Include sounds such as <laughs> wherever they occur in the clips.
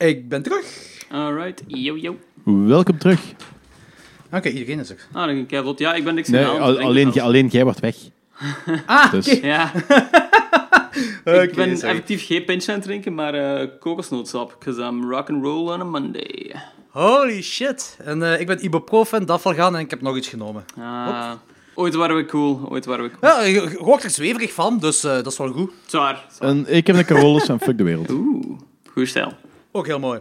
Ik ben terug. Alright, yo yo. Welkom terug. Oké, iedereen is er. Ah, dan ik. Ja, ik ben niks Nee, gedaan. al- Ik alleen, jij- alleen jij wordt weg. Ah, Dus- oké. Ja, <laughs> Oké, ik ben sorry. effectief geen pintje aan het drinken, maar eh kokosnootsap. Because I'm rock and roll on a Monday. Holy shit. En eh, ik ben ibuprofen, dafvalgaan en ik heb nog iets genomen. Ah, ooit waren we cool, ooit waren we cool. Ja, je, je wordt er zweverig van, dus eh, dat is wel goed. Zwaar. zwaar. En ik heb een Carolus en fuck de wereld. Oeh, goed stijl. Ook heel mooi.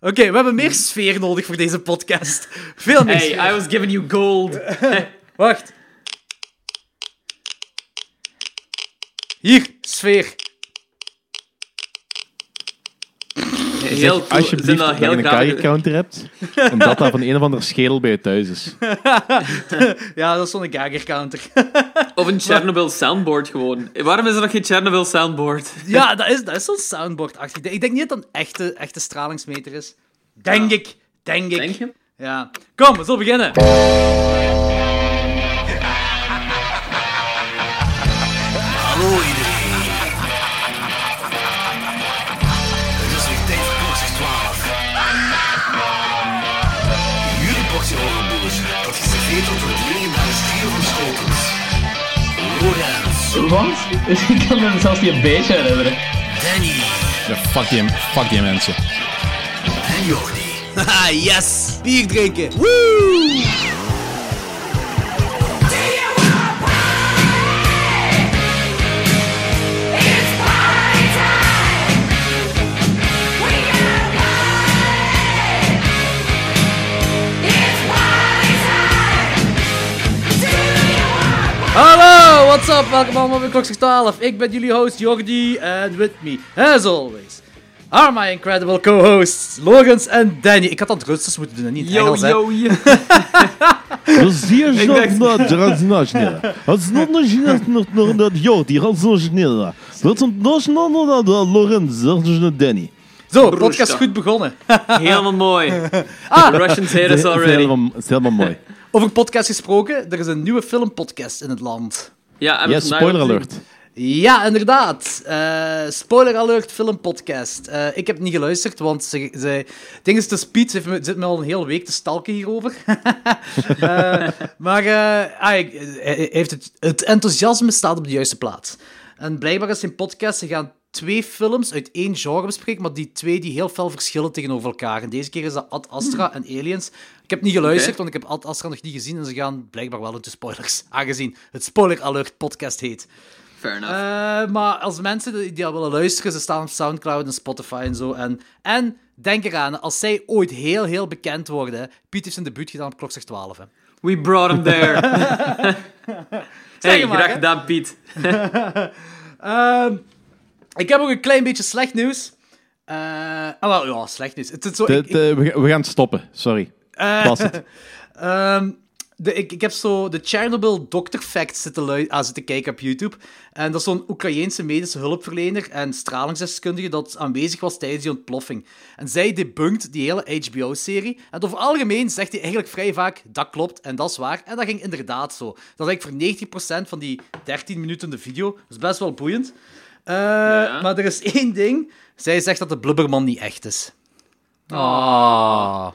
Oké, we hebben meer sfeer nodig voor deze podcast. Veel meer sfeer. Hey, I was giving you gold. <laughs> Wacht. Hier, sfeer. Heel cool. Zijn Alsjeblieft, dat dat je een graag... Geiger-counter hebt. <laughs> En dat van een of andere schedel bij je thuis is. <laughs> Ja, dat is zo'n Geiger-counter. Of een <laughs> Chernobyl soundboard gewoon. Waarom is er nog geen Chernobyl soundboard? ja, dat is, dat is zo'n soundboard-achtig. Ik denk niet dat dat een echte, echte stralingsmeter is. Denk ik. Denk ik. Denk je? Ja. Kom, we zullen beginnen. Lorenz, Wat? <laughs> Ik kan me zelfs niet een beetje herinneren. Danny Ja, fuck die, fuck die mensen. en Jordi. Haha, <laughs> yes! Bier drinken. Woo! Hallo, what's up? Welkom allemaal bij Klokslag 12. Ik ben jullie host Jordi en with me, as always, are my incredible co-hosts Logans en Danny. Ik had dat Rustig moeten doen en niet Yo, Engels, hè. yo, yo. <laughs> Is nog niet nog dat Lorenz, een Danny. Zo, podcast goed begonnen. <laughs> Helemaal mooi. The Russians hate Het us already. het is helemaal mooi. Over podcast gesproken, er is een nieuwe filmpodcast in het land. Ja, vandaag spoiler alert. Ja, inderdaad. Eh, spoiler alert, filmpodcast. Eh ik heb niet geluisterd, want ze, ze, het ding is, de speed zit me, zit me al een hele week te stalken hierover. <laughs> Eh, maar eh, ah, hij heeft het, het enthousiasme staat op de juiste plaats. En blijkbaar is zijn podcast, ze gaan twee films uit één genre bespreken, maar die twee die heel veel verschillen tegenover elkaar. En deze keer is dat Ad Astra en Aliens. Ik heb niet geluisterd, want ik heb Ad Astra nog niet gezien en ze gaan blijkbaar wel into spoilers, <laughs> aangezien het Spoiler Alert podcast heet. Fair enough. Eh, maar als mensen die, al willen luisteren, ze staan op Soundcloud en Spotify en zo. En, en denk eraan, als zij ooit heel, heel bekend worden, Piet heeft zijn debuut gedaan op Klokslag 12. Hè. We brought him there. <laughs> hey, maar, graag gedaan, Piet. <laughs> Ehm, ik heb ook een klein beetje slecht nieuws. Eh, ah, wel, ja, slecht nieuws. Het is zo, De- ik- ik- de- we, gaan- we gaan stoppen, sorry. Eh, Was het. <laughs> Ehm, de, ik, ik heb zo de Chernobyl Doctor Facts zitten, lui- ah, zitten kijken op YouTube. En dat is zo'n Oekraïense medische hulpverlener en stralingsdeskundige dat aanwezig was tijdens die ontploffing. En zij debunkt die hele HBO-serie. En over algemeen zegt hij eigenlijk vrij vaak, dat klopt en dat is waar. En dat ging inderdaad zo. Dat is eigenlijk voor 90% van die 13 minuten de video. Dat is best wel boeiend. Eh, Maar er is één ding. Zij zegt dat de Blubberman niet echt is. Ah.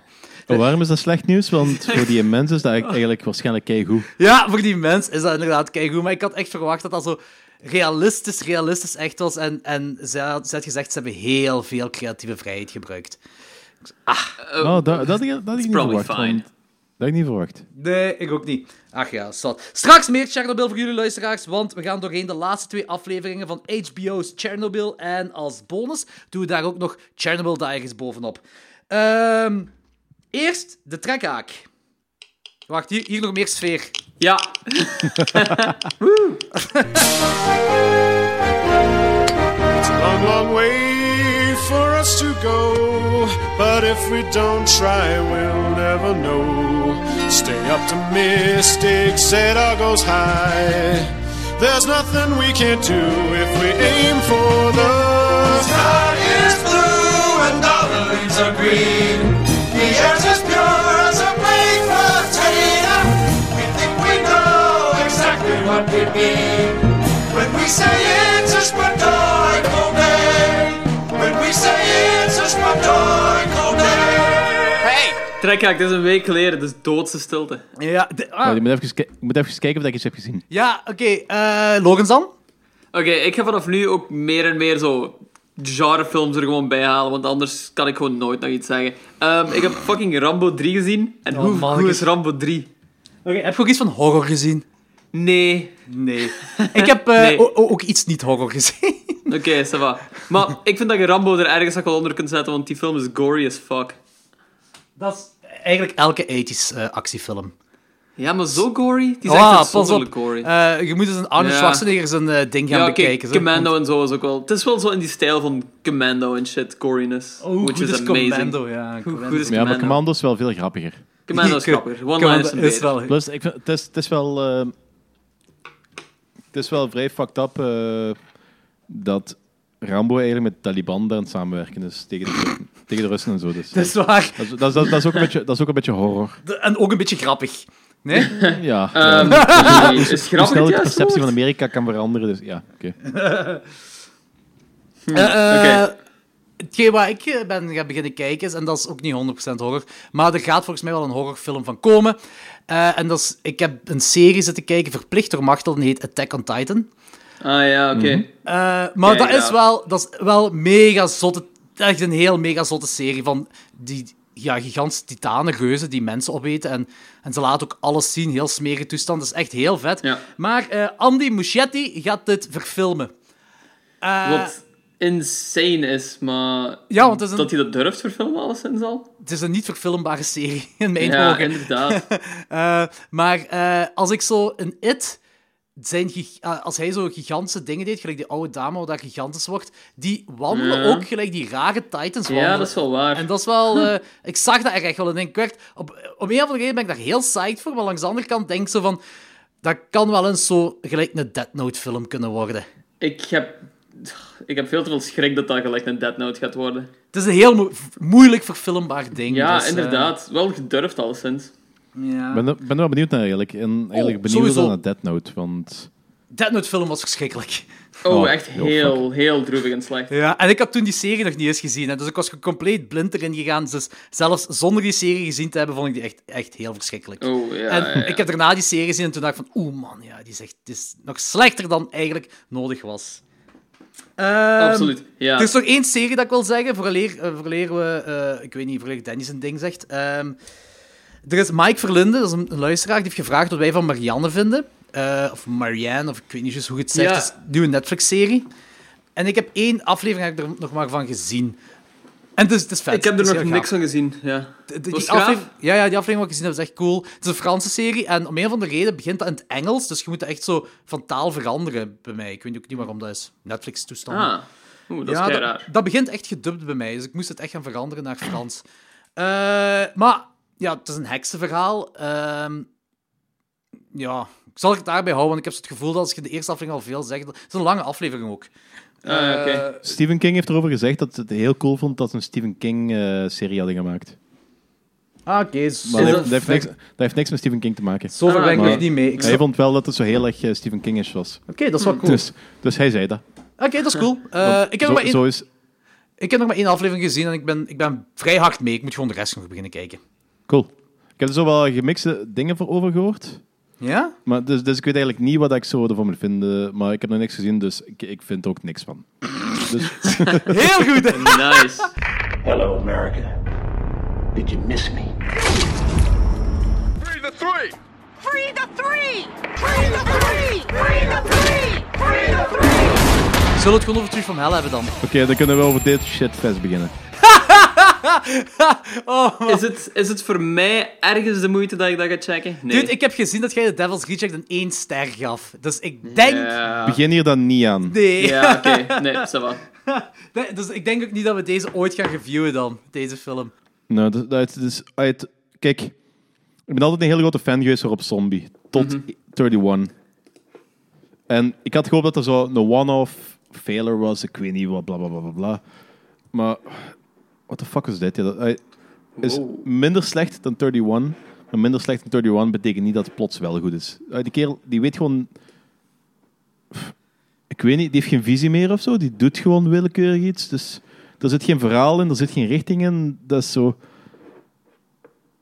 Oh, waarom is dat slecht nieuws? Want voor die mensen is dat eigenlijk waarschijnlijk keigoed. Ja, voor die mens is dat inderdaad keigoed. Maar ik had echt verwacht dat dat zo realistisch, realistisch echt was. En, en ze, had, ze had gezegd, ze hebben heel veel creatieve vrijheid gebruikt. Oh, dat, dat, dat ik niet probably verwacht. fine. Had ik niet verwacht. Nee, ik ook niet. Ach ja, zat. Straks meer Chernobyl voor jullie luisteraars, want we gaan doorheen de laatste twee afleveringen van HBO's Chernobyl. En als bonus doen we daar ook nog Chernobyl Diaries bovenop. Ehm, eerst de trekhaak. Wacht, hier, hier nog meer sfeer. Ja. <laughs> Long, long way for us to go. But if we don't try, we'll never know. Stay optimistic, our goals high. There's nothing we can't do if we aim for the sky is blue and all the leaves are green. The air's as pure as a baked potato. We think we know exactly what we mean when we say it's Trekhaak, dit is een week geleden, dus doodse stilte. Ja, de- ah, Maar je moet even, ki- ik moet even kijken of ik iets heb gezien. ja oké. eh Logans dan? Oké, ik ga vanaf nu ook meer en meer zo genrefilms er gewoon bij halen, want anders kan ik gewoon nooit nog iets zeggen. Ehm, ik heb fucking Rambo 3 gezien. En Oh, hoe, mannetjes. hoe is Rambo 3? Oké, heb je ook iets van horror gezien? Nee. Nee. <laughs> Ik heb eh, Nee. o- o- ook iets niet horror gezien. Oké, ça va. Maar ik vind dat je Rambo er ergens ook wel onder kunt zetten, want die film is gory as fuck. Dat is eigenlijk elke 80s eh, actiefilm. Ja, maar zo gory? Die is echt pas op. uitzonderlijk gory. Eh, je moet eens een Arnold Ja. Schwarzenegger zijn eh, ding gaan ja, bekijken. zo. Commando en zo is ook wel... Het is wel zo in die stijl van Commando en shit, goriness. Oh, hoe which goed is, is amazing. Commando, ja. Hoe Commando. goed is Ja, maar Commando? Commando is wel veel grappiger. Commando is <laughs> Co- grappig. One Commando is beter. wel... Plus, ik vind, het, is, het is wel... eh, het is wel vrij fucked up eh, dat Rambo eigenlijk met Taliban daar aan het samenwerken is tegen de, tegen de Russen en zo. Dus, Dat is waar. dat, is, dat, is, dat, is ook een beetje, dat is ook een beetje horror. De- En ook een beetje grappig. Nee? <laughs> Ja. Ehm, ja. <laughs> is Hoe grappig snel de perceptie van? Amerika kan veranderen. Dus ja, oké. Eh, eh, Oké. Hetgeen waar ik eh, ben gaan beginnen kijken is, en dat is ook niet 100% horror, maar er gaat volgens mij wel een horrorfilm van komen. Eh, en dat is, ik heb een serie zitten kijken, verplicht door Machtel, die heet Attack on Titan. Ah ja, oké. Mhm. Eh, maar Kijk, dat, is ja. wel, dat is wel mega zotte, echt een heel mega zotte serie van die ja, gigantische titanen, reuzen die mensen opeten. En, en ze laten ook alles zien, heel smerige toestand. Dat is echt heel vet. Ja. Maar eh, Andy Muschietti gaat dit verfilmen. Eh, Wat insane is, maar... Ja, want het is een- Dat hij dat durft verfilmen, alleszins al? Het is een niet verfilmbare serie, in mijn Ja, ogen. inderdaad. <laughs> Eh, maar als ik zo een It, zijn eh, als hij zo gigantische dingen deed, gelijk die oude dame daar gigantisch wordt, die wandelen Ja. ook gelijk die rare Titans wandelen. ja, dat is wel waar. En dat is wel... <laughs> eh, ik zag dat er echt wel. En ik werd, op, op een of andere reden ben ik daar heel psyched voor, maar langs de andere kant denk ik zo van... Dat kan wel eens zo gelijk een Death Note film kunnen worden. Ik heb... Ik heb veel te veel schrik dat dat gelijk een Dead Note gaat worden. Het is een heel mo- moeilijk verfilmbaar ding. Ja, dus, eh, inderdaad. Wel gedurfd, alleszins. Ja. Ik ben, er- ben wel benieuwd naar eigenlijk. En eigenlijk benieuwd sowieso. naar Death Note. Want Death Note film was verschrikkelijk. Oh, Oh, echt yo, heel, heel droevig en slecht. Ja, en ik had toen die serie nog niet eens gezien. Hè, dus ik was compleet blind erin gegaan. Dus zelfs zonder die serie gezien te hebben, vond ik die echt, echt heel verschrikkelijk. Oh, ja, en ja, ja. ik heb daarna die serie gezien en toen dacht ik van... Oeh, man, ja, die is echt... Het is nog slechter dan eigenlijk nodig was. Ehm, Absoluut, ja. Er is nog één serie dat ik wil zeggen, vooraleer, eh, vooraleer we... eh, ik weet niet, vooraleer Dennis een ding zegt. Ehm, er is Mike Verlinde, dat is een, luisteraar, die heeft gevraagd wat wij van Marianne vinden. Eh, of Marianne, of ik weet niet hoe je het zegt. Ja. Het is een nieuwe Netflix-serie. En ik heb één aflevering er nog maar van gezien. En het is, het is vet. ik heb er nog niks gaaf. van gezien, ja. De- de- die aflevering, ja, ja, die aflevering wat ik gezien heb, is echt cool. Het is een Franse serie en om een of andere reden begint dat in het Engels. Dus je moet echt zo van taal veranderen bij mij. Ik weet ook niet waarom dat is. Netflix-toestand. Ah, Oeh, dat ja, is dat, raar. dat begint echt gedubt bij mij, dus ik moest het echt gaan veranderen naar Frans. Eh, maar ja, het is een heksenverhaal. Ehm, ja, ik zal het daarbij houden, want ik heb zo het gevoel dat als je de eerste aflevering al veel zegt... Het is een lange aflevering ook. Ah, oké. Eh, Stephen King heeft erover gezegd dat het heel cool vond dat ze een Stephen King-serie hadden gemaakt. ah, oké. dus Maar zo, dat, dat- heeft, dat, heeft niks, dat heeft niks met Stephen King te maken. zover ben ik Ah, niet mee. Ik Hij zal- vond wel dat het zo heel erg eh, Stephen Kingish was. Oké, dat is wel cool. Dus, dus hij zei dat. Oké, dat is cool. Eh, ik, heb nog Zo, maar één, zo is... ik heb nog maar één aflevering gezien en ik ben, ik ben vrij hard mee. Ik moet gewoon de rest nog beginnen kijken. Cool. Ik heb er zo wel gemixte dingen voor over gehoord. Ja? Maar dus, dus ik weet eigenlijk niet wat ik zo ervan moet vinden. Maar ik heb nog niks gezien, dus ik, ik vind er ook niks van. Dus, <laughs> Heel goed. Nice. Hello, America. Did you miss me? Free the three! Free the three! Free the three! Free the three! Free the three! Zullen we het gewoon over Tree from Hell hebben dan? Oké, dan kunnen we over dit shitfest beginnen. <laughs> Is het, is het voor mij ergens de moeite dat ik dat ga checken? Nee. Dude, ik heb gezien dat jij de Devil's Reject een 1 ster gaf. Dus ik denk... Ja, Begin hier dan niet aan. Nee. ja oké. Nee, ça. <laughs> Nee, Dus ik denk ook niet dat we deze ooit gaan reviewen dan, deze film. Nou, dat, dat is uit... Kijk, ik ben altijd een hele grote fan geweest van Rob Zombie. Tot 31. En ik had gehoopt dat er zo een one-off failure was. Ik weet niet wat, bla bla bla bla bla. Maar, what the fuck is dit? Ja, dat is minder slecht dan 31. Maar minder slecht dan 31 betekent niet dat het plots wel goed is. Uh, Die kerel, die weet gewoon... Ik weet niet, die heeft geen visie meer of zo. Die doet gewoon willekeurig iets. Dus er zit geen verhaal in, er zit geen richting in. Dat is zo...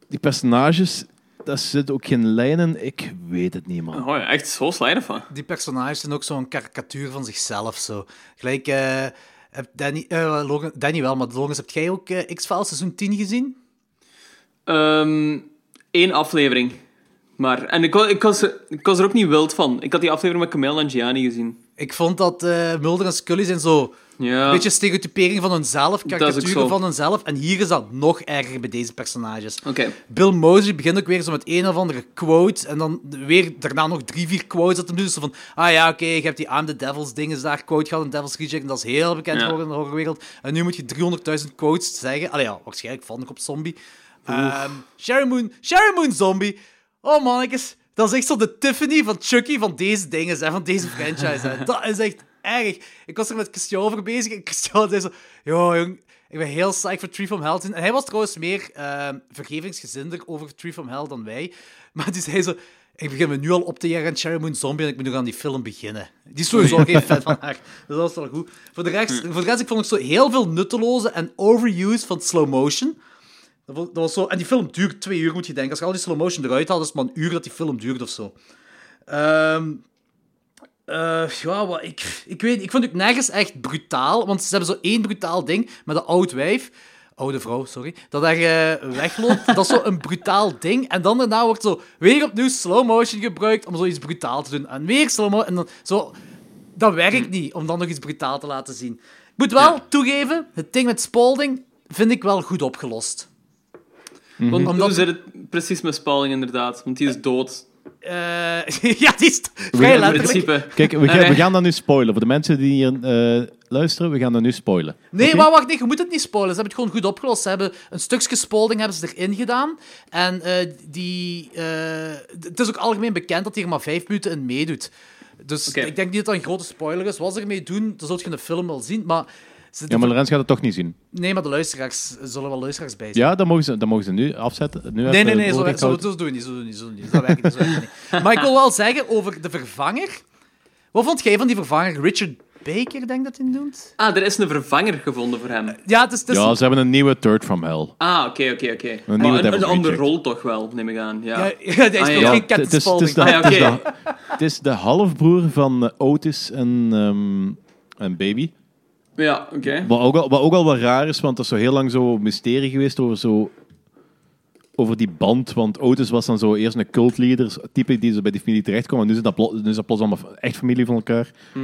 die personages, daar zit ook geen lijnen. Ik weet het niet, man. Oh ja, echt zo slijden van. Die personages zijn ook zo'n karikatuur van zichzelf. Zo. Gelijk, eh, Danny, eh, Logan, Danny wel, maar Logans, heb jij ook eh, X-Files seizoen 10 gezien? Ehm Eén aflevering. Maar, en ik, ik, was, er- ik was er ook niet wild van. Ik had die aflevering met Camille en Gianni gezien. Ik vond dat eh, Mulder en Scully zijn zo Ja. een beetje stereotypering van hunzelf, karikaturen van hunzelf. En hier is dat nog erger bij deze personages. Oké. Bill Mosley begint ook weer zo met een of andere quote. En dan weer daarna nog drie, vier quotes dat hem doet. Zo van, ah ja, oké, je hebt die I'm the Devil's dingen daar quote gehad, een Devil's Reject. En dat is heel bekend Ja. geworden in de horrorwereld. En nu moet je 300.000 quotes zeggen. Allee, ja, waarschijnlijk val ik op zombie. Ehm Sharon Moon, Sharon Moon zombie. Oh mannetjes, dat is echt zo de Tiffany van Chucky van deze dingen, hè, van deze franchise. Hè. <laughs> Dat is echt erg. Ik was er met Christian over bezig en Christian zei zo... Yo, jong, ik ben heel psyched voor Tree from Hell. te zien." En hij was trouwens meer ehm vergevingsgezinder over Tree from Hell dan wij. Maar die zei zo... Ik begin me nu al op te jagen aan Sharon Moon Zombie en ik moet nog aan die film beginnen. Die is sowieso <laughs> geen fan van haar. Dus dat is wel goed. Voor de rest, voor de rest ik vond ik zo heel veel nutteloze en overuse van slow motion. Dat was, dat was zo, en die film duurt twee uur, moet je denken. Als je al die slow motion eruit haalt, is het maar een uur dat die film duurt of zo. Ehm eh, ja, wat, ik, ik weet ik vond het ook nergens echt brutaal. Want ze hebben zo één brutaal ding met een oud wijf. Oude vrouw, sorry. Dat daar eh, wegloopt. dat is zo een brutaal ding. En dan daarna wordt zo weer opnieuw slow motion gebruikt om zoiets brutaal te doen. En weer slow motion. En dan zo... Dat werkt niet, om dan nog iets brutaal te laten zien. Ik moet wel toegeven, het ding met Spalding vind ik wel goed opgelost. Want Omdat- hoe zit het precies met Spalding inderdaad? Want die is dood. Eh, <laughs> ja, die is vrij letterlijk. Kijk, we, gaan- we gaan dat nu spoilen. Voor de mensen die hier eh, luisteren, we gaan dat nu spoilen. Nee, maar wacht, nee, je moet het niet spoilen. Ze hebben het gewoon goed opgelost. Ze hebben een stukje Spalding hebben ze erin gedaan. En eh, die... eh, het is ook algemeen bekend dat hij er maar vijf minuten in meedoet. Dus ik denk niet dat dat een grote spoiler is. Wat ze ermee doen, dan zult je in de film wel zien. Maar, Ja, maar Lorenz gaat het toch niet zien. Nee, maar de luisteraars er zullen wel luisteraars bij zijn. Ja, dan mogen ze, dan mogen ze nu afzetten. Nu Nee, nee, nee, zo, zo, zo doen we niet, zo doen we niet, zo doen we niet. Dat werkt niet, zo werkt niet. Maar ik wil wel zeggen over de vervanger. Wat vond jij van die vervanger? Richard Baker, denk dat hij het doet? Ah, er is een vervanger gevonden voor hem. Ja, het is... Het is Ja, ze hebben een nieuwe Third from Hell. Ah, oké, oké, oké. nieuwe Maar een, een andere rol toch wel, neem ik aan. Ja. ja, ja, <laughs> hij speelt Ah, ja. geen het is, het, is Spaulding. de, Ah, is de, is halfbroer van eh, Otis en, ehm, en Baby. Ja, oké. Wat ook, al, wat ook al wat raar is, want dat is zo heel lang zo mysterie geweest over, zo, over die band. Want Otis was dan zo eerst een cultleader, type die zo bij die familie terecht kwam. En nu is dat, plo- nu is dat plots allemaal echt familie van elkaar. Eh,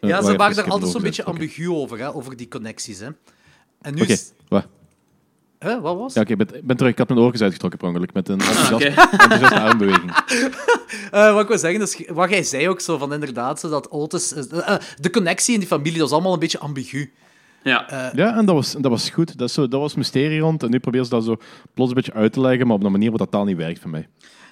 Ja, waar ze waren daar altijd zo'n beetje ambigu over, hè, over die connecties. Hè. En nu Oké, is... wat? Hè, wat was Ja, oké, ik ben, ben terug. Ik had mijn oortjes uitgetrokken per ongeluk met een enthousiast, oké. <laughs> enthousiaste armbeweging. <laughs> Eh, wat ik wil zeggen, wat jij zei ook zo, van inderdaad, zo dat Otis... eh, eh, de connectie in die familie, dat was allemaal een beetje ambigu. Ja. Ja, en dat was, dat was goed. Dat, zo, dat was mysterie rond. En nu probeer ze dat zo plots een beetje uit te leggen, maar op een manier waar dat taal niet werkt voor mij.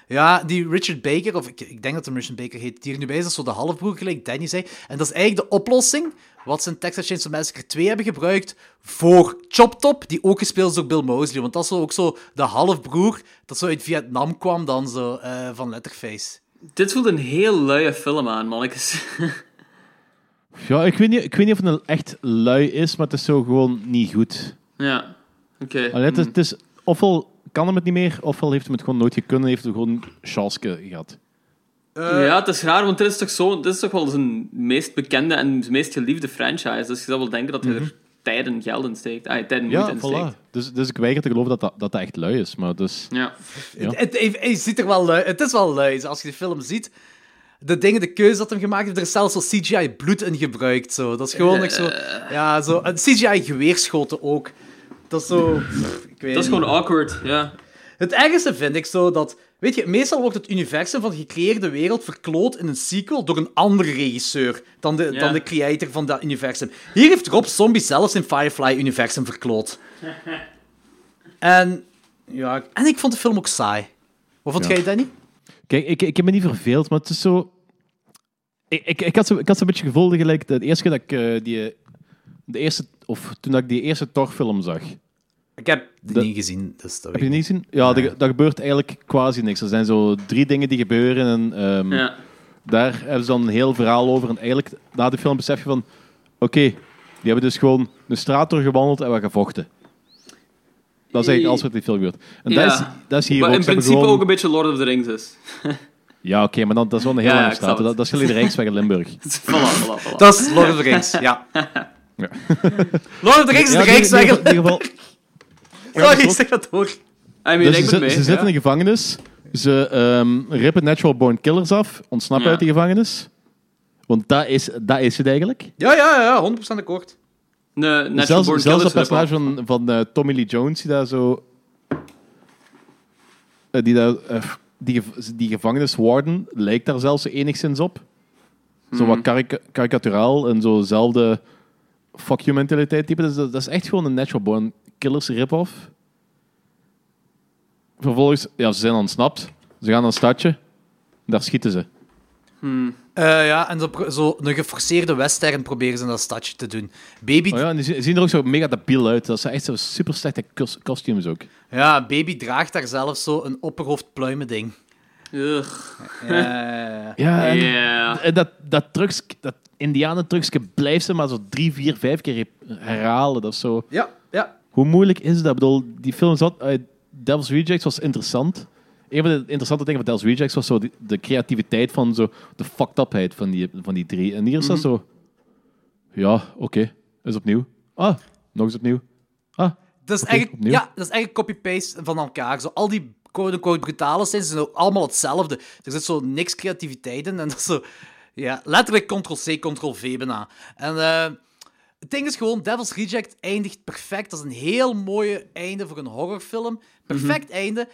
Ja, die Richard Baker, of ik, ik denk dat hem Richard Baker heet, die er nu bij is, dat is zo de halfbroer, gelijk Danny zei. En dat is eigenlijk de oplossing wat ze in Texas Chainsaw Massacre 2 hebben gebruikt voor Chop Top, die ook gespeeld is door Bill Mosley. Want dat is ook zo de halfbroer dat zo uit Vietnam kwam dan zo, eh, van Letterface. Dit voelt een heel luie film aan, mannetjes. Ja, ik weet, niet, ik weet niet of het een echt lui is, maar het is zo gewoon niet goed. ja, oké. Het, is, het is, ofwel kan hem het niet meer, ofwel heeft hem het gewoon nooit kunnen, heeft hij gewoon chance gehad. Ja, het is raar, want dit is toch, zo, dit is toch wel zijn meest bekende en meest geliefde franchise. Dus je zou wel denken dat hij er tijd en geld in steekt. Ah, tijd en moeite Ja, in voilà. Dus, dus ik weiger te geloven dat dat, dat, dat echt lui is. Maar dus, Ja. Ja. Het, het, het ziet er wel lui, het is wel lui, als je de film ziet. De dingen, de keuze dat hem gemaakt heeft, er is zelfs zo CGI bloed in gebruikt. Zo. Dat is gewoon echt zo... Ja, zo... En CGI geweerschoten ook. Dat is zo... pff, Ik weet Dat is niet. gewoon awkward, ja. Het ergste vind ik zo dat... Weet je, meestal wordt het universum van de gecreëerde wereld verkloot in een sequel door een andere regisseur dan de, Ja. dan de creator van dat universum. Hier heeft Rob Zombie zelfs in Firefly-universum verkloot. <laughs> en... Ja, en ik vond de film ook saai. Wat vond Ja. jij, Danny? kijk, ik, ik heb me niet verveeld, maar het is zo... Ik, ik, ik had zo'n ik had zo een beetje gevoel gelijk de eerste keer dat ik eh, die... De eerste, of toen dat ik die eerste Thor-film zag. Ik heb De- niet gezien, dus dat Heb je niet gezien? Ja, er, daar gebeurt eigenlijk quasi niks. Er zijn zo drie dingen die gebeuren en ehm, ja. daar hebben ze dan een heel verhaal over. En eigenlijk, na de film besef je van... Oké, die hebben dus gewoon de straat doorgewandeld en wat gevochten. Dat is eigenlijk alles wat in die film gebeurt. En Ja. dat, is, dat is hier Wat ook. in principe gewoon- ook een beetje Lord of the Rings is. <laughs> Ja, oké, maar dan, dat is wel een heel Ja, snap straat. Dat, het. dat is gelijk de Rijksweg in Limburg. <laughs> voilà, voilà, voilà. Dat is Lord of the Rings, ja. Ja. <laughs> Lord of the Rings is Ja, de Rijksweg. in ieder geval, Sorry, klopt. zeg dat door. I mean, dus ik ze, mee. ze zitten in de gevangenis. Ze ehm, rippen natural born killers af, ontsnappen Ja. uit de gevangenis. Want dat is, dat is het eigenlijk. Ja, ja, ja, 100% akkoord. De Natural zelfs Born zelfs dat Killers personage van, van eh, Tommy Lee Jones, die daar zo... eh, die, daar, eh, die, die gevangeniswarden lijkt daar zelfs enigszins op. Zo Mhm. wat karikaturaal en zo'zelfde fuck you mentaliteit type. Dus dat, dat is echt gewoon een Natural Born Killers rip-off. Vervolgens, ja, ze zijn ontsnapt. Ze gaan naar een stadje. Daar schieten ze. Eh, ja, en zo, een geforceerde western proberen ze in dat stadje te doen. Baby, Oh ja, en die zien- er ook zo mega debiel uit. Dat zijn echt zo super slechte kos- kostuums ook. ja, Baby draagt daar zelf zo een opperhoofdpluimen ding. Ugh. Ja, Ja, en, Ja. en dat, dat, trucks, dat indianentrucsje blijft ze maar zo drie, vier, vijf keer herhalen. Dat zo... ja, ja. Hoe moeilijk is dat? Ik bedoel, die film zat... eh, Devil's Rejects was interessant. Een van de interessante dingen van Devil's Rejects was zo die- de creativiteit van zo... De fucked upheid van die, van die drie. En hier is dat zo... Ja, oké. Is opnieuw. Ah, nog eens opnieuw. Ah, Dat is, eigenlijk, opnieuw. ja, dat is eigenlijk copy-paste van elkaar. Zo, al die quote-unquote brutale scenes zijn allemaal hetzelfde. Er zit zo niks creativiteit in. En dat is zo... Ja, letterlijk ctrl-c, ctrl-v bijna. En eh, het ding is gewoon, Devil's Reject eindigt perfect. Dat is een heel mooie einde voor een horrorfilm. Perfect einde.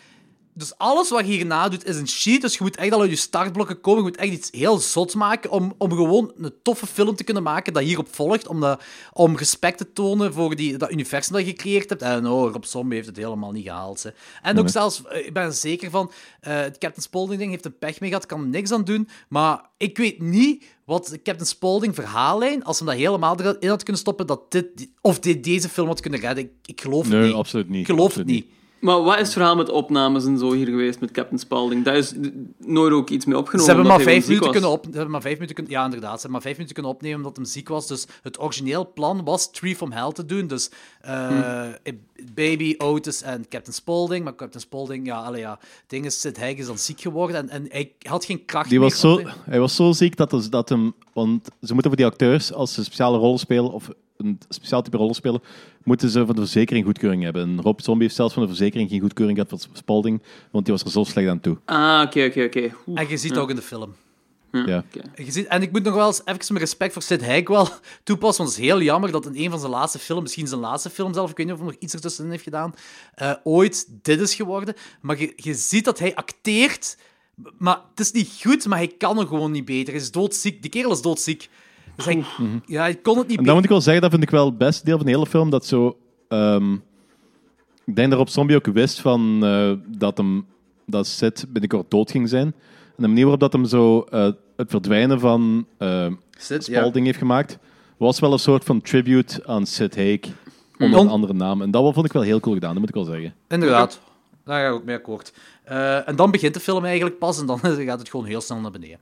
Dus alles wat je hierna doet is een cheat. Dus je moet echt al uit je startblokken komen. Je moet echt iets heel zots maken om, om gewoon een toffe film te kunnen maken dat hierop volgt. Om, dat, om respect te tonen voor die, dat universum dat je gecreëerd hebt. En oh, Rob Zombie heeft het helemaal niet gehaald. Hè. En ook Nee. zelfs, eh, ik ben er zeker van, eh het Captain Spaulding ding heeft een pech mee gehad, kan er niks aan doen. Maar ik weet niet wat de Captain Spaulding verhaallijn, als ze dat helemaal erin had kunnen stoppen, dat dit, of dit deze film had kunnen redden. Ik, ik geloof het nee, niet. absoluut niet. Ik geloof Absoluut het niet. Maar wat is het verhaal met opnames en zo hier geweest met Captain Spaulding? Daar is nooit ook iets mee opgenomen. Ze hebben, maar vijf minuten kunnen op, ze hebben maar vijf minuten kunnen, ja, inderdaad. Ze hebben maar vijf minuten kunnen opnemen omdat hij ziek was. Dus het origineel plan was Tree from Hell te doen. Dus eh, Baby, Otis en Captain Spaulding. Maar Captain Spaulding, ja, allee, ja. Het ding is, Sid Haig is dan ziek geworden en, en hij had geen kracht Die meer. was zo, hij was zo ziek dat, dus- dat hem... Want ze moeten voor die acteurs, als ze speciale rollen spelen, of een speciaal type rollen spelen, moeten ze van de verzekering goedkeuring hebben. En Rob Zombie heeft zelfs van de verzekering geen goedkeuring gehad voor Spalding, want die was er zo slecht aan toe. Ah, oké, oké, oké. En je ziet het ook in de film. Ja. Je ziet, en ik moet nog wel eens even mijn respect voor Sid Haig wel <laughs> toepassen, want het is heel jammer dat in een van zijn laatste films, misschien zijn laatste film zelf, ik weet niet of hij nog iets ertussenin heeft gedaan, eh, ooit dit is geworden. Maar je, je ziet dat hij acteert, maar het is niet goed, maar hij kan er gewoon niet beter. Hij is doodziek. Die kerel is doodziek. Dus hij, ja, hij kon het niet En dan moet ik wel zeggen, dat vind ik wel het beste deel van de hele film, dat zo... ehm, ik denk dat Rob Zombie ook wist van, eh, dat, hem, dat Sid binnenkort dood ging zijn. En de manier waarop dat hem zo eh, het verdwijnen van Sid, ja. Spalding heeft gemaakt, was wel een soort van tribute aan Sid Haig, onder On- een andere naam. En dat wel- vond ik wel heel cool gedaan, dat moet ik wel zeggen. Inderdaad. Daar ga ik ook mee akkoord. Eh, en dan begint de film eigenlijk pas en dan <laughs> gaat het gewoon heel snel naar beneden.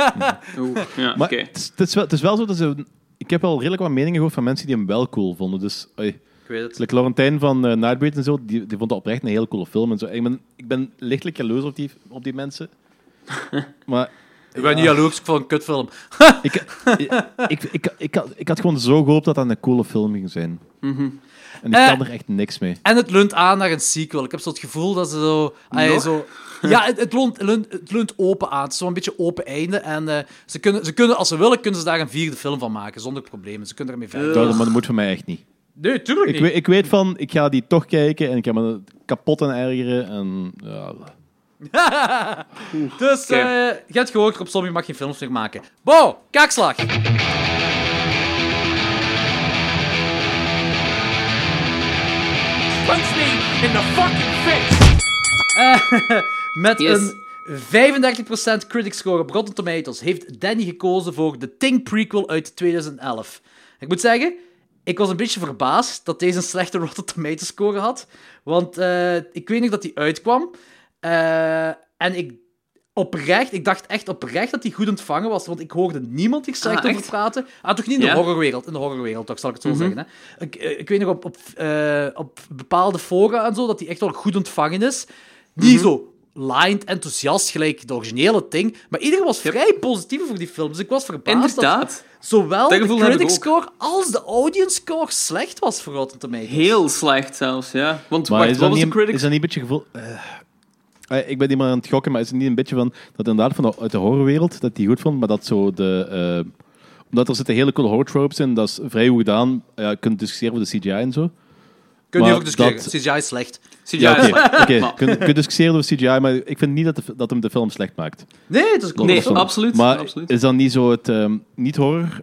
<laughs> Oeh, ja, Maar oké. het, is, het, is wel, het is wel zo dat ze... Ik heb wel redelijk wat meningen gehoord van mensen die hem wel cool vonden. Dus oei. Ik weet het. like Laurentijn van uh, Nightbreed en zo, die, die vond dat oprecht een heel coole film. En zo. Ik, ben, ik ben lichtelijk jaloers op die, op die mensen. <laughs> maar Ik ben niet jaloers, ik vond een kutfilm. ik, ik, ik, ik, ik, had, ik had gewoon zo gehoopt dat dat een coole film ging zijn. En ik Eh. kan er echt niks mee. En het leunt aan naar een sequel. Ik heb zo het gevoel dat ze zo... zo ja, het, het, leunt, leunt- het leunt open aan. Het is zo'n beetje open einde. En eh, ze, kunnen, ze kunnen, als ze willen, kunnen ze daar een vierde film van maken. Zonder problemen. Ze kunnen ermee verder. Dat, maar dat moet voor mij echt niet. Nee, tuurlijk Ik weet, ik weet van, ik ga die toch kijken en ik ga me kapot en ergeren. En, ja. <laughs> Dus, eh, je hebt gehoord, Rob Zombie mag geen films meer maken. Bo, kaakslag. Punch me in the fucking face! <laughs> Met Yes. een 35% critic score op Rotten Tomatoes heeft Danny gekozen voor de Thing prequel uit 2011. Ik moet zeggen, ik was een beetje verbaasd dat deze een slechte <laughs> Rotten Tomatoes score had. Want eh, ik weet nog dat die uitkwam. Eh, en ik, oprecht, ik dacht echt oprecht dat hij goed ontvangen was, want ik hoorde niemand hier slecht Ah, over praten. Ah, toch niet in de Ja? Mhm. horrorwereld, in de horrorwereld toch, zal ik het zo zeggen. Hè? Ik, eh, ik weet nog op, op, eh, op bepaalde fora en zo, dat hij echt wel goed ontvangen is. Mhm. Niet zo lined enthousiast gelijk de originele ding, maar iedereen was vrij positief over die film, dus ik was verbaasd dat zowel Dat de critic score als de audience score slecht was voor Rotten Tomatoes. Heel slecht zelfs, ja. Want Maar wacht, is wat dat, was de niet, critics? is dat niet een beetje gevoel... eh, eh, ik ben niet meer aan het gokken, maar is het niet een beetje van... Dat inderdaad van de, uit de horrorwereld, dat die goed vond, maar dat zo de... eh, omdat er zitten hele coole horror tropes in, dat is vrij goed gedaan. Ja, je kunt discussiëren over de CGI en zo. Kun je maar ook discussiëren. dat- CGI is slecht. CGI Ja, is oké. slecht. Oké, <laughs> Maar- je kunt, kunt discussiëren over CGI, maar ik vind niet dat, de, dat hem de film slecht maakt. Nee, het is een coole Nee, absoluut. Maar absoluut. is dan niet zo het ehm, niet-horror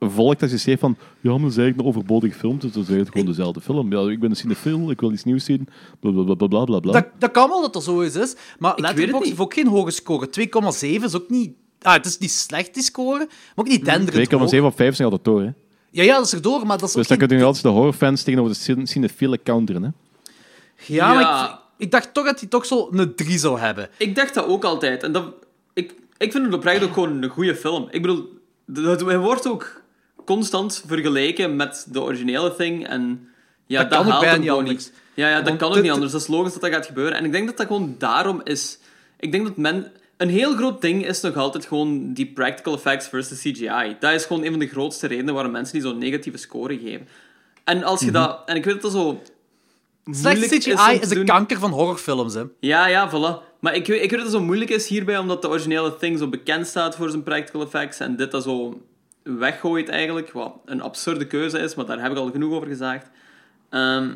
volk dat je zegt van ja, maar dat is eigenlijk een overbodige film, dus dat is eigenlijk gewoon dezelfde film. Ja, ik ben een cinefiel, ik wil iets nieuws zien, bla bla bla bla bla. Dat, dat kan wel dat dat zo is, is. maar weet het Letterboxd niet. heeft ook geen hoge score. 2,7 is ook niet... Ah, het is niet slecht, die score, maar ook niet denderend 2,7 hoog. op 5 zijn altijd door, hè. Ja, ja, dat is erdoor, maar dat is Dus dan geen... kun je altijd de horrorfans tegenover de cine- cinefiele counteren, hè. Ja, maar ik, ik dacht toch dat hij toch zo een 3 zou hebben. Ik dacht dat ook altijd. En dat, ik, ik vind het oprecht ook gewoon een goede film. Ik bedoel, het hij wordt ook constant vergeleken met de originele Thing. En ja, Dat dat, kan ook haalt hem niet gewoon anders. niet. Ja, ja dat Want kan ook niet anders. Dat is logisch dat dat gaat gebeuren. En ik denk dat dat gewoon daarom is. Ik denk dat men. Een heel groot ding is nog altijd gewoon die practical effects versus CGI. Dat is gewoon een van de grootste redenen waarom mensen die zo'n negatieve score geven. En als je dat. En ik weet dat dat zo. Slecht moeilijk CGI te is de doen. kanker van horrorfilms, hè. Ja, ja, voilà. Maar ik, weet- ik weet dat het zo moeilijk is hierbij, omdat de originele Thing zo bekend staat voor zijn practical effects en dit dat zo weggooit eigenlijk, wat een absurde keuze is, maar daar heb ik al genoeg over gezegd. Ehm,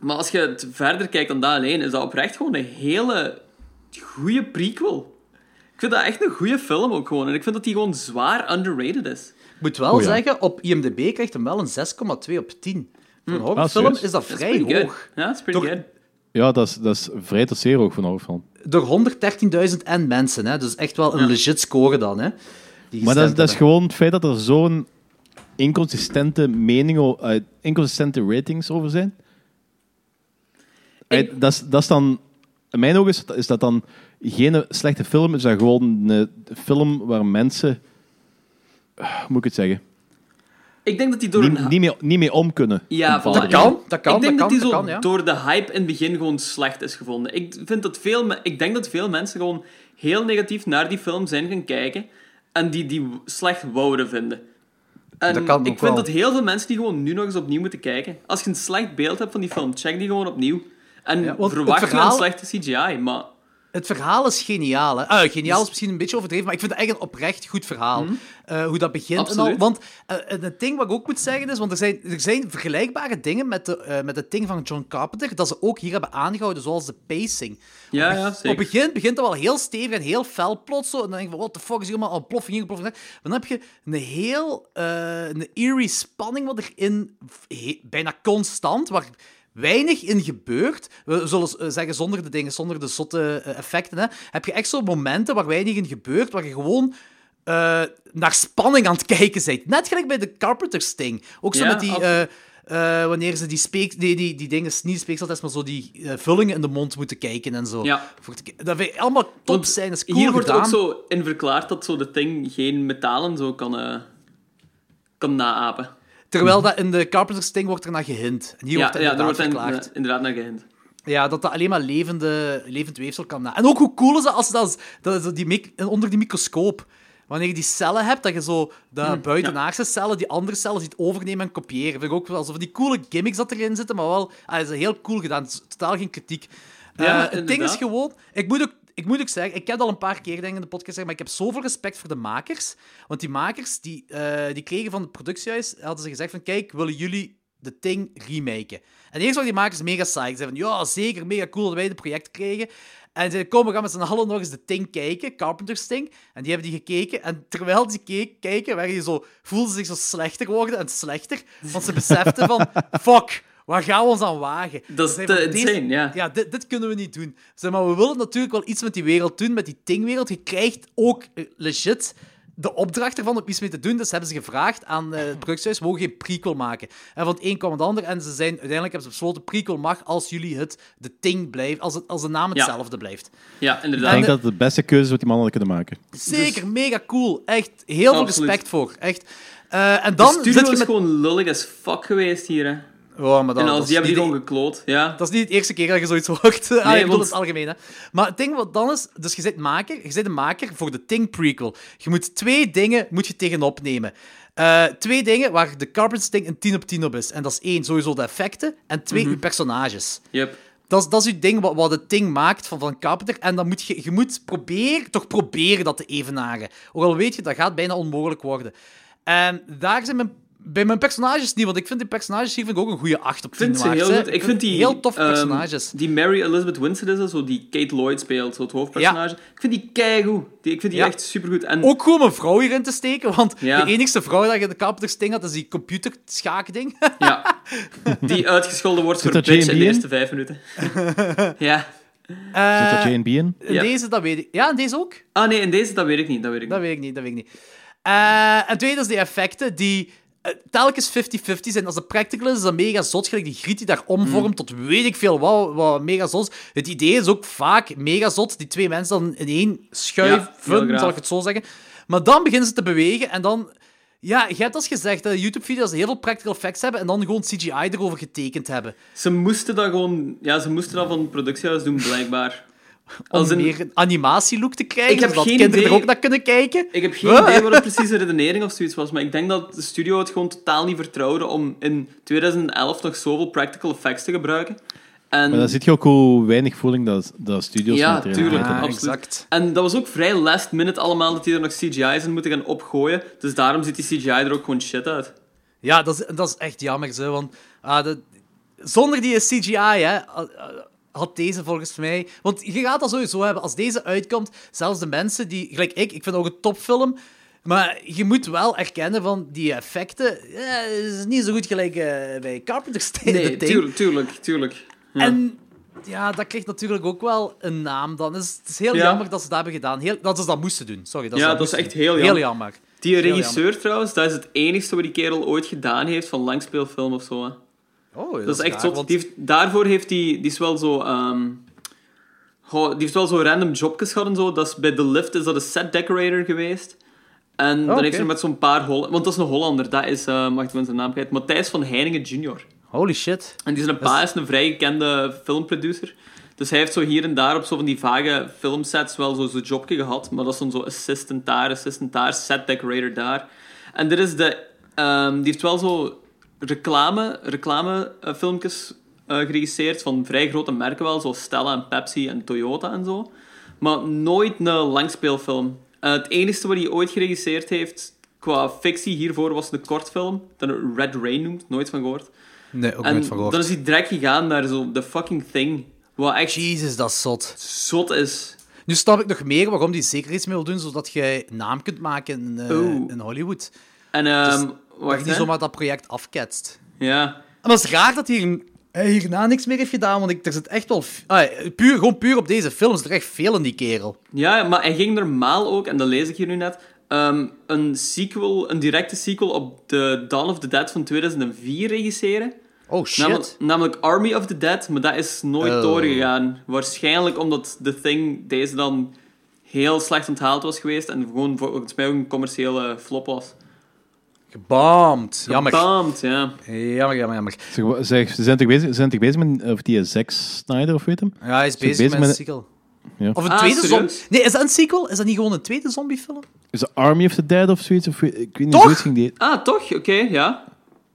maar als je het verder kijkt dan dat alleen, is dat oprecht gewoon een hele goede prequel. Ik vind dat echt een goede film ook gewoon. En ik vind dat die gewoon zwaar underrated is. Ik moet wel Oh, ja. zeggen, op IMDb krijgt hem wel een 6,2 op 10. Voor een Ah, horrorfilm serieus? is dat vrij hoog. good. Ja, dat is pretty Toch- good. Ja, dat is, dat is vrij tot zeer hoog van een horrorfilm. Door 113.000 en mensen, hè. Dus echt wel een legit score dan, hè. Die Maar dat, is- dat is gewoon het feit dat er zo'n inconsistente mening, o- eh, inconsistente ratings over zijn. Eh, dat, is, dat is dan, in mijn ogen is, dat- is dat dan geen slechte film, is dat gewoon een film waar mensen, eh, hoe moet ik het zeggen, Ik denk dat die door niet, een... niet, mee, niet mee om kunnen. Ja, bepaalde Dat kan, dat kan, ik denk dat dat, kan, die dat zo kan, ja. door de hype in het begin gewoon slecht is gevonden. Ik, vind dat veel, me- ik denk dat veel mensen gewoon heel negatief naar die film zijn gaan kijken en die die slecht wouden vinden. En Dat kan ook ik vind wel. dat heel veel mensen die gewoon nu nog eens opnieuw moeten kijken. Als je een slecht beeld hebt van die film, check die gewoon opnieuw. En Ja, verwacht verhaal- een slechte CGI, maar... Het verhaal is geniaal. Hè? Ah, geniaal is misschien een beetje overdreven, maar ik vind het echt een oprecht goed verhaal. Eh, hoe dat begint en al. Want eh, het ding wat ik ook moet zeggen is, want er zijn, er zijn vergelijkbare dingen met, de, eh, met het ding van John Carpenter, dat ze ook hier hebben aangehouden, zoals de pacing. Ja, op, ja, Op zeker. het begin begint dat wel heel stevig en heel fel plots. Zo, en dan denk je van, what the fuck is hier allemaal een ploffing hier, ploffing dan heb je een heel eh, een eerie spanning wat erin he- bijna constant, waar weinig in gebeurt. We zullen eh, zeggen, zonder de dingen, zonder de zotte eh, effecten, hè, heb je echt zo momenten waar weinig in gebeurt, waar je gewoon eh, naar spanning aan het kijken bent. Net gelijk bij de Carpenter's Sting. Ook zo Ja, met die... wanneer ze die speek... Die, die, die dingen, niet speekseltest, maar zo die eh, vullingen in de mond moeten kijken en zo. Ja. Dat vind ik allemaal top zijn, cool Hier wordt ook zo in verklaard dat zo de Thing geen metalen zo kan, kan naapen. Terwijl dat in de Carpenter's Sting wordt er naar gehint. En hier Ja, wordt er ja, daar inderdaad wordt in- eh, inderdaad naar gehind. Ja, dat dat alleen maar levende, levend weefsel kan na. En ook hoe cool is dat als je dat, dat die onder die microscoop. Wanneer je die cellen hebt, dat je zo de buitenaardse cellen die andere cellen ziet overnemen en kopiëren. Vind ik ook wel van die coole gimmicks dat erin zitten, maar wel, ah, dat is heel cool gedaan. Het is totaal geen kritiek. Eh, Ja, het ding is inderdaad. gewoon, ik moet ook ik moet ook zeggen, ik heb al een paar keer in de podcast gezegd, maar ik heb zoveel respect voor de makers. Want die makers, die, eh, die kregen van het productiehuis, hadden ze gezegd van, kijk, willen jullie de Thing remaken? En eerst waren die makers mega psyched. Ze zeiden van, ja, zeker, mega cool dat wij het project kregen. En ze zeiden, kom, we gaan met z'n allen nog eens de Thing kijken, Carpenter's Thing. En die hebben die gekeken. En terwijl die keek, kijken, zo, voelden ze zich zo slechter geworden en slechter. Want ze beseften van, <laughs> fuck, waar gaan we ons aan wagen? Dat is te deze- insane, ja. ja, dit, dit kunnen we niet doen. Zeg maar we willen natuurlijk wel iets met die wereld doen, met die Ting-wereld. Je krijgt ook eh, legit de opdracht ervan om iets mee te doen. Dus hebben ze gevraagd aan eh, het productiehuis, mogen geen prequel maken. En van het een kwam het ander. En ze zijn, uiteindelijk hebben ze besloten, prequel mag als jullie het The Thing blijft, als, het, als de naam Ja. hetzelfde blijft. Ja, Ik inderdaad. denk de- dat het de beste keuze is wat die mannen hadden kunnen maken. Zeker, mega cool. Echt, heel veel respect voor. Echt. Eh, en de dan studio zit je is met... gewoon lullig as fuck geweest hier, hè. Oh, maar En als die hebben niet die de- gewoon gekloot, ja. Dat is niet de eerste keer dat je zoiets <laughs> hoort. ah, ik bedoel want- het algemeen, hè. Maar het ding wat dan is... Dus je bent maker, je bent een maker voor de Ting prequel. Je moet twee dingen moet je tegenop nemen. Eh, twee dingen waar de Carpenter's Ting een 10 op 10 op is. En dat is één, sowieso de effecten. En twee, Mhm. je personages. Yep. Dat is, dat is je ding wat, wat het ding maakt van, van Carpenter. En dan moet je, je moet proberen, toch proberen dat te evenaren. Ook al weet je, dat gaat bijna onmogelijk worden. En daar zijn mijn, bij mijn personages niet, want ik vind die personages hier vind ik ook een goede 8 op 10 Ik vind ze heel goed. Ik vind die... Heel toffe ehm, personages. die Mary Elizabeth Winstead is dat, zo die Kate Lloyd speelt, zo het hoofdpersonage. Ik vind die keigoed. Die, ik vind die Ja. echt supergoed. En Ook gewoon een vrouw hierin te steken, want Ja. de enigste vrouw dat je in de Carpenter's Ting had, is die computerschaakding. <laughs> ja, die uitgescholden wordt Zit voor bitch in de eerste vijf minuten. <laughs> ja. Eh, Zit er J&B in? in Ja. deze, dat weet ik. Ja, in deze ook? Ah nee, in deze, dat weet ik niet. Dat weet ik Dat niet. weet ik niet, dat weet ik niet. Eh, en tweede is die effecten die eh, telkens 50-50 zijn. Als de practical is, is dat mega zot. Gelijk die griet die daar omvormt tot weet ik veel wat, wat mega zot is. Het idee is ook vaak mega zot. Die twee mensen dan in één schuiven, zal ik het zo zeggen. Maar dan beginnen ze te bewegen en dan... Ja, je hebt als gezegd, dat YouTube-video's heel veel practical effects hebben en dan gewoon CGI erover getekend hebben. Ze moesten dat gewoon... Ja, ze moesten dat van het productiehuis doen, blijkbaar. Om Als een- meer een animatielook te krijgen, Ik heb zodat geen kinderen idee- er ook naar kunnen kijken. Ik heb geen Wat? idee wat de <laughs> precieze redenering of zoiets was, maar ik denk dat de studio het gewoon totaal niet vertrouwde om in 2011 nog zoveel practical effects te gebruiken. En, Maar dan zit je ook hoe weinig voeling dat, dat studios Ja, tuurlijk. Ah, absoluut. exact. en dat was ook vrij last minute allemaal dat die er nog CGI's in moeten gaan opgooien. Dus daarom ziet die CGI er ook gewoon shit uit. Ja, dat is, dat is echt jammer, zo, want ah, dat- zonder die CGI hè, ah, had deze volgens mij... Want je gaat dat sowieso hebben, als deze uitkomt, zelfs de mensen die... Gelijk ik, ik vind het ook een topfilm, maar je moet wel erkennen van die effecten, ja, is niet zo goed gelijk eh, bij Carpenter's Day. Nee, tuurlijk, tuurlijk, tuurlijk. Ja. En ja, dat krijgt natuurlijk ook wel een naam dan. Dus het is heel Ja. jammer dat ze dat hebben gedaan. Heel, dat ze dat moesten doen, sorry. Dat Ja, dat is echt doen. heel Heel jammer. jammer. Die Heel regisseur trouwens, dat is het enigste wat die kerel ooit gedaan heeft van langspeelfilm of zo. Hè. Oh, dat, Dat is echt raar, zot. want- Die heeft, daarvoor heeft hij... Die is wel zo... ehm, die heeft wel zo random jobjes gehad en zo. Dat is, bij The Lift is dat een set decorator geweest. En dan oké. heeft hij met zo'n paar Hollanders... Want dat is een Hollander. Dat is... eh mag ik mijn naam kwijt? Matthijs van Heiningen jr. Holy shit. En die zijn pa is een vrij gekende filmproducer. Dus hij heeft zo hier en daar op zo van die vage filmsets wel zo zijn jobje gehad. Maar dat is dan zo assistant daar, assistant daar, set decorator daar. En dit is de... ehm, die heeft wel zo reclame, reclame eh, filmpjes eh, geregisseerd van vrij grote merken wel, zoals Stella en Pepsi en Toyota en zo. Maar nooit een langspeelfilm. Eh, het enige wat hij ooit geregisseerd heeft qua fictie hiervoor was een kortfilm, dat Red Rain noemt, nooit van gehoord. Nee, ook En nooit van gehoord. dan is hij direct gegaan naar zo The Fucking Thing. Wat echt Jezus, dat is zot. zot is. Nu snap ik nog meer waarom die zeker iets mee wil doen, zodat je naam kunt maken in, Oeh. in Hollywood. En wacht, hè. zomaar dat project afketst. Ja. En dat is raar dat hij hij hierna niks meer heeft gedaan, want ik, er zit echt wel... ah, puur, gewoon puur op deze films, er echt veel in die kerel. ja, maar hij ging normaal ook, en dat lees ik hier nu net, ehm, een sequel, een directe sequel op de Dawn of the Dead van 2004 regisseren. Oh, shit. Namelijk, namelijk Army of the Dead, maar dat is nooit Oh. doorgegaan. Waarschijnlijk omdat The Thing deze dan heel slecht onthaald was geweest en gewoon volgens mij ook een commerciële flop was. Gebamd. Jammer. Gebamd, ja. Jammer, jammer, jammer. Zeg, wa- zeg, ze zijn toch bezig, ze zijn toch bezig met of die Zack Snyder of weet hem? Ja, hij is bezig, bezig met een met- sequel. Ja. Of een Ah, tweede serieus? zombie... Nee, is dat een sequel? Is dat niet gewoon een tweede zombiefilm? Is het Army of the Dead of zoiets? Of, weet- ik weet niet, Toch? zoiets ging die... Ah, toch? Oké, ja.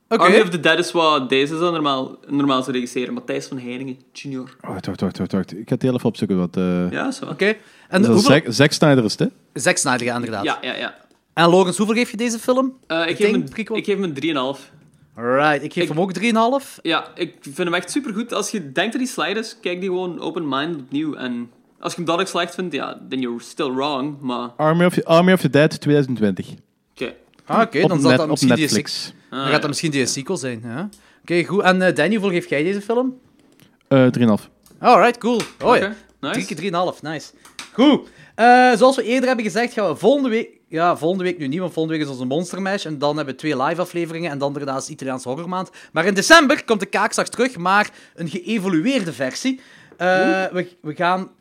Oké. Army of the Dead is wat deze zou normaal, normaal zou regisseren. Matthijs van Heiningen, junior. Wacht, wacht, wacht, wacht, wacht. Ik ga het heel even opzoeken wat... eh Ja, zo. Oké. En hoeveel... Zack, Zack Snyder is het, hè? Zack Snyder, ja, inderdaad. Ja, ja, ja. En Logans, hoeveel geef je deze film? Eh, ik, Ik geef denk hem, ik geef hem een 3,5. Alright, ik geef Ik- hem ook 3,5. Ja, ik vind hem echt supergoed. Als je denkt dat hij slecht is, kijk die gewoon open-minded opnieuw. En als je hem dat ook slecht vindt, ja, then you're still wrong. Maar, oké. Army of, Army of the Dead 2020. Ah, oké, dan zal dat op misschien die Netflix. sequel... Ah, Dan gaat dat misschien die sequel zijn. Ja. Oké, goed. En eh, Danny, hoeveel geef jij deze film? Eh 3,5. Alright, cool. Oh ja. Oké, nice. Drie keer 3,5, nice. Goed. Eh, zoals we eerder hebben gezegd, gaan we volgende week... Ja, volgende week nu niet, want volgende week is onze Monster Mash. En dan hebben we twee live afleveringen en dan daarnaast Italiaanse horrormaand. Maar in december komt de kaakslag terug, maar een geëvolueerde versie. Eh, we, we gaan...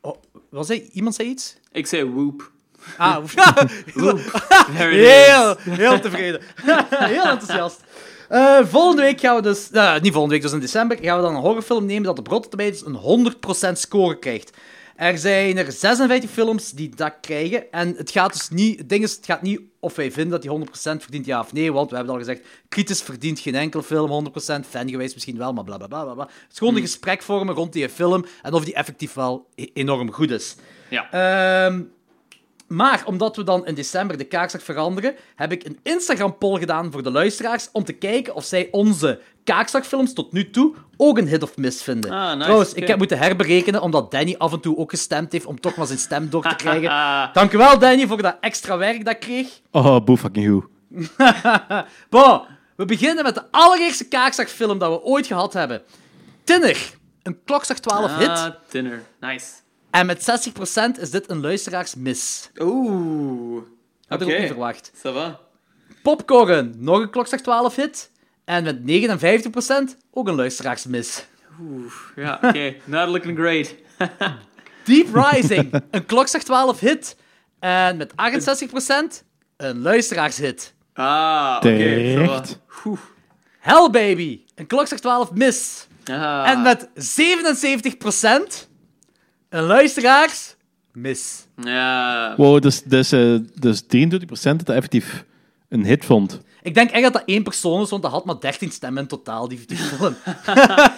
Oh, was hij? Iemand zei iets? Ik zei whoop. Ah, it <laughs> heel, heel tevreden. <laughs> heel enthousiast. Eh, volgende week gaan we dus... eh, niet volgende week, dus in december gaan we dan een horrorfilm nemen dat op Rotten Tomatoes een 100% score krijgt. Er zijn er 56 films die dat krijgen. En het gaat dus niet... Het ding is, het gaat niet of wij vinden dat die 100% verdient, ja of nee. Want we hebben al gezegd, kritisch verdient geen enkele film 100%. Fan geweest misschien wel, maar bla bla bla bla. Het is gewoon een gesprek vormen rond die film. En of die effectief wel e- enorm goed is. Ja. Ehm, maar omdat we dan in december de kaakslag veranderen, heb ik een Instagram-poll gedaan voor de luisteraars om te kijken of zij onze kaakslagfilms tot nu toe ook een hit of miss vinden. Ah, nice, Trouwens, ik heb moeten herberekenen omdat Danny af en toe ook gestemd heeft om toch maar zijn stem door te krijgen. <laughs> Dankjewel, Danny, voor dat extra werk dat ik kreeg. Oh, boe fucking who. <laughs> Bon, we beginnen met de allereerste kaakslagfilm dat we ooit gehad hebben. Tinner, een klokslag 12 hit. Ah, dinner. Nice. En met 60% is dit een luisteraarsmis. Oeh. Had ik Oké. ook niet verwacht. Ça va. Popcorn, nog een klokslag 12 hit. En met 59% ook een luisteraarsmis. Ja, oké. <laughs> Not looking great. <laughs> Deep Rising, een klokslag 12 hit. En met 68% een luisteraarshit. Ah, oké. Terecht. Hell Baby, een klokslag 12 mis. Ah. En met 77% een luisteraars mis. Ja. Wow, dus, dus, eh, dus 23% dat dat effectief een hit vond. Ik denk echt dat dat één persoon is, want dat had maar 13 stemmen in totaal, die, die film. <laughs>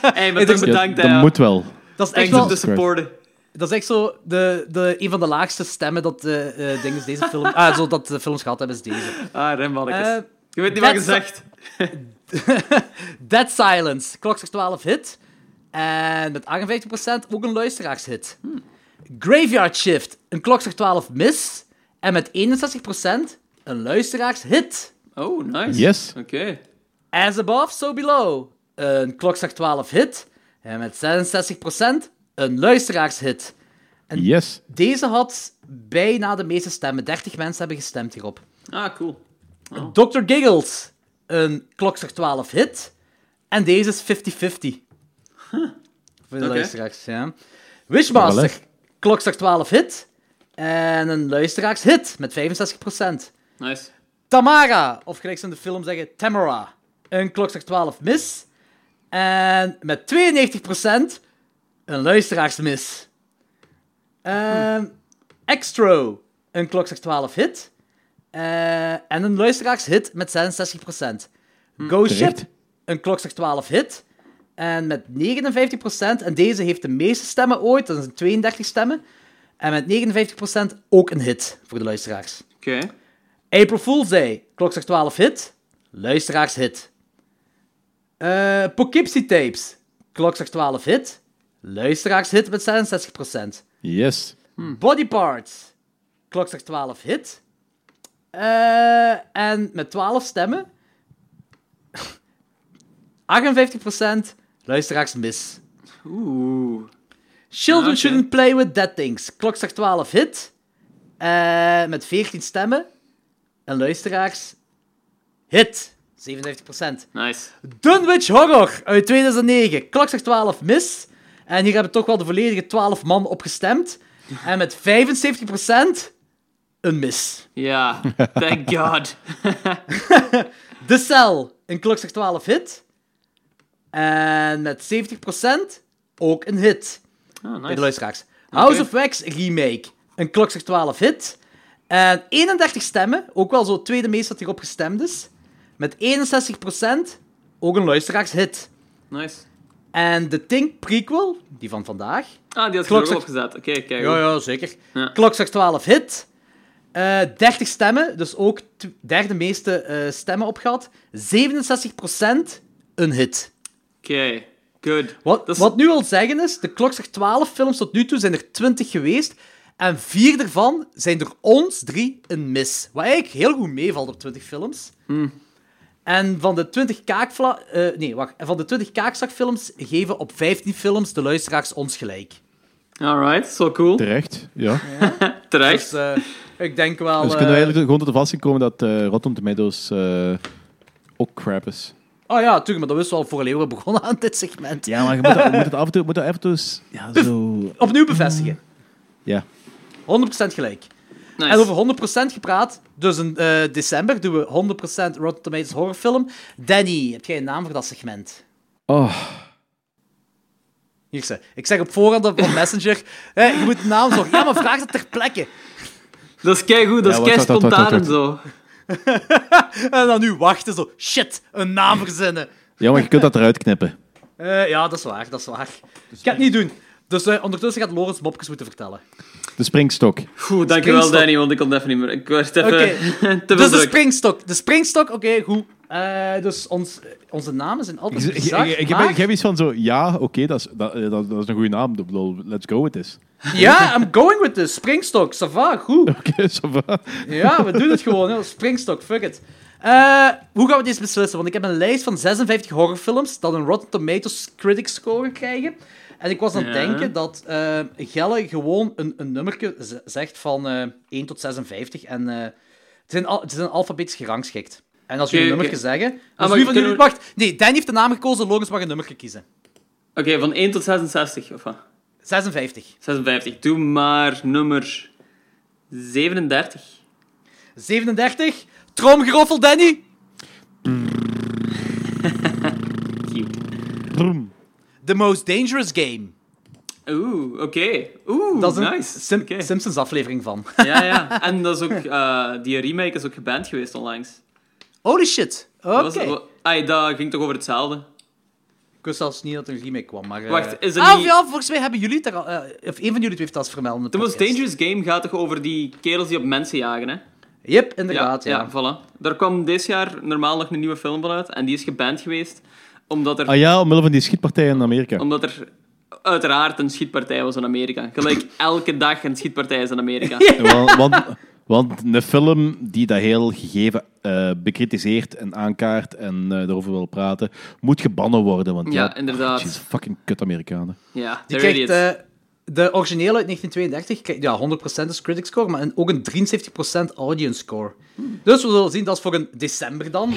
Hey, maar toch Ja, bedankt, dat hè. moet wel. Dat is echt wel... te supporten. Dat is echt zo de, de, een van de laagste stemmen dat eh eh dingen deze film, ah, zo dat de films gehad hebben, is deze. Ah, remmannetjes. Eh, Je weet niet wat that's- gezegd. <laughs> Dead Silence, klokslag 12 hit. En met 58% ook een luisteraarshit. Graveyard Shift, een klokslag 12 mis. En met 61% een luisteraarshit. Oh, nice. Yes. Oké. As Above, So Below, een klokslag 12 hit. En met 66% een luisteraarshit. Yes. Deze had bijna de meeste stemmen. 30 mensen hebben gestemd hierop. Ah, cool. Dr. Giggles, een klokslag 12 hit. En deze is 50-50. Voor de luisteraars, ja. Wishmaster, klokslag 12 hit. En een luisteraarshit met 65%. Nice. Tamara, of gelijk ze in de film zeggen, Tamara. Een klokslag 12 mis. En met 92% een luisteraarsmis. Ehm Extro, een klokslag 12 hit. Eh, en een luisteraarshit met 66%. Go Ship, een klokslag 12 hit. En met 59%, en deze heeft de meeste stemmen ooit, dat zijn 32 stemmen. En met 59% ook een hit voor de luisteraars. Oké. April Fool's Day, klokslag 12 hit, luisteraarshit. Eh Poughkeepsie Tapes, klokslag 12 hit, luisteraarshit met 66%. Yes. Body Parts, klokslag 12 hit. Eh, en met 12 stemmen, <laughs> 58% luisteraarsmis. Oeh. Children. Shouldn't Play With Dead Things, klokslag 12 hit. Eh, met 14 stemmen. En luisteraars. Hit. 57%. Nice. Dunwich Horror uit 2009. Klokslag 12 mis. En hier hebben toch wel de volledige 12 man op gestemd. En met 75% een mis. Ja. Thank <laughs> God. <laughs> The Cell. Een klokslag 12 hit. En met 70% ook een hit. Ah, bij de nice. luisteraars. House of Wax remake. Een klokslag 12 hit. En 31 stemmen. Ook wel zo het tweede meest dat hierop gestemd is. Met 61% ook een luisteraarshit. Nice. En de Think prequel, die van vandaag. Ah, die had je er opgezet. Oké, kijk. Ja, ja, zeker. Ja. Klokslag 12 hit. Eh 30 stemmen, dus ook derde meeste eh, stemmen opgehad. 67% een hit. Oké. Good. Wat, nu wil zeggen is, de klok zegt 12 films tot nu toe zijn er 20 geweest. En vier daarvan zijn door ons drie een mis. Wat eigenlijk heel goed meevalt op 20 films. Hmm. En van de 20 kaakvla... eh, nee, wacht. En van de 20 kaakslagfilms geven op 15 films de luisteraars ons gelijk. Alright, zo cool. Terecht. Ja. <laughs> Terecht. Dus, eh, Ik denk wel... Dus eh, kunnen we eigenlijk gewoon tot de vasting komen dat eh Rotten Tomatoes eh, ook crap is. Oh ja, tuurlijk, maar dat wisten we al voor we begonnen aan dit segment. Ja, maar je moet, dat- je moet het af en toe, moet dat af en toe eens- ja, zo... Opnieuw bevestigen. Ja. 100% gelijk. Nice. En over 100% gepraat, dus in eh, december doen we 100% Rotten Tomatoes horrorfilm. Danny, heb jij een naam voor dat segment? Oh, Hier, ze. ik zeg op voorhand op Messenger, <laughs> hè, je moet een naam zorgen. Ja, maar vraag dat ter plekke. Dat is kei goed, dat Ja, is kei spontaan en zo. <laughs> En dan nu wachten, zo, shit, een naam verzinnen. ja, maar je kunt dat eruit knippen. Eh, ja, dat is waar, dat is waar. Ik ga het niet doen. Dus eh, ondertussen gaat Lorenz mopjes moeten vertellen. De springstok. Oeh, dankjewel Springstok. Danny, want ik kon het even niet meer. Ik werd even Oké. <laughs> te veel Dus de springstok. De springstok, oké, goed. Eh, dus ons, onze namen zijn Ik, altijd ik, ik, bizar, ik, maar- ik heb iets van zo, ja, oké, dat, is, dat, eh, dat, dat is een goede naam. Ik bedoel, Let's go with this. Ja, I'm going with this. Springstok, ça va, goed. <laughs> Oké, ça va. Ja, we doen het gewoon. Hè. Springstok, fuck it. Eh, hoe gaan we deze beslissen? Want ik heb een lijst van 56 horrorfilms dat een Rotten Tomatoes critic score krijgen. En ik was aan het Ja. denken dat eh Gelle gewoon een, een nummerke zegt van eh 1 tot 56. En eh, het, zijn al, het zijn alfabetisch gerangschikt. En als jullie een nummerke zeggen... Dus maar wie van jullie... we- Wacht, nee, Dan heeft de naam gekozen, Logans mag een nummerke kiezen. Oké, van 1 tot 66, of wat? 56. 56. Doe maar nummer 37. 37. Tromgeroffel, Danny. <laughs> Brum. The Most Dangerous Game. Oeh, oké. Oeh, Dat is een nice. Sim-. Simpsons aflevering van. Ja, ja. <laughs> En dat is ook, eh, die remake is ook geband geweest onlangs. Holy shit. Oké. Het- Ai, dat ging toch over hetzelfde? Ik wist zelfs niet dat er een remake kwam, maar... eh, Wacht, is er ah, niet- ja, volgens mij hebben jullie het er al... eh, of een van jullie heeft dat vermeld The Most. Dangerous Game gaat toch over die kerels die op mensen jagen, hè? Yep, inderdaad, ja. ja, voilà. Daar kwam dit jaar normaal nog een nieuwe film van uit. En die is geband geweest omdat er, Ah ja, omwille van die schietpartij in Amerika. omdat er uiteraard een schietpartij was in Amerika. Gelijk <laughs> elke dag een schietpartij is in Amerika. want, want, want een film die dat heel gegeven eh bekritiseert en aankaart en eh erover wil praten, moet gebannen worden. Want ja, Ja, inderdaad. jeez, fucking kut Amerikanen. Ja, Die krijgt is. eh, de originele uit 1932, krijgt, ja, 100% is critic score, maar ook een 73% audience score. Dus we zullen zien, dat is voor een december dan.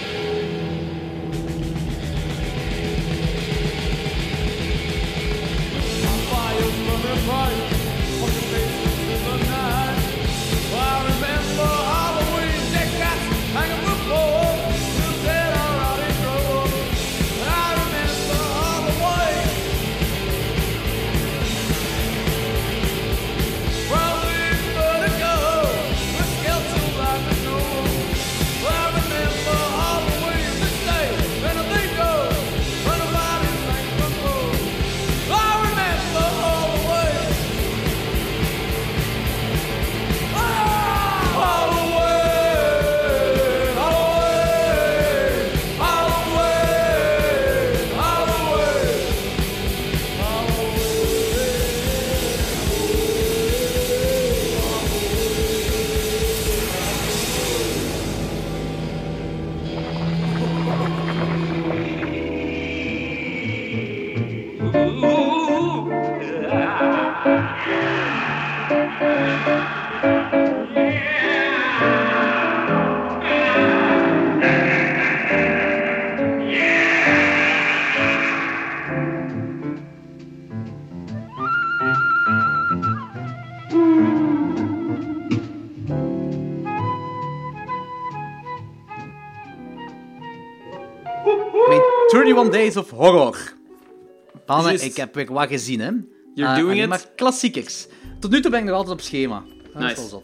31 Days of Horror. Juist. ik heb weer wat gezien, hè. You're Eh, doing it. maar klassiekers. Tot nu toe ben ik nog altijd op schema. Is Nice.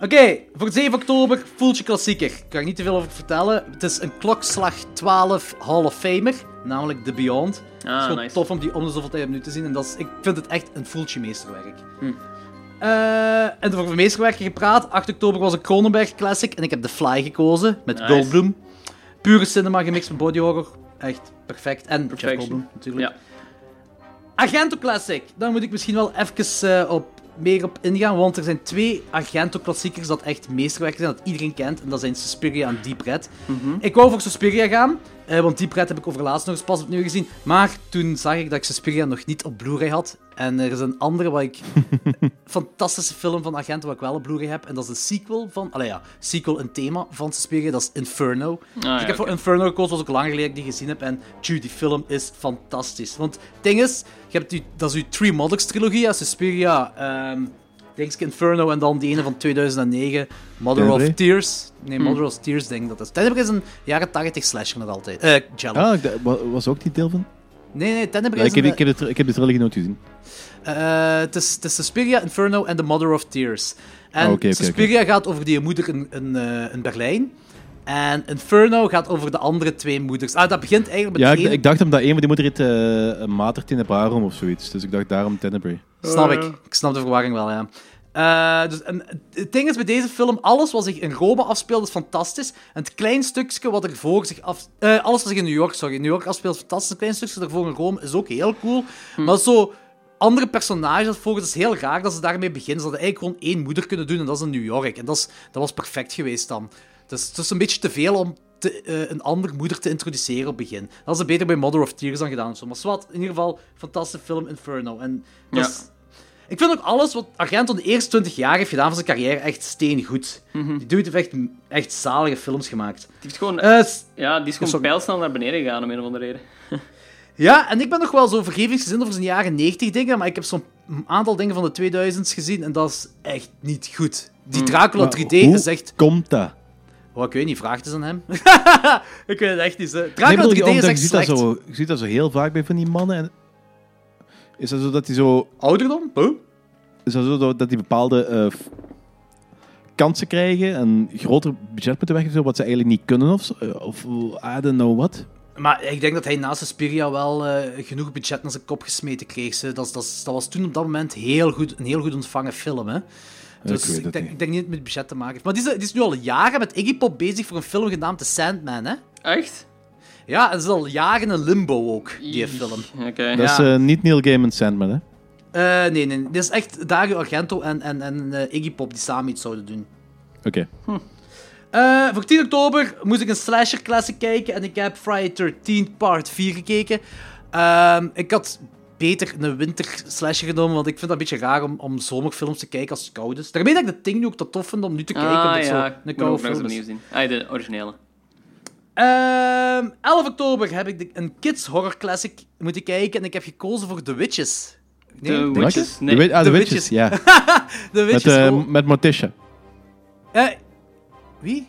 Oké, voor 7 oktober, voeltje klassieker. Ik kan er niet te veel over vertellen. Het is een klokslag 12 Hall of Famer, namelijk The Beyond. het is gewoon nice. tof om die om de zoveel tijd opnieuw te zien. En dat is, ik vind het echt een voeltje meesterwerk. Hm. Eh, en over meesterwerken gepraat. 8 oktober was een Cronenberg Classic en ik heb The Fly gekozen met Nice. Goldblum. Pure cinema gemixt met body horror. Echt perfect. En Jeff Perfection. Goldblum natuurlijk. Ja. Argento Classic. Daar moet ik misschien wel even eh, op, meer op ingaan, want er zijn twee Argento-klassiekers dat echt meesterwerken zijn, dat iedereen kent. En dat zijn Suspiria en Deep Red. Ik wou voor Suspiria gaan, eh, want Deep Red heb ik over laatst nog eens pas opnieuw gezien. Maar toen zag ik dat ik Suspiria nog niet op Blu-ray had. En er is een andere wat ik... <laughs> fantastische film van Agenten wat ik wel op Blu-ray heb. En dat is een sequel van... Allee ja, sequel, een thema van Suspiria. Dat is Inferno. Ah, ja, ik heb voor. Inferno gekozen, was ook lang geleden dat ik die gezien heb. En tju, die film is fantastisch. Want het ding is, je hebt die, dat is uw Three Mothers trilogie. ja, Suspiria, ehm denk ik Inferno en dan die ene van 2009, Mother of Tears. Nee, Mother of Tears denk ik dat is. Tenebrae is een jaren 80 slasher nog altijd. Eh, Jello. Ah, wa- was ook die deel van? Nee, nee, Tenebrae Ja, is ik, heb, een... ik, heb de, ik heb de trilogie nooit gezien. Eh, het, is, het is Suspiria, Inferno en The Mother of Tears. En Ah, oké, oké, Suspiria gaat over die moeder in, in, eh, in Berlijn. En Inferno gaat over de andere twee moeders. Ah, dat begint eigenlijk met Ja, één- ik, ik dacht hem dat een van die moeder heet eh Mater Tenebrarum of zoiets. Dus ik dacht daarom Tenebrae. Snap ik. Ik snap de verwarring wel, ja. Eh, dus, en het ding is bij deze film, alles wat zich in Rome afspeelt is fantastisch. En het klein stukje wat er voor zich af... eh, alles wat zich in New York, sorry, in New York afspeelt is fantastisch. Het klein stukje ervoor in Rome is ook heel cool. Maar zo andere personages dat volgen, het is heel raar dat ze daarmee beginnen. Ze hadden eigenlijk gewoon één moeder kunnen doen en dat is in New York. En dat, is, dat was perfect geweest dan. Dus het is een beetje te veel om te, eh, een andere moeder te introduceren op het begin. Dat hadden ze beter bij Mother of Tears dan gedaan. Zo. Maar zwart, in ieder geval, fantastische film Inferno. En dat Ja. is- ik vind ook alles wat Argento de eerste 20 jaar heeft gedaan van zijn carrière echt steengoed. Die dude heeft echt, echt zalige films gemaakt. Die, heeft gewoon, Eh, ja, die is gewoon sorry. pijlsnel naar beneden gegaan om een of andere reden. <laughs> ja, en ik ben nog wel zo vergevingsgezind over zijn jaren 90 dingen, maar ik heb zo'n aantal dingen van de 2000s gezien en dat is echt niet goed. Die Dracula Maar 3D hoe is echt... komt dat? Oh, ik weet niet, vraag het eens aan hem. <laughs> ik weet het echt niet. Nee, Dracula bedoel, 3D is je echt ziet, dat zo, je ziet dat zo heel vaak bij van die mannen. En is dat zo dat die zo... Ouderdom? Huh? Is dat zo dat die bepaalde eh, kansen krijgen en groter budget moeten weggeven, wat ze eigenlijk niet kunnen of zo? Eh, Of I don't know what. Maar ik denk dat hij naast Suspiria wel eh, genoeg budget naar zijn kop gesmeten kreeg. ze. Dat, was toen op dat moment heel goed, een heel goed ontvangen film. Hè? Dus ik, het denk, niet. ik denk niet dat het met budget te maken heeft. Maar die is, die is nu al jaren met Iggy Pop bezig voor een film genaamd The Sandman. Hè? Echt? Ja, het is al jaren een limbo ook, die film. Oké. Dat is Ja. eh, niet Neil Gaiman Sandman, hè? Eh, nee, nee, dit is echt Dario Argento en, en, en eh, Iggy Pop die samen iets zouden doen. Oké. Eh, voor 10 oktober moest ik een slasher classic kijken en ik heb Friday 13 part 4 gekeken. Ehm, ik had beter een winter slasher genomen, want ik vind dat een beetje raar om, om zomerfilms te kijken als het koud is. Daarmee dat ik de ting nu ook dat tof vind om nu te kijken, Ah, omdat het ja. zo Ik een moet ook koude nog eens film opnieuw zien. Ah, de originele. Ehm 11 oktober heb ik de- een kids horror classic moeten kijken en ik heb gekozen voor The Witches. Nee, The De Witches? Nee. Wi- ah, The Witches, ja. <laughs> The Witches. Met, eh, met Morticia. Eh, wie?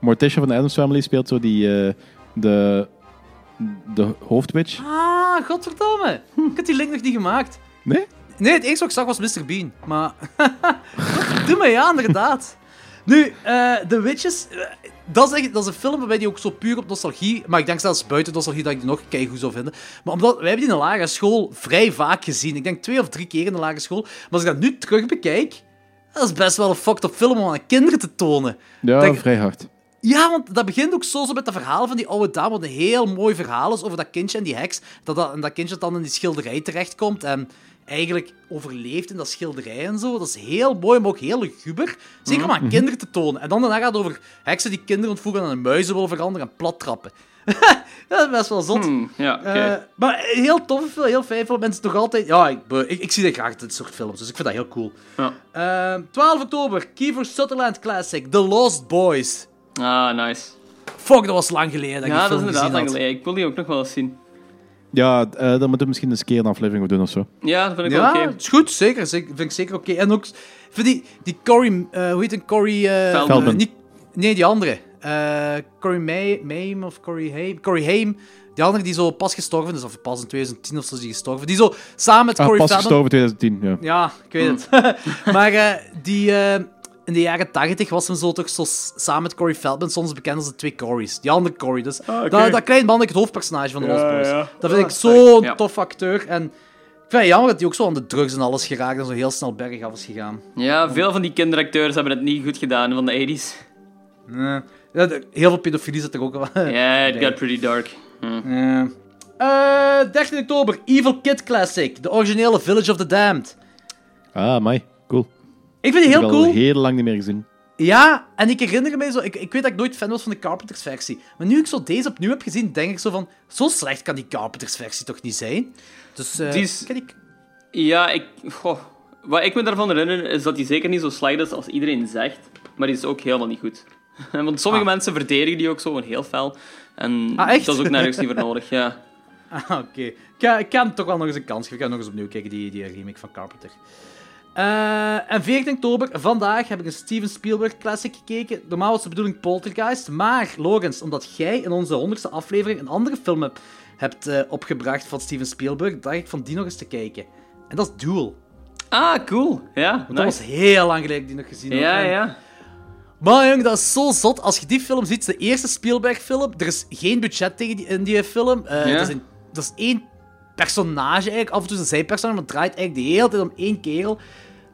Morticia van de Addams Family speelt zo die... eh, de, de hoofdwitch. Ah, godverdamme. Ik had die link nog niet gemaakt. Nee? Nee, het eerste wat ik zag was Mr. Bean. Maar. <laughs> Doe me ja, inderdaad. Nu, eh The Witches. Dat, is echt, dat is een film waarbij die ook zo puur op nostalgie. Maar ik denk zelfs buiten nostalgie dat ik die nog keigoed zou vinden. Maar omdat wij hebben die in de lagere school vrij vaak gezien. Ik denk twee of drie keer in de lagere school. Maar als ik dat nu terug bekijk. Dat is best wel een fucked up film om aan kinderen te tonen. Ja, Denk- vrij hard. Ja, want dat begint ook zo, zo met dat verhaal van die oude dame. Wat een heel mooi verhaal is over dat kindje en die heks. Dat, dat, en dat kindje dan in die schilderij terechtkomt. En eigenlijk overleeft in dat schilderij en zo. Dat is heel mooi, maar ook heel luguber. Zeker om aan kinderen te tonen. En dan daarna gaat het over heksen die kinderen ontvoeren en in muizen willen veranderen en plat trappen. <laughs> dat is best wel zot. Hmm, ja. Eh, maar een heel film, heel fijn film. Mensen toch altijd... Ja, ik, ik, ik zie dat graag, dit soort films. Dus ik vind dat heel cool. Ja. Eh, 12 oktober, Kiefer Sutherland Classic, The Lost Boys. Ah, nice. Fuck, dat was lang geleden dat ik Ja, dat is inderdaad lang geleden. Ik wil die ook nog wel eens zien. Ja, eh dan moeten we misschien eens een keer een aflevering doen of zo. Ja, dat vind ik Ja, wel oké. is goed, zeker. vind ik zeker oké. En ook, vind die, die Corey, eh, hoe heet een Corey... eh, Feldman. eh, niet, nee, die andere. Eh Corey May, Mayhem of Corey Haim. Corey Haim. Die andere die zo pas gestorven is, of pas in 2010 of zo is die gestorven. Die zo samen met Ah, Corey pas Feldman... gestorven 2010, ja. Ja, ik weet het. <laughs> maar eh, die... eh, in de jaren 80 was hem zo toch zo samen met Corey Feldman soms bekend als de twee Corys. Die andere Corey, dus Ah, dat, dat klein mannelijk, het hoofdpersonage van de Lost Ja, Boys. ja. Dat vind Ah, ik zo'n ja. tof acteur. En ik vind het jammer dat hij ook zo aan de drugs en alles geraakt en zo heel snel bergaf is gegaan. Ja, veel van die kinderacteurs hebben het niet goed gedaan van de 80s. Nee. Ja, de- heel veel pedofilie zit er ook wel. Ja, it got pretty dark. Hm. Ja. Eh, 13 oktober, Evil Kid Classic, de originele Village of the Damned. Ah, mai. Cool. Ik vind die heel Ik heb al cool. heel lang niet meer gezien. Ja, en ik herinner me zo... Ik, ik weet dat ik nooit fan was van de Carpenters versie. Maar nu ik zo deze opnieuw heb gezien, denk ik zo van... Zo slecht kan die Carpenters versie toch niet zijn? Dus... eh, Die is- kan ik... Ja, ik... Goh. Wat ik me daarvan herinner, is dat hij zeker niet zo slecht is als iedereen zegt. Maar die is ook helemaal niet goed. <laughs> Want sommige mensen verdedigen die ook zo een heel fel. En Ah, echt? dat is ook nergens niet voor nodig, ja. <laughs> Ah, oké. Ik, hem toch wel nog eens een kans geven. Ik ga nog eens opnieuw kijken, die, die remake van Carpenter. Eh, en 14 oktober, vandaag, heb ik een Steven Spielberg classic gekeken. Normaal was de bedoeling Poltergeist, maar Lorenz, omdat jij in onze honderdste aflevering een andere film hebt, hebt eh, opgebracht van Steven Spielberg, dacht ik van die nog eens te kijken. En dat is Duel. Ah, cool. Ja, Want Dat was heel lang geleden dat ik die nog gezien heb. Ja, ja. Maar jongen, dat is zo zot. Als je die film ziet, de eerste Spielberg-film. Er is geen budget tegen die, in die film. Eh, Ja. dat, is een, dat is één personage eigenlijk. Af en toe is een zijpersonage, maar het draait eigenlijk de hele tijd om één kerel.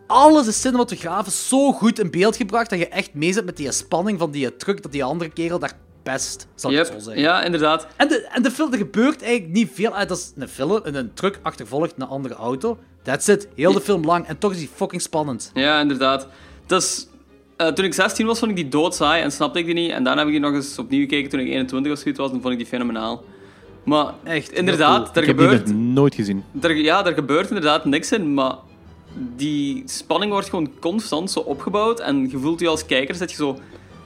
Alles is cinematografisch zo goed in beeld gebracht dat je echt mee zit met die spanning van die truck dat die andere kerel daar pest, zal ik Yep. zo zeggen. Ja, inderdaad. En, de, en de film, er gebeurt eigenlijk niet veel. Dat is een film, en een truck achtervolgt een andere auto. That's it. Heel de film lang. En toch is die fucking spannend. Ja, inderdaad. Eh, toen ik 16 was, vond ik die doodsaai en snapte ik die niet. En daarna heb ik die nog eens opnieuw gekeken toen ik 21 of zoiets was en vond ik die fenomenaal. Maar Echt, inderdaad, er Ik heb die gebeurt, nog nooit gezien. er, ja, er gebeurt inderdaad niks in, maar die spanning wordt gewoon constant zo opgebouwd en je voelt je als kijker, zit je zo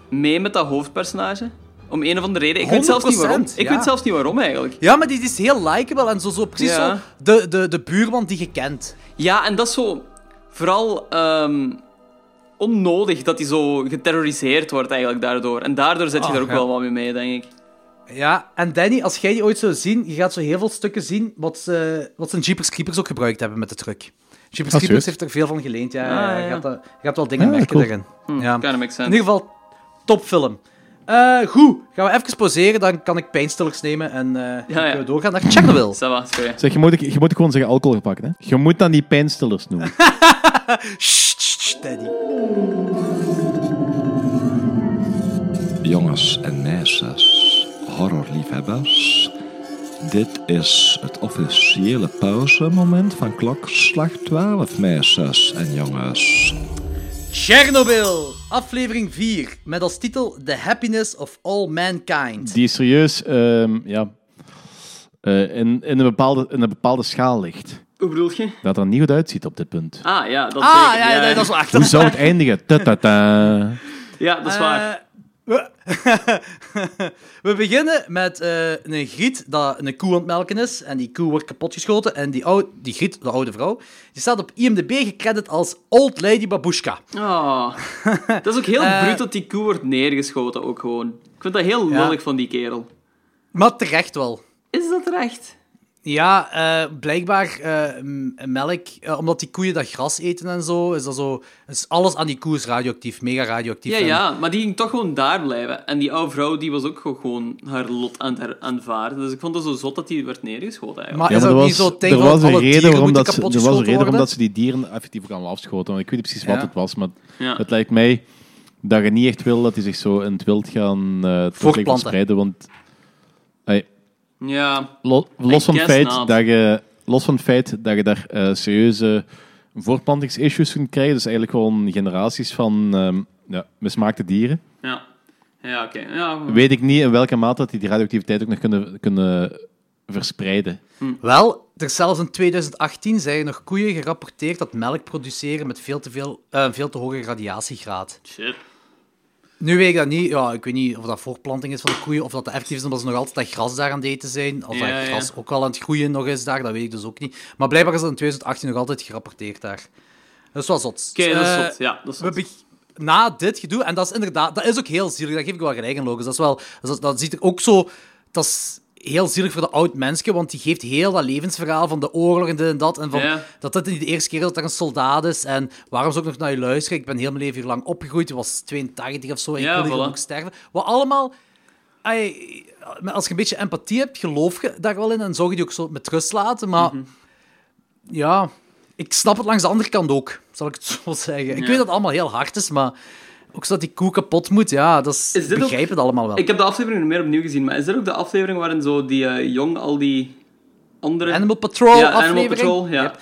mee met dat hoofdpersonage. Om een of andere reden. Ik weet zelfs niet waarom. 100%, Ik ja. weet zelfs niet waarom eigenlijk. Ja, maar die is heel likable en zo, zo precies Ja. zo de, de, de buurman die je kent. Ja, en dat is zo vooral ehm, onnodig dat hij zo geterroriseerd wordt eigenlijk daardoor. En daardoor zit je Ah, er ook ja. wel wat mee mee, denk ik. Ja, en Danny, als jij die ooit zou zien, je gaat zo heel veel stukken zien wat ze, wat ze in Jeepers Creepers ook gebruikt hebben met de truck. Jeepers Ah, Creepers heeft er veel van geleend, ja. Ah, ja, ja. Je, gaat, dat- je gaat wel dingen merken cool. daarin. Hm, ja. In ieder geval, topfilm. Eh goed, gaan we even pauzeren, dan kan ik pijnstillers nemen en eh kunnen we doorgaan naar Chernobyl. <laughs> Zeg, je moet, je moet gewoon zeggen alcohol pakken, hè? Je moet dan die pijnstillers noemen. <laughs> Danny. Jongens en meisjes, horrorliefhebbers. Dit is het officiële pauzemoment van klokslag 12, meisjes en jongens. Chernobyl, aflevering 4, met als titel The Happiness of All Mankind. Die serieus ehm, ja, eh, in, in, een bepaalde, in een bepaalde schaal ligt. Hoe bedoel je? Dat er niet goed uitziet op dit punt. Ah, ja, dat Ah, zeker. ja, ja, dat is wel echt. Hoe zou het eindigen? Ta-ta-ta. Ja, dat is waar. Eh, <laughs> we... beginnen met eh, een griet dat een koe aan het melken is. En die koe wordt kapotgeschoten. En die, ou die griet, de oude vrouw, die staat op IMDb gecredit als Old Lady Babushka. Oh. <laughs> Dat is ook heel bruut dat die koe wordt neergeschoten, ook gewoon. Ik vind dat heel Ja. lullig van die kerel. Maar terecht wel. Is dat terecht? Ja, eh, blijkbaar eh, melk, eh, omdat die koeien dat gras eten en zo, is dat zo... Is alles aan die koe is radioactief, mega radioactief. Ja, En- ja, maar die ging toch gewoon daar blijven. En die oude vrouw die was ook gewoon haar lot aan het aanvaarden. Dus ik vond het zo zot dat die werd neergeschoten eigenlijk. Maar Ja, is maar dat er niet was, zo tegen er was een reden waarom dat ze, er was een reden waarom worden? dat ze die dieren effectief gaan afschoten. Want ik weet niet precies wat het was, maar Ja. het lijkt mij dat je niet echt wil dat die zich zo in het wild gaan eh terug Voortplanten. verspreiden. Want Ja, lo- los, van feit not. dat je, los van het feit dat je daar eh, serieuze voortplantingsissues kunt krijgen, dus eigenlijk gewoon generaties van ehm, ja, mismaakte dieren, ja. Ja, oké. Ja, weet ik niet in welke mate dat die die radioactiviteit ook nog kunnen, kunnen verspreiden. Wel, er is zelfs in 2018 zijn er nog koeien gerapporteerd dat melk produceren met veel te, veel, eh, veel te hoge radiatiegraad. shit. Nu weet ik dat niet. Ja, ik weet niet of dat voortplanting is van de koeien, of dat dat effectief is omdat ze nog altijd dat gras daar aan het eten zijn. Of Ja, dat ja. gras ook wel aan het groeien nog is daar, dat weet ik dus ook niet. Maar blijkbaar is dat in 2018 nog altijd gerapporteerd daar. Dat is wel zot. Oké, dat is Eh, zot. Ja, dat is zot. na dit gedoe, en dat is inderdaad, dat is ook heel zielig, daar geef ik wel gelijk in, Logos. Dat, is wel, dat, dat ziet er ook zo, dat is heel zielig voor de oud mensen, want die geeft heel dat levensverhaal van de oorlog en dit en dat, en van, dat dit niet de eerste keer dat er een soldaat is, en waarom zou ik nog naar je luisteren? Ik ben heel mijn leven hier lang opgegroeid, ik was 82 of zo, en ik hier voilà. ook sterven. Wat allemaal... als je een beetje empathie hebt, geloof je daar wel in en zou je die ook zo met rust laten, maar Mhm. ja, ik snap het langs de andere kant ook, zal ik het <laughs> zo zeggen. Ik weet dat het allemaal heel hard is, maar ook zodat die koe kapot moet, ja, dat is, Is dit ik begrijp ook- het allemaal wel. Ik heb de aflevering nog meer opnieuw gezien, maar is dit ook de aflevering waarin zo die eh, jong al die andere... Animal Patrol ja, aflevering. Animal Patrol, ja. Yep.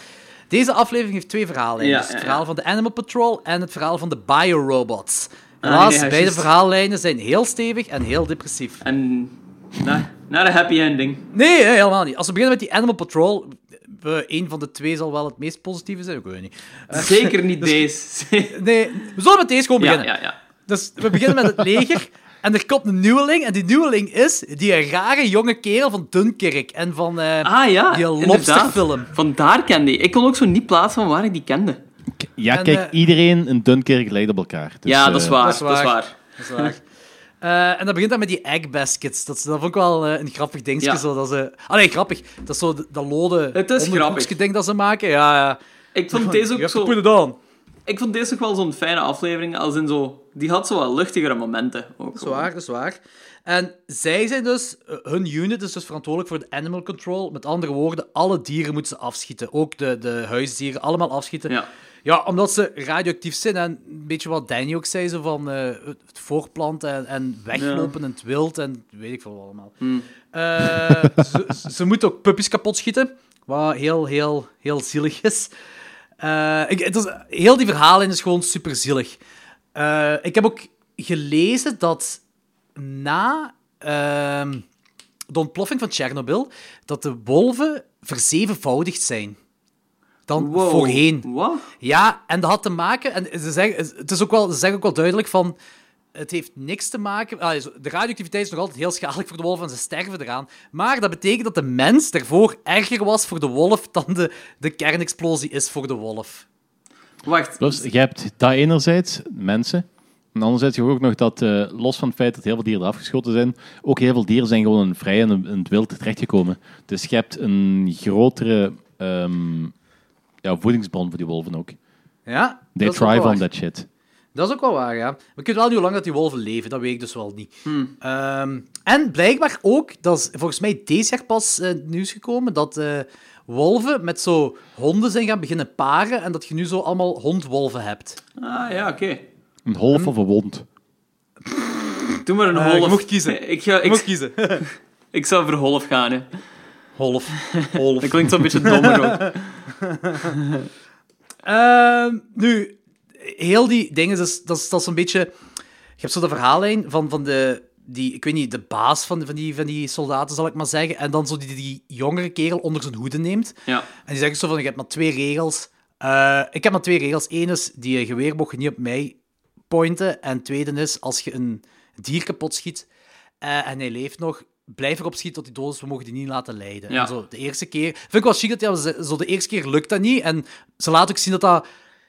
Deze aflevering heeft twee verhaallijnen. Ja, Dus het ja, verhaal van de Animal Patrol en het verhaal van de Biorobots. Ah, Helaas, nee, is beide verhaallijnen zijn heel stevig en heel depressief. En naar een happy ending. Nee, helemaal niet. Als we beginnen met die Animal Patrol, een van de twee zal wel het meest positieve zijn, ik weet het niet. Eh, Zeker niet <laughs> deze. <laughs> nee, we zullen met deze gewoon ja, beginnen. ja, ja. Dus we beginnen met het <laughs> leger. En er komt een nieuweling. En die nieuweling is die rare jonge kerel van Dunkirk. En van eh, Ah ja, die lobsterfilm. Vandaar kende ik. Ik kon ook zo niet plaatsen van waar ik die kende. Ja, En, kijk, eh, iedereen in Dunkirk lijkt op elkaar. Dus, ja, dat is waar. dat is Dat is waar. waar. Dat is waar. Eh, en dat begint dan met die egg baskets. Dat, is- dat vond ik wel eh, een grappig dingetje. Ja. Zo, dat ze... Allee, grappig. Dat is zo dat lode Het is grappig. ding dat ze maken. Ja, ja. Ik vond deze ook zo... put it on. Ik vond deze ook wel zo'n fijne aflevering. Als in zo... Die had zo wat luchtigere momenten. Ook Dat is waar, dat is waar. En zij zijn dus, eh, hun unit is dus verantwoordelijk voor de animal control. Met andere woorden, alle dieren moeten ze afschieten. Ook de, de huisdieren, allemaal afschieten. Ja. Ja, omdat ze radioactief zijn en een beetje wat Danny ook zei, zo van eh, het voorplanten en, en weglopen in het wild en weet ik veel wat allemaal. Eh, ze, ze moeten ook puppies kapot schieten, wat heel, heel, heel zielig is. Eh, ik, het is. Heel die verhalen is gewoon super zielig. Ik heb ook gelezen dat na ehm, de ontploffing van Tsjernobyl, dat de wolven verzevenvoudigd zijn. Dan Wow. voorheen. Wat? Ja, en dat had te maken... En ze zeggen, het is ook wel, ze zeggen ook wel duidelijk van... Het heeft niks te maken... ah, De radioactiviteit is nog altijd heel schadelijk voor de wolf en ze sterven eraan. Maar dat betekent dat de mens daarvoor erger was voor de wolf dan de, de kernexplosie is voor de wolf. Wacht. Plus, je hebt dat enerzijds, mensen. En anderzijds heb je ook nog dat, eh, los van het feit dat heel veel dieren afgeschoten zijn, ook heel veel dieren zijn gewoon in vrij en in het wild terechtgekomen. Dus je hebt een grotere ehm, ja, voedingsbron voor die wolven ook. Ja, They dat is ook wel thrive waar. on that shit. Dat is ook wel waar, ja. Maar ik weet wel niet hoe lang dat die wolven leven, dat weet ik dus wel niet. Ehm, en blijkbaar ook, dat is volgens mij deze jaar pas eh, nieuws gekomen, dat eh, wolven met zo honden zijn gaan beginnen paren en dat je nu zo allemaal hondwolven hebt. Ah, ja, oké. Een holf of een wond. Doe maar een Eh, holf. je mocht kiezen. Ik, ga, Je moet ik, kiezen. <laughs> ik zou voor holf gaan, hè. Holf. Holf. <laughs> Dat klinkt zo'n beetje dommer ook. <laughs> <laughs> Ehm, nu, heel die dingen, dat is, dat is, dat is een beetje... Je hebt zo de verhaallijn van, van de... Die, ik weet niet, de baas van, van, die, van die soldaten, zal ik maar zeggen. En dan zo die, die jongere kerel onder zijn hoede neemt. Ja. En die zegt zo van, je hebt maar twee regels. Eh, ik heb maar twee regels. Eén is, die geweer mocht je niet op mij pointen. En tweede is, als je een dier kapot schiet eh, en hij leeft nog, blijf erop schieten tot hij dood is. We mogen die niet laten lijden. Ja. En zo, de eerste keer... Vind ik wel chic dat die, zo de eerste keer lukt dat niet. En ze laten ook zien dat dat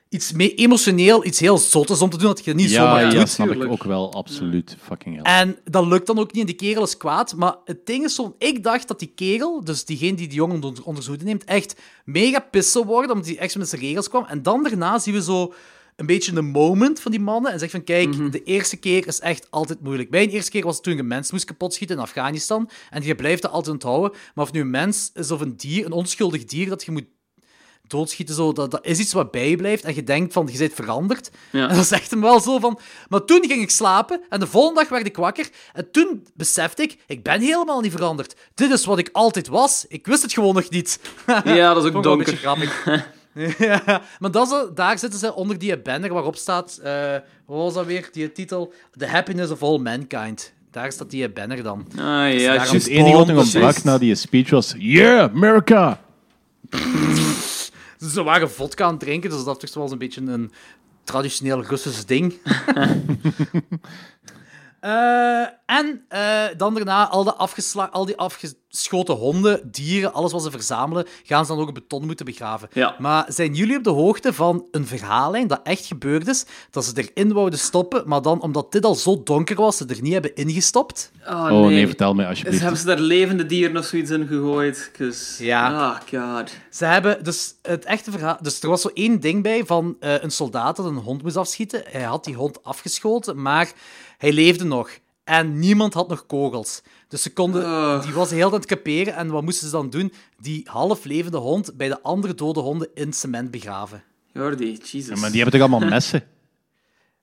iets mee emotioneel, iets heel zot is om te doen, dat je het niet Ja, zomaar ja, doet. snap ik ook wel. Absoluut. Fucking hell. En dat lukt dan ook niet en die kerel is kwaad. Maar het ding is zo, ik dacht dat die kerel, dus diegene die die jongen onder, zijn neemt, echt mega zou worden, omdat hij echt met zijn regels kwam. En dan daarna zien we zo een beetje een moment van die mannen en zegt van, kijk, de eerste keer is echt altijd moeilijk. Mijn eerste keer was toen je een mens moest kapotschieten in Afghanistan. En je blijft dat altijd onthouden. Maar of nu een mens is of een dier, een onschuldig dier dat je moet doodschieten, zo, dat, dat is iets wat bij je blijft en je denkt van, je bent veranderd. Ja. En dat zegt hem wel zo van... Maar toen ging ik slapen en de volgende dag werd ik wakker en toen besefte ik, ik ben helemaal niet veranderd. Dit is wat ik altijd was. Ik wist het gewoon nog niet. Ja, dat is ook <laughs> een donker. grappig. <laughs> <laughs> ja, maar dat is, daar zitten ze onder die banner waarop staat... eh, wat was dat weer, die titel? The Happiness of All Mankind. Daar staat die banner dan. Ah ja, juist. Het enige wat nog ontbrak na die speech was... Yeah, America! <laughs> Ze waren vodka aan het drinken, dus dat is toch wel een beetje een traditioneel Russisch ding. <laughs> Eh, en eh, dan daarna al, de afgesla- al die afgeschoten honden, dieren, alles wat ze verzamelen, gaan ze dan ook in beton moeten begraven. Ja. Maar zijn jullie op de hoogte van een verhaallijn dat echt gebeurd is, dat ze erin wouden stoppen, maar dan, omdat dit al zo donker was, ze er niet hebben ingestopt? Oh, Oh nee, vertel mij Dus alsjeblieft. hebben ze daar levende dieren of zoiets in gegooid? 'Cause- Ja. Ah, god. Ze hebben dus het echte verhaal. Dus er was zo één ding bij van eh, een soldaat dat een hond moest afschieten. Hij had die hond afgeschoten, maar hij leefde nog. En niemand had nog kogels. Dus ze konden, Oh. die was heel aan het kaperen. En wat moesten ze dan doen? Die half levende hond bij de andere dode honden in cement begraven. Jordi, Jesus. Ja, maar die hebben toch allemaal messen? <laughs>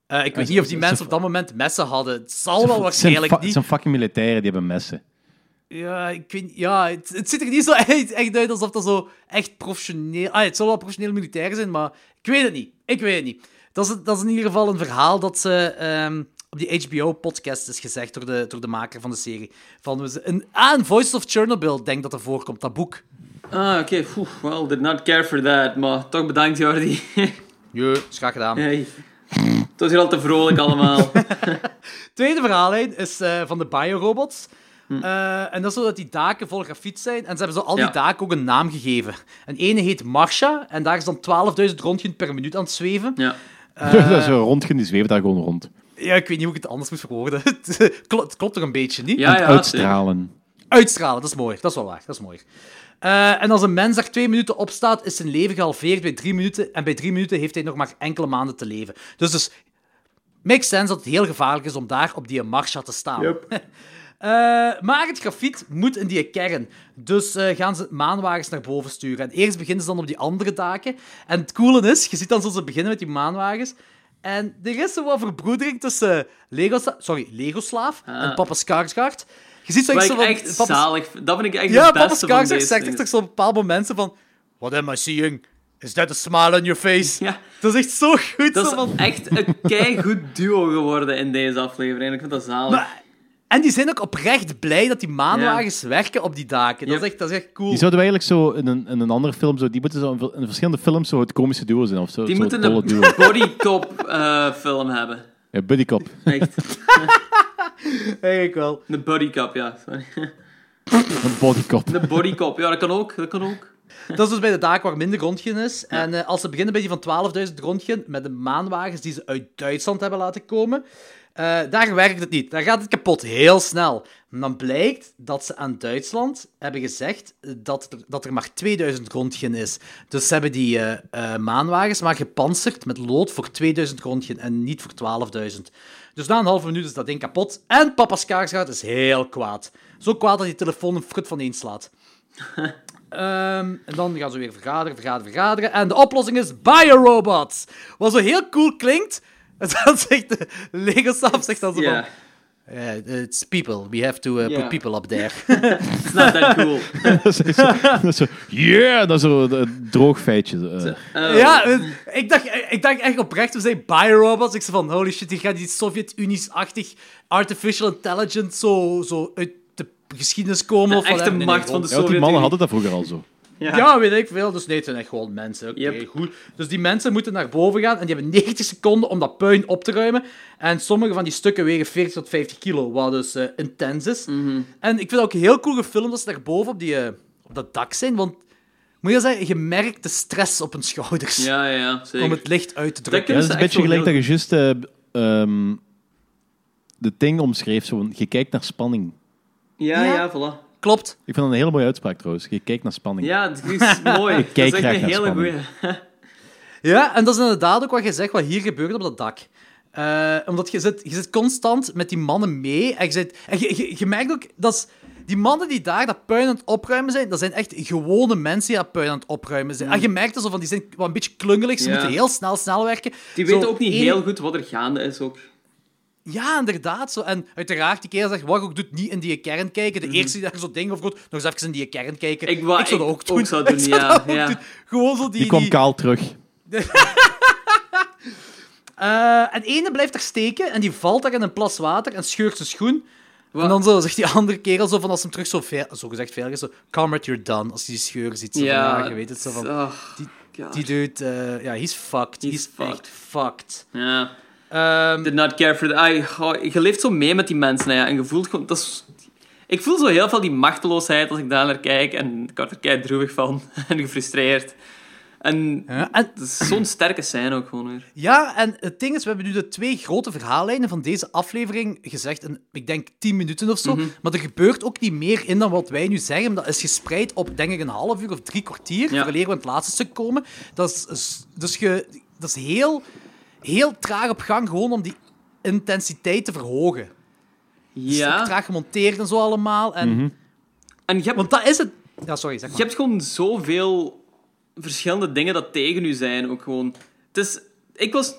Eh, ik weet niet of die mensen op dat moment messen hadden. Het zal wel waarschijnlijk niet. het zijn fucking militairen, die hebben messen. Ja, ik weet, ja het, het ziet er niet zo echt, echt uit alsof dat zo echt professioneel... Ah, het zal wel professioneel militair zijn, maar ik weet het niet. Ik weet het niet. Dat is, dat is in ieder geval een verhaal dat ze ehm, op die HBO-podcast is gezegd door de, door de maker van de serie. Van, een, ah, een Voice of Chernobyl, denk dat er voorkomt, dat boek. Ah, oké. Oeh, Well, did not care for that. Maar toch bedankt, Jordi. Jee, is graag gedaan. hey. Het was hier al te vrolijk allemaal. <laughs> Tweede verhaallijn is eh, van de biorobots. Eh, en dat is zo dat die daken vol grafiet zijn. En ze hebben zo al die Ja. daken ook een naam gegeven. En ene heet Marsha. En daar is dan 12.000 rondjes per minuut aan het zweven. ja. <laughs> dat is een rondje, die zweeft daar gewoon rond. Ja, ik weet niet hoe ik het anders moet verwoorden. <laughs> het klopt, toch een beetje, niet? Ja, ja, Uitstralen. Uitstralen, dat is mooi. Dat is wel waar, dat is mooi. Eh, en als een mens daar twee minuten op staat, is zijn leven gehalveerd bij drie minuten. En bij drie minuten heeft hij nog maar enkele maanden te leven. Dus dus makes sense dat het heel gevaarlijk is om daar op die marsha te staan. <laughs> Eh, maar het grafiet moet in die kern. Dus eh, gaan ze maanwagens naar boven sturen. En eerst beginnen ze dan op die andere daken. En het coole is, je ziet dan zo ze beginnen met die maanwagens. En er is zo wat verbroedering tussen Lego, sorry, Legoslaaf en Papa Skarsgård. Je ziet zo echt zo van- echt Papa- zalig. Dat vind ik echt ja, Papa Skarsgård zegt echt zo op bepaalde momenten van... What am I seeing? Is that a smile on your face? Ja. Dat is echt zo goed. Dat zo is van... echt een keigoed duo geworden in deze aflevering. Ik vind dat zalig. Maar- en die zijn ook oprecht blij dat die maanwagens werken op die daken. Dat, Ja. is echt, dat is echt cool. Die zouden we eigenlijk zo in een, in een andere film, zo, die moeten zo in, ver- in verschillende films zo het komische duo zijn. Of zo, Die zo moeten een duo. <laughs> bodycop eh, film hebben. Ja, Buddy Cop. Echt. <laughs> Eigenlijk wel. De bodycop, ja. Sorry. Een Body Cop. De bodycop, ja, dat kan ook. Dat kan ook. Dat is dus bij de daken waar minder rondje is. En eh, als ze beginnen bij die van 12.000 rondje met de maanwagens die ze uit Duitsland hebben laten komen, eh, daar werkt het niet. Daar gaat het kapot, heel snel. En dan blijkt dat ze aan Duitsland hebben gezegd dat er, dat er maar 2000 rondje is. Dus ze hebben die eh, eh, maanwagens maar gepantserd met lood voor 2000 rondje en niet voor 12.000. Dus na een halve minuut is dat ding kapot. En papa Skarsgård is heel kwaad. Zo kwaad dat die telefoon een frut van één slaat. <laughs> Ehm, en dan gaan ze weer vergaderen, vergaderen, vergaderen. En de oplossing is biorobots. Wat zo heel cool klinkt. <laughs> Dan zegt de Lego staff zegt dan zo Ja. van... "Eh, it's people. We have to uh, Ja. put people up there. <laughs> It's not that cool. <laughs> dat is zo, dat is zo, yeah, dat is zo een droog feitje. eh. Oh. ja, eh, ik dacht, ik dacht echt oprecht, we zijn biorobots. Ik zei van, holy shit, die gaat die Sovjet-Unie's-achtig artificial intelligence zo, zo uit de geschiedenis komen. De of echte whatever. Nee, nee, macht van de Ja, want die mannen Sovjet-Unie. hadden dat vroeger al zo. Ja. Ja, weet ik veel. Dus nee, het zijn echt gewoon mensen. Oké, Yep. goed. Dus die mensen moeten naar boven gaan en die hebben 90 seconden om dat puin op te ruimen. En sommige van die stukken wegen 40 tot 50 kilo, wat dus eh, intens is. Mhm. En ik vind het ook heel cool gefilmd dat ze daar boven op, die, eh, op dat dak zijn, want moet je zeggen, je merkt de stress op hun schouders Ja, ja, ja, zeker. om het licht uit te Dat drukken. Ja, kunnen dat is een beetje gelijk dat je juist ehm, de ding omschreef. Zo, je kijkt naar spanning. Ja, Ja. ja, voilà. Klopt. Ik vind dat een hele mooie uitspraak trouwens. Je kijkt naar spanning. Ja, het is mooi. <laughs> Ik kijk dat is graag echt een naar hele spanning. goeie. <laughs> Ja, en dat is inderdaad ook wat je zegt, wat hier gebeurt op dat dak. Eh, omdat je zit, je zit constant met die mannen mee. En je, zit, en je, je, je merkt ook dat is- die mannen die daar dat puin aan het opruimen zijn, dat zijn echt gewone mensen die dat puin aan het opruimen zijn. En je merkt zo van, die zijn wat een beetje klungelig, ze Ja. moeten heel snel, snel werken. Die Zo weten ook niet één- heel goed wat er gaande is ook. Ja, inderdaad. Zo. En uiteraard, die kerel zegt, wat ook doet niet in die kern kijken. De eerste die daar zo'n ding over goed, nog eens even in die kern kijken. Mhm. Ik wou- zou dat ook doen. ook zou <laughs> doen, zou ja, ja. doen. Gewoon zo die... Die kwam die- kaal terug. <laughs> Eh, en ene blijft er steken en die valt daar in een plas water en scheurt zijn schoen. Wat? En dan zo zegt die andere kerel zo van als hem terug zo, zo gezegd veilig is, zo, comrade, you're done. Als hij die scheur ziet, zo van, Ja, je weet het zo van, oh, die, die dude, eh, ja, he's fucked. He's, He's fucked. echt fucked. Ja. Ehm, Did not care for the... Je leeft zo mee met die mensen, hè, en je voelt gewoon... Dat is... Ik voel zo heel veel die machteloosheid als ik daar naar kijk. En ik word er kei droevig van. <laughs> en gefrustreerd. En ja, en, zo'n sterke scène ook gewoon weer. ja, en het ding is, we hebben nu de twee grote verhaallijnen van deze aflevering gezegd in, ik denk, 10 minuten of zo. Mhm. Maar er gebeurt ook niet meer in dan wat wij nu zeggen. Dat is gespreid op, denk ik, een half uur of drie kwartier, Ja. vooraleer we aan het laatste stuk komen. Dat is- dus je, dat is heel, heel traag op gang, gewoon om die intensiteit te verhogen. Het is ook Ja. traag gemonteerd en zo allemaal. En, En je hebt, Want dat is het... Ja, sorry, zeg maar. je hebt gewoon zoveel verschillende dingen dat tegen u zijn. Ook gewoon. Het is, ik was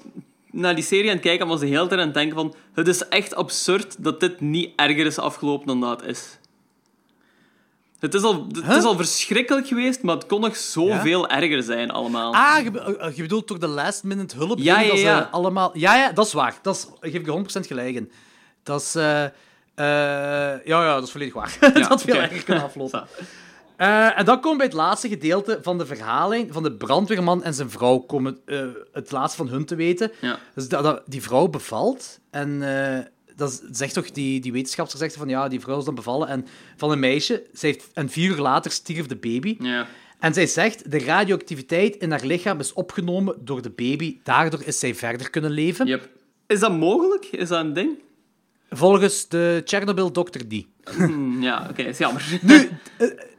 naar die serie aan het kijken en was de hele tijd aan het denken van... Het is echt absurd dat dit niet erger is afgelopen dan dat het is. Het is al, het is al verschrikkelijk geweest, maar het kon nog zoveel erger zijn allemaal. Ah, je, eh, je bedoelt toch de last minute hulp? Ja, ja, dat allemaal... Ja, ja, dat is waar. Dat is, geef je 100% gelijk in. Dat is... eh, eh, ja, ja, dat is volledig waar. <laughs> dat had veel erger kunnen aflopen. <laughs> En dan komen we bij het laatste gedeelte van de verhaallijn van de brandweerman en zijn vrouw komen het laatste van hun te weten. Ja. Dus dat, dat- die vrouw bevalt en dat zegt toch, die, die wetenschapster zegt van ja, die vrouw is dan bevallen en van een meisje. Zij heeft, en vier uur later stierf de baby. Ja. En zij zegt, de radioactiviteit in haar lichaam is opgenomen door de baby. Daardoor is zij verder kunnen leven. Yep. Is dat mogelijk? Is dat een ding? Volgens de Chernobyl-dokter die. Hm, ja, oké, is jammer. <laughs>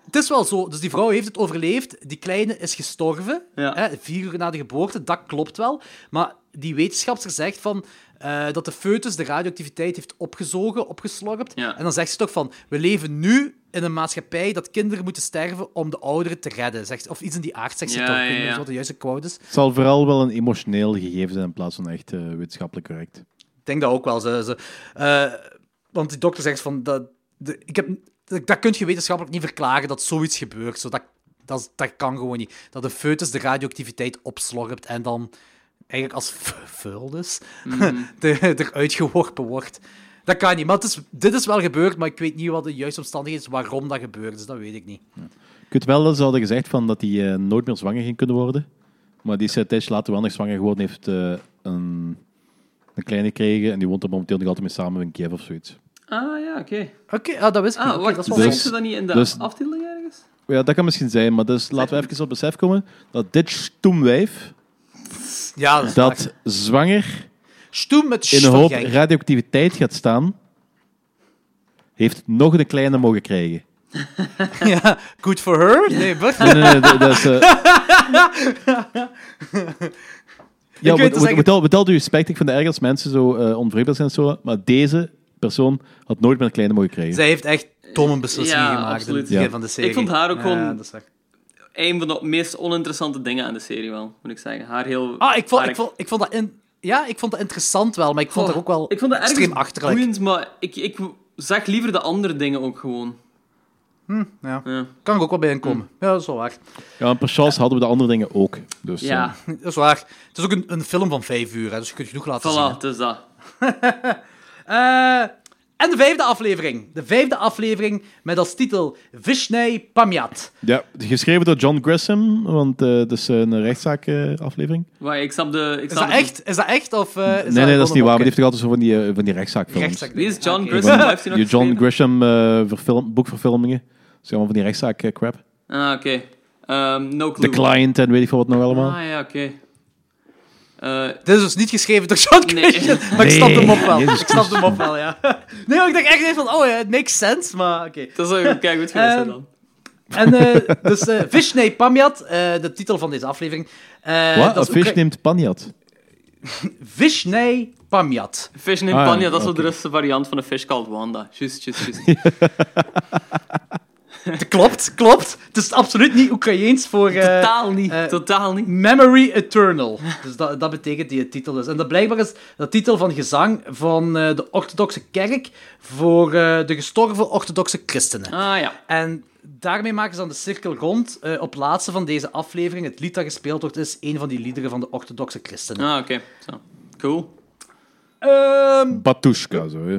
Het is wel zo. Dus die vrouw heeft het overleefd. Die kleine is gestorven. Ja. Hè, vier uur na de geboorte. Dat klopt wel. Maar die wetenschapster zegt van... eh, dat de foetus de radioactiviteit heeft opgezogen, opgeslorpt. Ja. En dan zegt ze toch van... We leven nu in een maatschappij dat kinderen moeten sterven om de ouderen te redden. Zegt, of iets in die aard, zegt ze Ja, toch. ja, ja. wat de juiste quote is. Het zal vooral wel een emotioneel gegeven zijn in plaats van echt eh, wetenschappelijk correct. Ik denk dat ook wel. Ze, ze, eh, want die dokter zegt van... Dat, de, ik heb, dat, dat kun je wetenschappelijk niet verklaren dat zoiets gebeurt. Zo, dat, dat, dat kan gewoon niet. Dat de foetus de radioactiviteit opslorpt en dan eigenlijk als vuil dus <laughs> de- eruit geworpen wordt. Dat kan niet. Maar het is, dit is wel gebeurd, maar ik weet niet wat de juiste omstandigheid is waarom dat gebeurt. Dus dat weet ik niet. Ik weet wel dat ze hadden gezegd van dat hij eh, nooit meer zwanger ging kunnen worden. Maar die is een tijdje later wel nog zwanger geworden. Heeft eh, een, een kleine gekregen en die woont er momenteel nog altijd mee samen in Kiev of zoiets. Ah, ja, oké. Oké, ah, dat wist ik niet. Ah, wacht, dat is wel zeggen Dus- ze dat niet in de dus- aftiteling ergens? Ja, dat kan misschien zijn, maar dus laten we even op besef komen dat dit stoemwijf, Ja, dat zwanger Stoem met in een hoop radioactiviteit gaat staan, heeft nog een kleine mogen krijgen. <laughs> Ja, good for her. Nee, but... Nee, nee, nee, dat- dat is... eh, <laughs> Ja, weet met, al, met al respect, ik vind het erg als mensen zo uh, onvreemdbaar zijn en zo, maar deze persoon had nooit meer een kleine mogen krijgen. Zij heeft echt domme beslissingen Ja, gemaakt in het absoluut. begin Ja. van de serie. Ik vond haar ook Ja, gewoon- dat is waar. Een van de meest oninteressante dingen aan de serie wel, moet ik zeggen. Haar heel... Ah, ik vond, ik vond, ik vond dat... In, ja, ik vond dat interessant wel, maar ik vond Oh, dat ook wel ik vond dat extreem ergens achterlijk. boeiend, maar ik, ik zag liever de andere dingen ook gewoon. Ja. Ja. Kan ik ook wel bij inkomen. Ja, dat is wel waar. Ja, en per chance hadden we de andere dingen ook. Dus, eh, Ja, <laughs> Dat is waar. Het is ook een, een film van vijf uur, hè, dus je kunt genoeg laten zien. voilà, het is dat. <laughs> Eh, en de vijfde aflevering. De vijfde aflevering met als titel Vishney Pamyat. ja, geschreven door John Grisham, want eh dat is een rechtszaakaflevering. Maar ik snap de... Ik Is snap dat het echt? Is dat echt? Of, eh, is nee, nee, dat is niet waar, maar die die heeft toch altijd zo van die, eh, van die rechtszaakfilms. rechtszaak. Wie is John Oké. Grisham? Heeft <laughs> hij nog Die John eh, verfilm, boekverfilmingen. Dus allemaal van die rechtszaak eh, crap. Ah, oké. Ehm, no The clue. Client en weet ik veel wat nog allemaal. Ah, ja, oké. Eh, Dit is dus niet geschreven door John Nee. Christian, <laughs> maar ik snap Nee. hem op wel. Jezus ik snap hem op wel, ja. <laughs> Nee, maar ik dacht echt even van, oh ja, it makes sense, maar oké. dat is ook kijk goed geweest Ehm, dan. En eh, dus Pamyat, eh, de titel van deze aflevering. Eh, Wat? dat Een is vis Oekra- neemt Pamyat. <laughs> Fish in Ah, ja, panja, dat is wel de Russische variant van een fish called Wanda. Juist, juist, juist. Klopt, klopt. Het is absoluut niet Oekraïens voor... eh, Totaal niet, eh, totaal niet. Memory Eternal. Dus dat, dat betekent die het titel is. En dat blijkbaar is de titel van gezang van eh, de orthodoxe kerk voor eh, de gestorven orthodoxe christenen. Ah ja. En daarmee maken ze dan de cirkel rond. Eh, op het laatste van deze aflevering, het lied dat gespeeld wordt, is een van die liederen van de orthodoxe christenen. Ah, oké. Zo. Cool. Ehm, Batushka, zo. hè.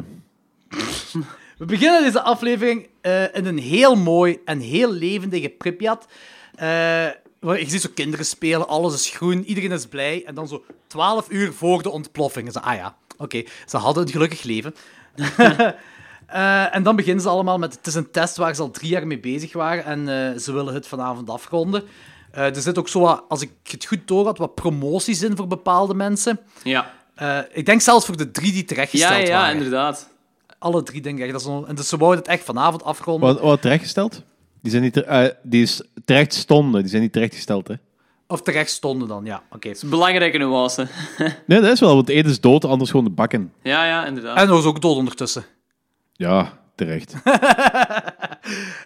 <laughs> we beginnen deze aflevering eh, in een heel mooi en heel levendige Pripyat. Eh, waar je ziet zo kinderen spelen, alles is groen, iedereen is blij. En dan zo 12 uur voor de ontploffing. Ze, ah ja, oké, ze hadden een gelukkig leven. <laughs> Eh, en dan beginnen ze allemaal met... Het is een test waar ze al drie jaar mee bezig waren en ze willen het vanavond afronden. Er zit ook zo wat, als ik het goed door had, wat promoties in voor bepaalde mensen. Ja. Ik denk zelfs voor de drie die Ja, terechtgesteld ja, waren. inderdaad. Alle drie, denk ik. Dat is zo- en dus ze wouden het echt vanavond afronden. Wat, wat terechtgesteld? Die, zijn niet ter- eh, die is terecht stonden, die zijn niet terechtgesteld, hè? Of terecht stonden dan, ja. Oké. Belangrijke nuance. <laughs> Nee, dat is wel, want de ene is dood, de ander is gewoon de bakken. ja, ja, inderdaad. En er was ook dood ondertussen. Ja, terecht. <laughs>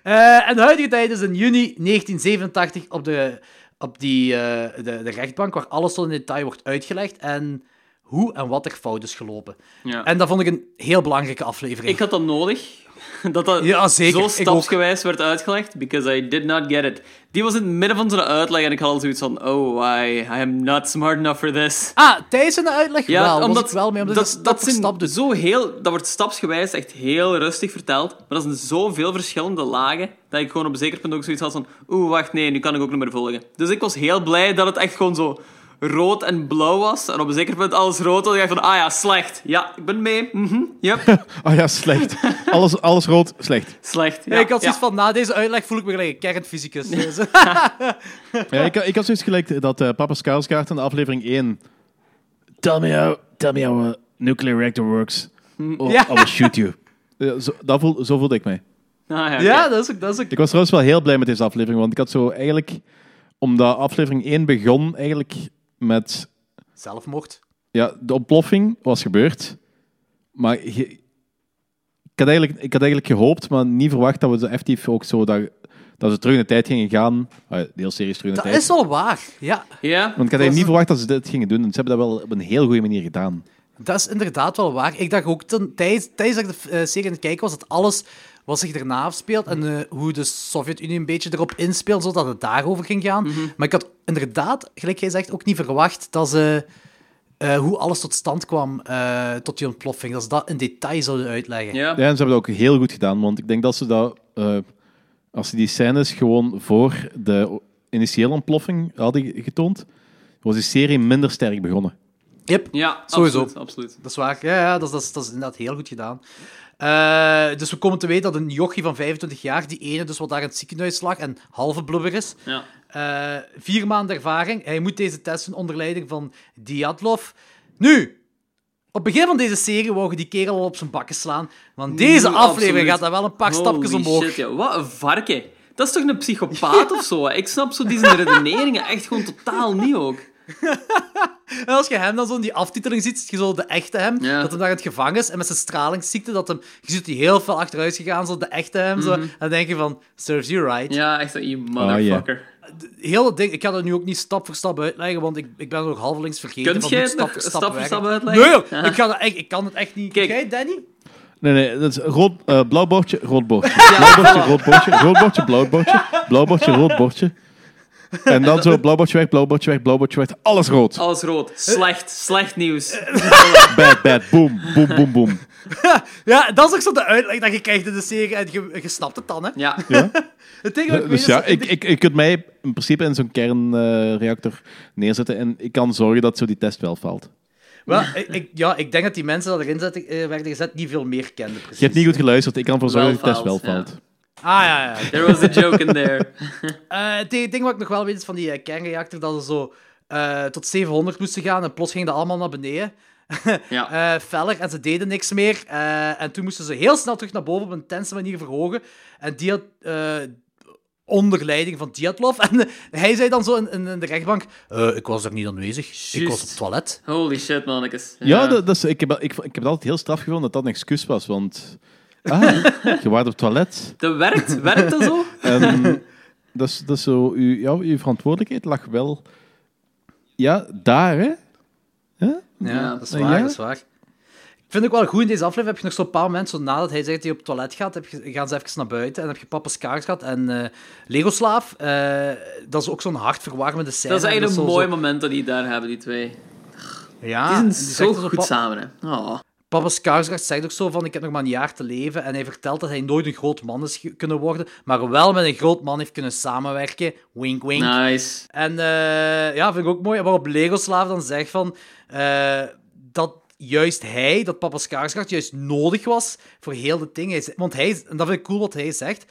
Eh, en de huidige tijd is in juni 1987 op, de, op die, eh, de, de rechtbank, waar alles tot in detail wordt uitgelegd en hoe en wat er fout is gelopen. Ja. En dat vond ik een heel belangrijke aflevering. Ik had dat nodig, <laughs> Dat dat Ja, zeker. zo stapsgewijs werd uitgelegd, because I did not get it. Die was in het midden van zijn uitleg en ik had al zoiets van, oh, I, I am not smart enough for this. Ah, tijdens een uitleg Ja, wel. omdat wel mee, omdat dat, dat, dat stap zo heel, dat wordt stapsgewijs echt heel rustig verteld, maar dat zijn zoveel verschillende lagen dat ik gewoon op een zeker punt ook zoiets had van, oeh, wacht, nee, nu kan ik ook niet meer volgen. Dus ik was heel blij dat het echt gewoon zo rood en blauw was en op een zeker punt alles rood was. Ik dacht van, ah ja, slecht. Ja, ik ben mee. Mhm, yep, <laughs> Ah ja, slecht. Alles, alles rood, slecht. slecht. Ja, Ja, ik had zoiets ja. van, na deze uitleg voel ik me gelijk een kernfysicus. <laughs> Dus, Ja, ik, ik had zoiets gelijk dat eh Papa Skarsgård in aflevering 1... Tell me how, tell me how a nuclear reactor works. Or Ja. I will shoot you. <laughs> Ja, zo, dat voel, zo voelde ik mij. Ah, ja, ja, dat is ook... Dat is ook Ik was trouwens wel heel blij met deze aflevering, want ik had zo eigenlijk... Omdat aflevering 1 begon eigenlijk met... zelfmoord. Ja, de ontploffing was gebeurd. Maar je- ik, had eigenlijk, ik had eigenlijk gehoopt, maar niet verwacht dat we zo effectief ook zo... Dat, dat ze terug in de tijd gingen gaan. Ah, de hele serie is terug in de Dat tijd. is wel waar, ja. Ja, Want ik had eigenlijk niet verwacht dat ze dit gingen doen. En ze hebben dat wel op een heel goede manier gedaan. Dat is inderdaad wel waar. Ik dacht ook ten, tijdens, tijdens dat ik de eh, serie aan het kijken was, dat alles wat zich daarna afspeelt en eh, hoe de Sovjet-Unie een beetje erop inspeelt, zodat het daarover ging gaan. Maar ik had inderdaad, gelijk jij zegt, ook niet verwacht dat ze... eh, hoe alles tot stand kwam eh, tot die ontploffing. Dat ze dat in detail zouden uitleggen. ja. Ja, en ze hebben dat ook heel goed gedaan. Want ik denk dat ze dat... eh, als ze die scènes gewoon voor de initiële ontploffing hadden getoond, was die serie minder sterk begonnen. Yep, Ja, Sowieso. absoluut. absoluut. dat is waar. Ja, ja dat, is, dat, is, dat is inderdaad heel goed gedaan. Eh, dus we komen te weten dat een jochie van 25 jaar, die ene dus wat daar in het ziekenhuis lag en halve blubber is, Ja. Eh, vier maanden ervaring. Hij moet deze testen onder leiding van Diatlov. Nu, op het begin van deze serie wou je die kerel al op zijn bakken slaan. Want deze Nee, aflevering absoluut. gaat daar wel een paar stapjes omhoog. Shit, ja. Wat een varken. Dat is toch een psychopaat <laughs> of zo? Ik snap zo die zijn redeneringen echt gewoon totaal niet ook. <laughs> En als je hem dan zo in die aftiteling ziet, zie je zo de echte hem, Ja. dat hem daar in het gevangen is, en met zijn stralingsziekte, dat hem, je ziet die heel veel achteruit gegaan, zo de echte hem, zo. En dan denk je van, serves you right. Mhm. Ja, echt zo, you motherfucker. Heel het ding, ik ga het nu ook niet stap voor stap uitleggen, want ik, ik ben nog halvelings vergeten Kunt van jij stap voor stap stap stap uitleggen? Nee, joh, Ja. ik, ga dat echt, ik kan het echt niet. Kijk. Jij, Danny? Nee, nee, dat is rood, eh, blauw bordje, rood bordje. <laughs> Blauw bordje, rood bordje, rood bordje, blauw bordje, blauw bordje, rood bordje. En dan zo <laughs> blauw bordje weg, blauw bordje weg, blauw bordje weg, alles rood. Alles rood. Slecht. Slecht nieuws. <laughs> Bad, bad, boom, boom, boom, boom. <laughs> Ja, dat is ook zo de uitleg dat je krijgt in de serie en je, je snapt het dan, hè. Ja. Het ding ik Dus is ja, ik, ik, je kunt mij in principe in zo'n kernreactor neerzetten en ik kan zorgen dat zo die test wel valt. Wel, ik, ik- ja, ik denk dat die mensen dat erin zetten, eh, werden gezet niet veel meer kenden, precies. Je hebt niet goed geluisterd, ik kan ervoor zorgen dat die test wel valt. Ja, ja. There was a joke in there. <laughs> Eh, het ding wat ik nog wel weet is van die eh, kernreactor, dat ze zo eh, tot 700 moesten gaan en plots ging dat allemaal naar beneden. Ja. <laughs> Eh, feller en ze deden niks meer. Eh, en toen moesten ze heel snel terug naar boven op een tense manier verhogen. En die had... eh, onder leiding van Diatlov. En eh, <laughs> hij zei dan zo in, in, in de rechtbank... "Eh, ik was er niet aanwezig. Ik was op het toilet. Holy shit, mannetjes. Ja, dat, dat is, ik, heb, ik, ik heb het altijd heel straf gevonden dat dat een excuus was, want... Ah, je was op het toilet. Dat werkt. Werkt dat zo? En dat is, dat is zo... Uw, ja, uw verantwoordelijkheid lag wel... Ja, daar, hè? Ja, Ja. dat is waar, Ja? dat is waar. Ik vind ook wel goed, in deze aflevering heb je nog zo'n paar mensen, zo nadat hij zegt dat hij op het toilet gaat, heb je, gaan ze even naar buiten en heb je Papa Skaars gehad en eh Legoslaaf. eh, dat is ook zo'n hartverwarmende scène. Dat is eigenlijk En een zo- mooi zo- moment dat die daar hebben, die twee. Ja, Die zijn zo goed "Pa- samen, hè. Oh. Papa Skarsgård zegt ook zo van, ik heb nog maar een jaar te leven. En hij vertelt dat hij nooit een groot man is kunnen worden, maar wel met een groot man heeft kunnen samenwerken. Wink, wink. Nice. En eh, ja, vind ik ook mooi. Waarop Legoslaaf dan zegt van... eh, dat juist hij, dat Papa Skarsgård, juist nodig was voor heel het ding. Hij ze- want hij, en dat vind ik cool wat hij zegt.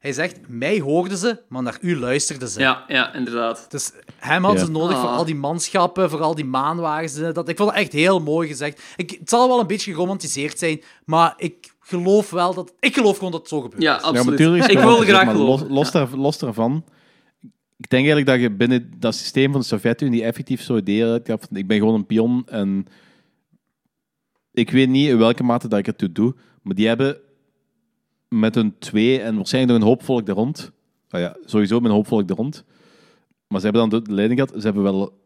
Hij zegt, mij hoorden ze, maar naar u luisterden ze. Ja, ja, inderdaad. Dus hem hadden Ja. ze nodig voor Ah. al die manschappen, voor al die maanwagens. Dat, ik vond het echt heel mooi gezegd. Ik, het zal wel een beetje geromantiseerd zijn, maar ik geloof wel dat... Ik geloof gewoon dat het zo gebeurt. Ja, absoluut. ik wil graag maar los, geloven. los, daar, los daarvan, ik denk eigenlijk dat je binnen dat systeem van de Sovjet-Unie effectief zo idee gehad van, ik ben gewoon een pion en ik weet niet in welke mate dat ik het toe doe, maar die hebben met hun twee en waarschijnlijk nog een hoop volk er rond, nou ja, sowieso met een hoop volk er rond, maar ze hebben dan de leiding gehad, ze hebben wel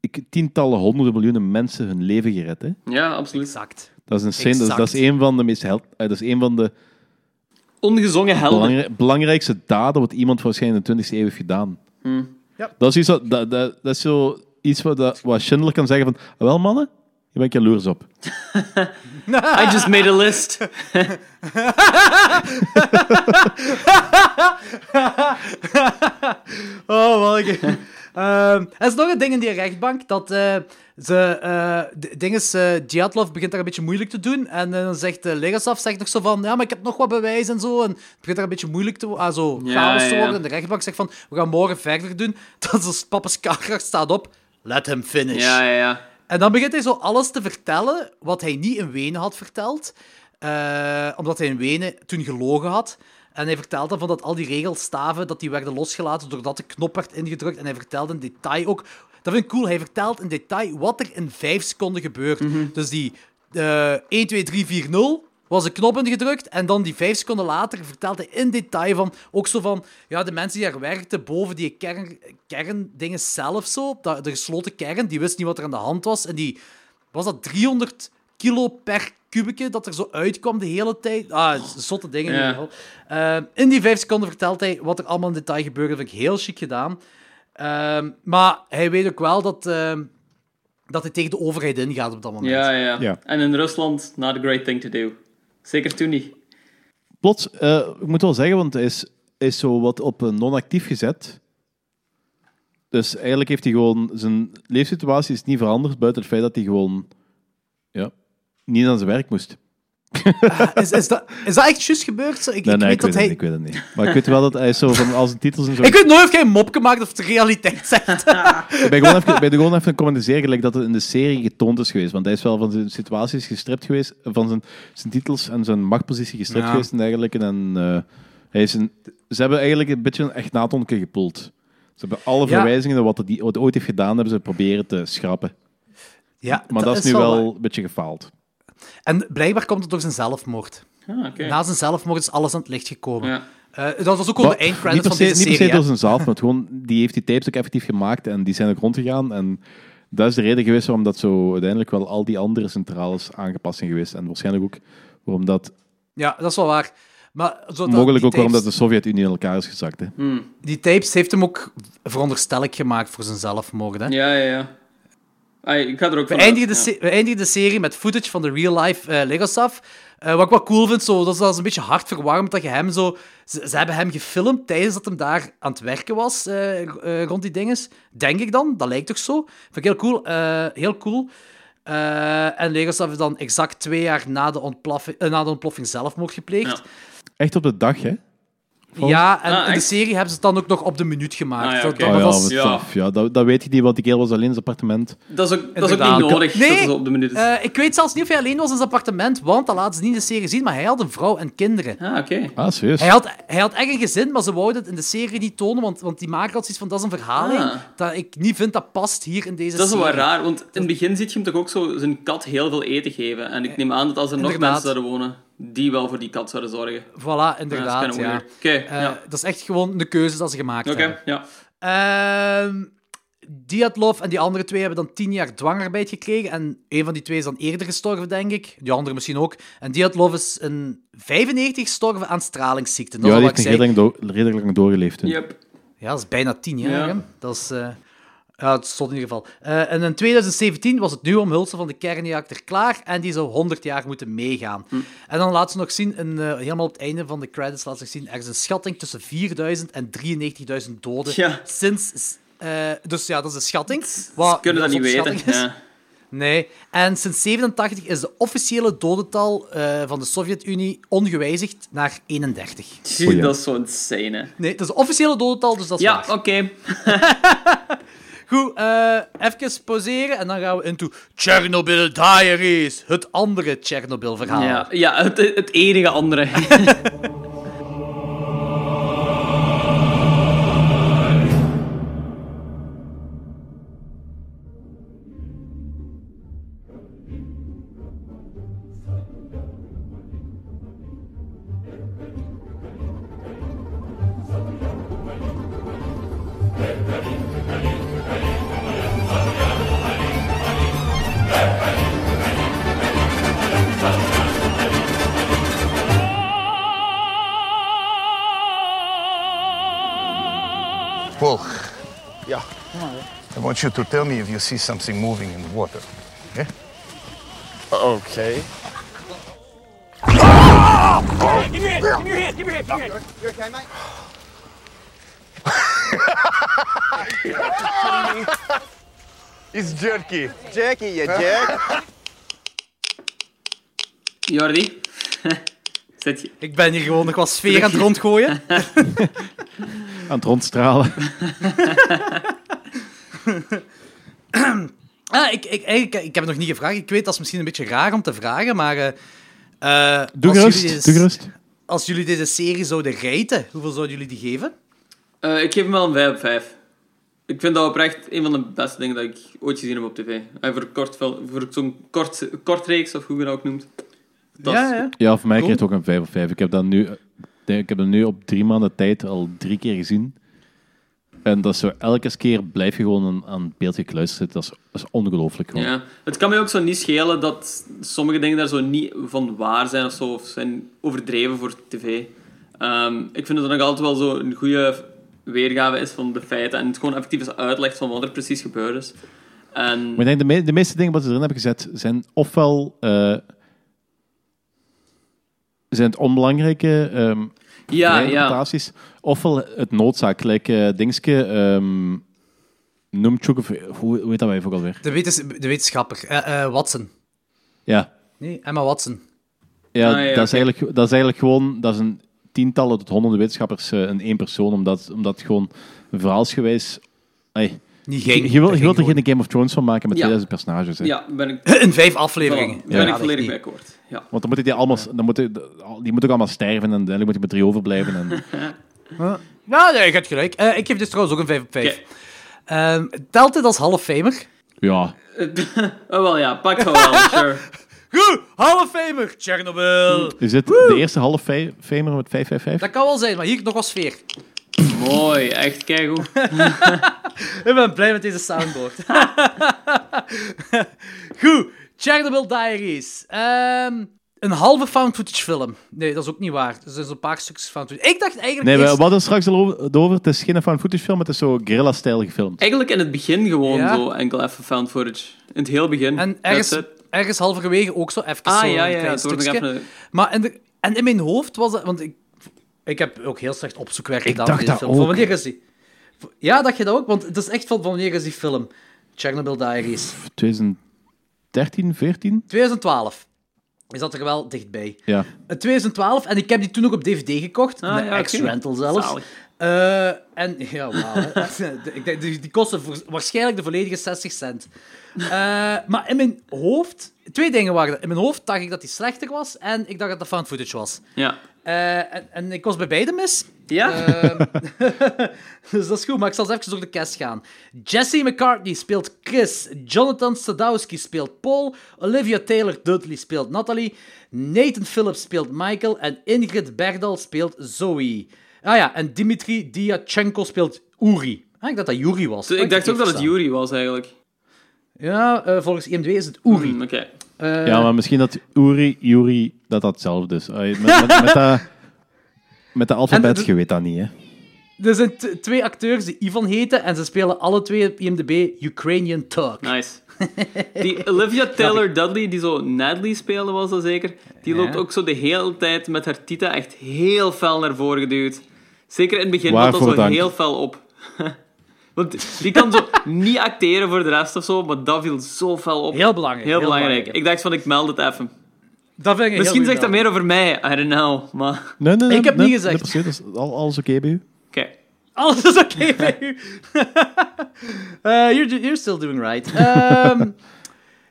ik, tientallen, honderden miljoenen mensen hun leven gered. Hè? Ja, absoluut. Exact. Dat is. Dat is, dat is een van de meest held, eh, dat is een van de ongezongen helden. Belangrij- belangrijkste daden wat iemand waarschijnlijk in de 20e eeuw heeft gedaan. Ja. Dat, is iets wat, dat, dat, dat is zo iets wat Schindler kan zeggen van... "Ah, Wel, mannen, je bent jaloers op. <laughs> I just made a list. <laughs> Oh, wat een... Ehm, er is nog een ding in die rechtbank, dat eh, ze... eh d- ding is, eh, Djatlov begint daar een beetje moeilijk te doen, en dan zegt uh, Legasov zegt nog zo van, ja, maar ik heb nog wat bewijs en zo, en het begint daar een beetje moeilijk te ah, zo Ja, chaos te worden, en de rechtbank zegt van, we gaan morgen verder doen, <laughs> dat is papa's staat op, let him finish. Ja, ja, ja. En dan begint hij zo alles te vertellen wat hij niet in Wenen had verteld. eh, omdat hij in Wenen toen gelogen had. En hij vertelt dan van dat al die regelstaven dat die werden losgelaten doordat de knop werd ingedrukt. En hij vertelt in detail ook... Dat vind ik cool. Hij vertelt in detail wat er in vijf seconden gebeurt. Dus die eh 1, 2, 3, 4, 0 was de knop ingedrukt. En dan die vijf seconden later vertelt hij in detail van... Ook zo van... Ja, de mensen die daar werkten boven die kern, kerndingen zelf zo. dat- De gesloten kern, die wist niet wat er aan de hand was. En die... Was dat 300 kilo per kubieke dat er zo uitkwam de hele tijd? Ah, zotte dingen in Ja. ieder geval. Eh, in die vijf seconden vertelt hij wat er allemaal in detail gebeurde. Dat vind ik heel chic gedaan. Ehm, maar hij weet ook wel dat, ehm, dat hij tegen de overheid ingaat op dat moment. Ja, ja. Ja. En in Rusland, not a great thing to do. Zeker toen niet. Plots, eh, ik moet wel zeggen, want hij is, is zo wat op een non-actief gezet. Dus eigenlijk heeft hij gewoon... Zijn leefsituatie is niet veranderd, buiten het feit dat hij gewoon... Ja, niet aan zijn werk moest. Is, is, dat, is dat echt juist gebeurd? Ik, Nee, ik nee, weet ik, dat weet hij... het, niet, ik weet het niet. Maar ik weet wel dat hij zo van al zijn titels en zo... Ik weet nooit of hij een mopje maakt of het de realiteit zegt. <laughs> Ik ben gewoon even, ben gewoon even communiceren, gelijk dat het in de serie getoond is geweest. Want hij is wel van zijn situaties gestript geweest, van zijn, zijn titels en zijn machtpositie gestript Ja. geweest en dergelijke. En eh, hij is een, ze hebben eigenlijk een beetje een echt natonke gepoeld. Ze hebben alle Ja. verwijzingen naar wat hij ooit heeft gedaan, hebben ze proberen te schrappen. Ja, Maar dat, is nu wel een beetje gefaald. En blijkbaar komt het door zijn zelfmoord. Ah, oké. Na zijn zelfmoord is alles aan het licht gekomen. Ja. Eh, dat was ook al de per van deze niet per se serie. door zijn zelfmoord, gewoon die heeft die tapes ook effectief gemaakt en die zijn ook rondgegaan. En dat is de reden geweest waarom dat zo uiteindelijk wel al die andere centrales aangepast zijn geweest. En waarschijnlijk ook waarom dat Ja, dat is wel waar. Maar zo dat- Mogelijk ook waarom dat de Sovjet-Unie in elkaar is gezakt. Hè. Die tapes heeft hem ook veronderstellelijk gemaakt voor zijn zelfmoord. Hè? Ja, ja, ja. Ik ga er ook We eindigen, de we eindigen de serie met footage van de real-life eh Legosaf. Eh, wat ik wel cool vind, zo, dat is een beetje hartverwarmend dat je hem zo... Ze, ze hebben hem gefilmd tijdens dat hem daar aan het werken was, eh, rond die dinges. Denk ik dan, dat lijkt toch zo. Vind ik heel cool. eh, heel cool. Eh, en Legosaf is dan exact twee jaar na de, ontploffing, na de ontploffing zelfmoord gepleegd. Ja. Echt op de dag, hè? Ja, en Ah, in de echt? serie hebben ze het dan ook nog op de minuut gemaakt. Ah, ja, Dat- oké. dat Oh ja, was- wat ja. Ja, dat, dat weet je niet, want die kerel was alleen in zijn appartement. Dat is ook, dat is ook Inderdaad. niet nodig Nee, dat het zo op de minuut is. Eh, ik weet zelfs niet of hij alleen was in zijn appartement, want dat laten ze niet in de serie zien, maar hij had een vrouw en kinderen. ah, oké. Ah, serieus? Hij had, hij had echt een gezin, maar ze wouden het in de serie niet tonen, want, want die maker had zoiets van, dat is een verhaling Ah. dat ik niet vind dat past hier in deze Dat is serie. wel raar, want in het begin ziet je hem toch ook zo zijn kat heel veel eten geven. En ik neem aan dat als er nog Inderdaad. mensen zouden wonen, die wel voor die kat zouden zorgen. Voilà, Ja, dat is inderdaad, ja. Oké, Eh, ja. Dat is echt gewoon de keuze dat ze gemaakt Oké, hebben. ja. Ehm Diatlov en die andere twee hebben dan tien jaar dwangarbeid gekregen. En een van die twee is dan eerder gestorven, denk ik. Die andere misschien ook. En Diatlov is in 95 gestorven aan stralingsziekte. Dat ja, is die heeft redelijk, redelijk lang doorgeleefd. hè. Yep. Ja, dat is bijna tien jaar. Ja. hè. Dat is... eh, ja, het stond in ieder geval. Eh, en in 2017 was het nieuwe omhulsel van de kernreactor klaar en die zou 100 jaar moeten meegaan. Hm. En dan laten ze nog zien, in, eh, helemaal op het einde van de credits, laten ze nog zien, er is een schatting tussen 4000 en 93.000 doden Ja. sinds... eh, dus ja, dat is een schatting. Ze Wat kunnen dat een niet weten. Ja. Nee. En sinds 87 is de officiële dodental eh, van de Sovjet-Unie ongewijzigd naar 31. Zie. Dat is zo insane, hè. Nee, dat is de officiële dodental, dus dat is Ja, oké. <laughs> Goed, eh even pauzeren en dan gaan we into Chernobyl Diaries. Het andere Chernobyl-verhaal. Ja, ja het, het enige andere. <laughs> want you to tell me if you see something moving in the water. Okay? Okay. Give me your hand, give me your hand, give me your hand, give me your hand. You okay, mate? It's jerky. Jerky, you jerk. Jordi, <laughs> zit je? Ik ben hier gewoon nog wat sfeer aan het rondgooien. <laughs> <laughs> Aan het rondstralen. Ah, ik, ik, ik, ik heb het nog niet gevraagd. Ik weet dat is misschien een beetje raar om te vragen, maar... eh, eh, Doe als gerust, jullie deze- doe gerust. Als jullie deze serie zouden raten, hoeveel zouden jullie die geven? Eh, ik geef hem wel een 5 op 5. Ik vind dat oprecht een van de beste dingen dat ik ooit gezien heb op tv. En voor, kort, voor zo'n kort, kortreeks, of hoe je dat ook noemt. Dat is- Ja, voor mij Cool. krijgt het ook een 5 op 5. Ik heb dat nu, ik heb dat nu op drie maanden tijd al drie keer gezien. En dat is zo, elke keer blijf je gewoon aan, aan het beeld gekluisterd zitten. Dat is, dat is ongelooflijk gewoon. Ja. Het kan mij ook zo niet schelen dat sommige dingen daar zo niet van waar zijn of zo, of zijn overdreven voor tv. Ehm, ik vind dat het nog altijd wel zo een goede weergave is van de feiten en het gewoon effectief is uitlegt van wat er precies gebeurd is. En Maar ik denk de, me- de meeste dingen wat ze erin hebben gezet zijn ofwel eh, zijn het onbelangrijke ehm Ja, ja. Ofwel het noodzakelijk uh, dingetje. ehm Numchuk, of hoe, hoe heet dat wij ook alweer? De, wetens, de wetenschapper, eh, eh, Watson. Ja, Nee, Emma Watson. ja, Ah, ja, dat, is eigenlijk, dat is eigenlijk gewoon dat is een tientallen tot honderden wetenschappers eh, in één persoon, omdat, omdat gewoon verhaalsgewijs. Ey, Niet je, geen, je, wil, je wilt er ging geen Game of Thrones van maken met Ja. 2000 personages. Hè. ja, ben ik, <clears throat> In vijf afleveringen. voilà, ben ik volledig mee akkoord. Ja. Want dan moeten die allemaal, dan moeten, die moeten ook allemaal sterven en uiteindelijk moet je met drie overblijven. En, <laughs> Ja, nee, je hebt gelijk. Eh, ik geef dus trouwens ook een 5 op 5. Oké. Ehm, telt dit als half famer? ja, <laughs> oh, wel ja, pak van wel, <laughs> sure. Goed, half famer, Chernobyl. is dit de eerste half fa- famer met 555? Dat kan wel zijn, maar hier nog wat sfeer. Mooi, echt keigoed. <laughs> Ik ben blij met deze soundboard. Goed, Chernobyl Diaries. Ehm, een halve found footage film. Nee, dat is ook niet waar. Er zijn zo'n paar stukjes found footage. Ik dacht eigenlijk Nee, we eerst... hadden straks al over, het is geen found footage film, het is zo guerrilla-stijl gefilmd. Eigenlijk in het begin gewoon Ja. zo enkel even found footage. In het heel begin. En ergens, ergens halverwege ook zo even Ah, zo ja, een ja, even... Maar in de, en in mijn hoofd was dat... Want ik, ik heb ook heel slecht opzoekwerk Ik gedaan dacht voor deze dat film. Van ook. wanneer is die? Ja, dacht je dat ook? Want het is echt van wanneer is die film? Chernobyl Diaries. 2013, 14? 2012. Is dat er wel dichtbij. Ja. In 2012, en ik heb die toen ook op DVD gekocht. Ah, ja, oké. X-Rental zelfs. Eh, en ja, <laughs> <laughs> denk, die, die kosten voor- waarschijnlijk de volledige 60 cent. Eh, maar in mijn hoofd... Twee dingen waren er. In mijn hoofd dacht ik dat die slechter was, en ik dacht dat dat found footage was. Ja. Eh, en, en ik was bij beide mis. Ja? Ehm, <laughs> dus dat is goed, maar ik zal eens even door de cast gaan. Jesse McCartney speelt Chris. Jonathan Sadowski speelt Paul. Olivia Taylor-Dudley speelt Natalie. Nathan Phillips speelt Michael. En Ingrid Berdal speelt Zoe. Ah ja, en Dimitri Diachenko speelt Uri. Ah, ik dacht dat Yuri was. ik dacht ook dat het Yuri. Was, eigenlijk. Ja, eh, volgens IMDb is het Uri. Hmm, Oké. Eh, ja, maar misschien dat Uri, Yuri, dat dat hetzelfde is. Met, met, met, <laughs> dat, met de alfabet, je weet dat niet, hè. Er zijn twee acteurs die Ivan heten en ze spelen alle twee op IMDb Ukrainian Talk. Nice. <laughs> Die Olivia Taylor-Dudley, die zo Natalie speelde, was dat zeker? Die loopt ook zo de hele tijd met haar tieten echt heel fel naar voren geduwd. Zeker in het begin valt dat Waarvoor zo dank. heel fel op. <laughs> Want die kan zo niet acteren voor de rest of zo, maar dat viel zo fel op. Heel belangrijk. Heel belangrijk. Ik dacht van, ik meld het even. Dat vind ik Misschien zegt dat meer over mij, I don't know. Maar Nee, nee, nee. Ik heb nee, niet gezegd. nee, precies, is al, alles oké bij u? oké. Alles is oké bij <laughs> u. <laughs> Eh, you're, you're still doing right. Ehm,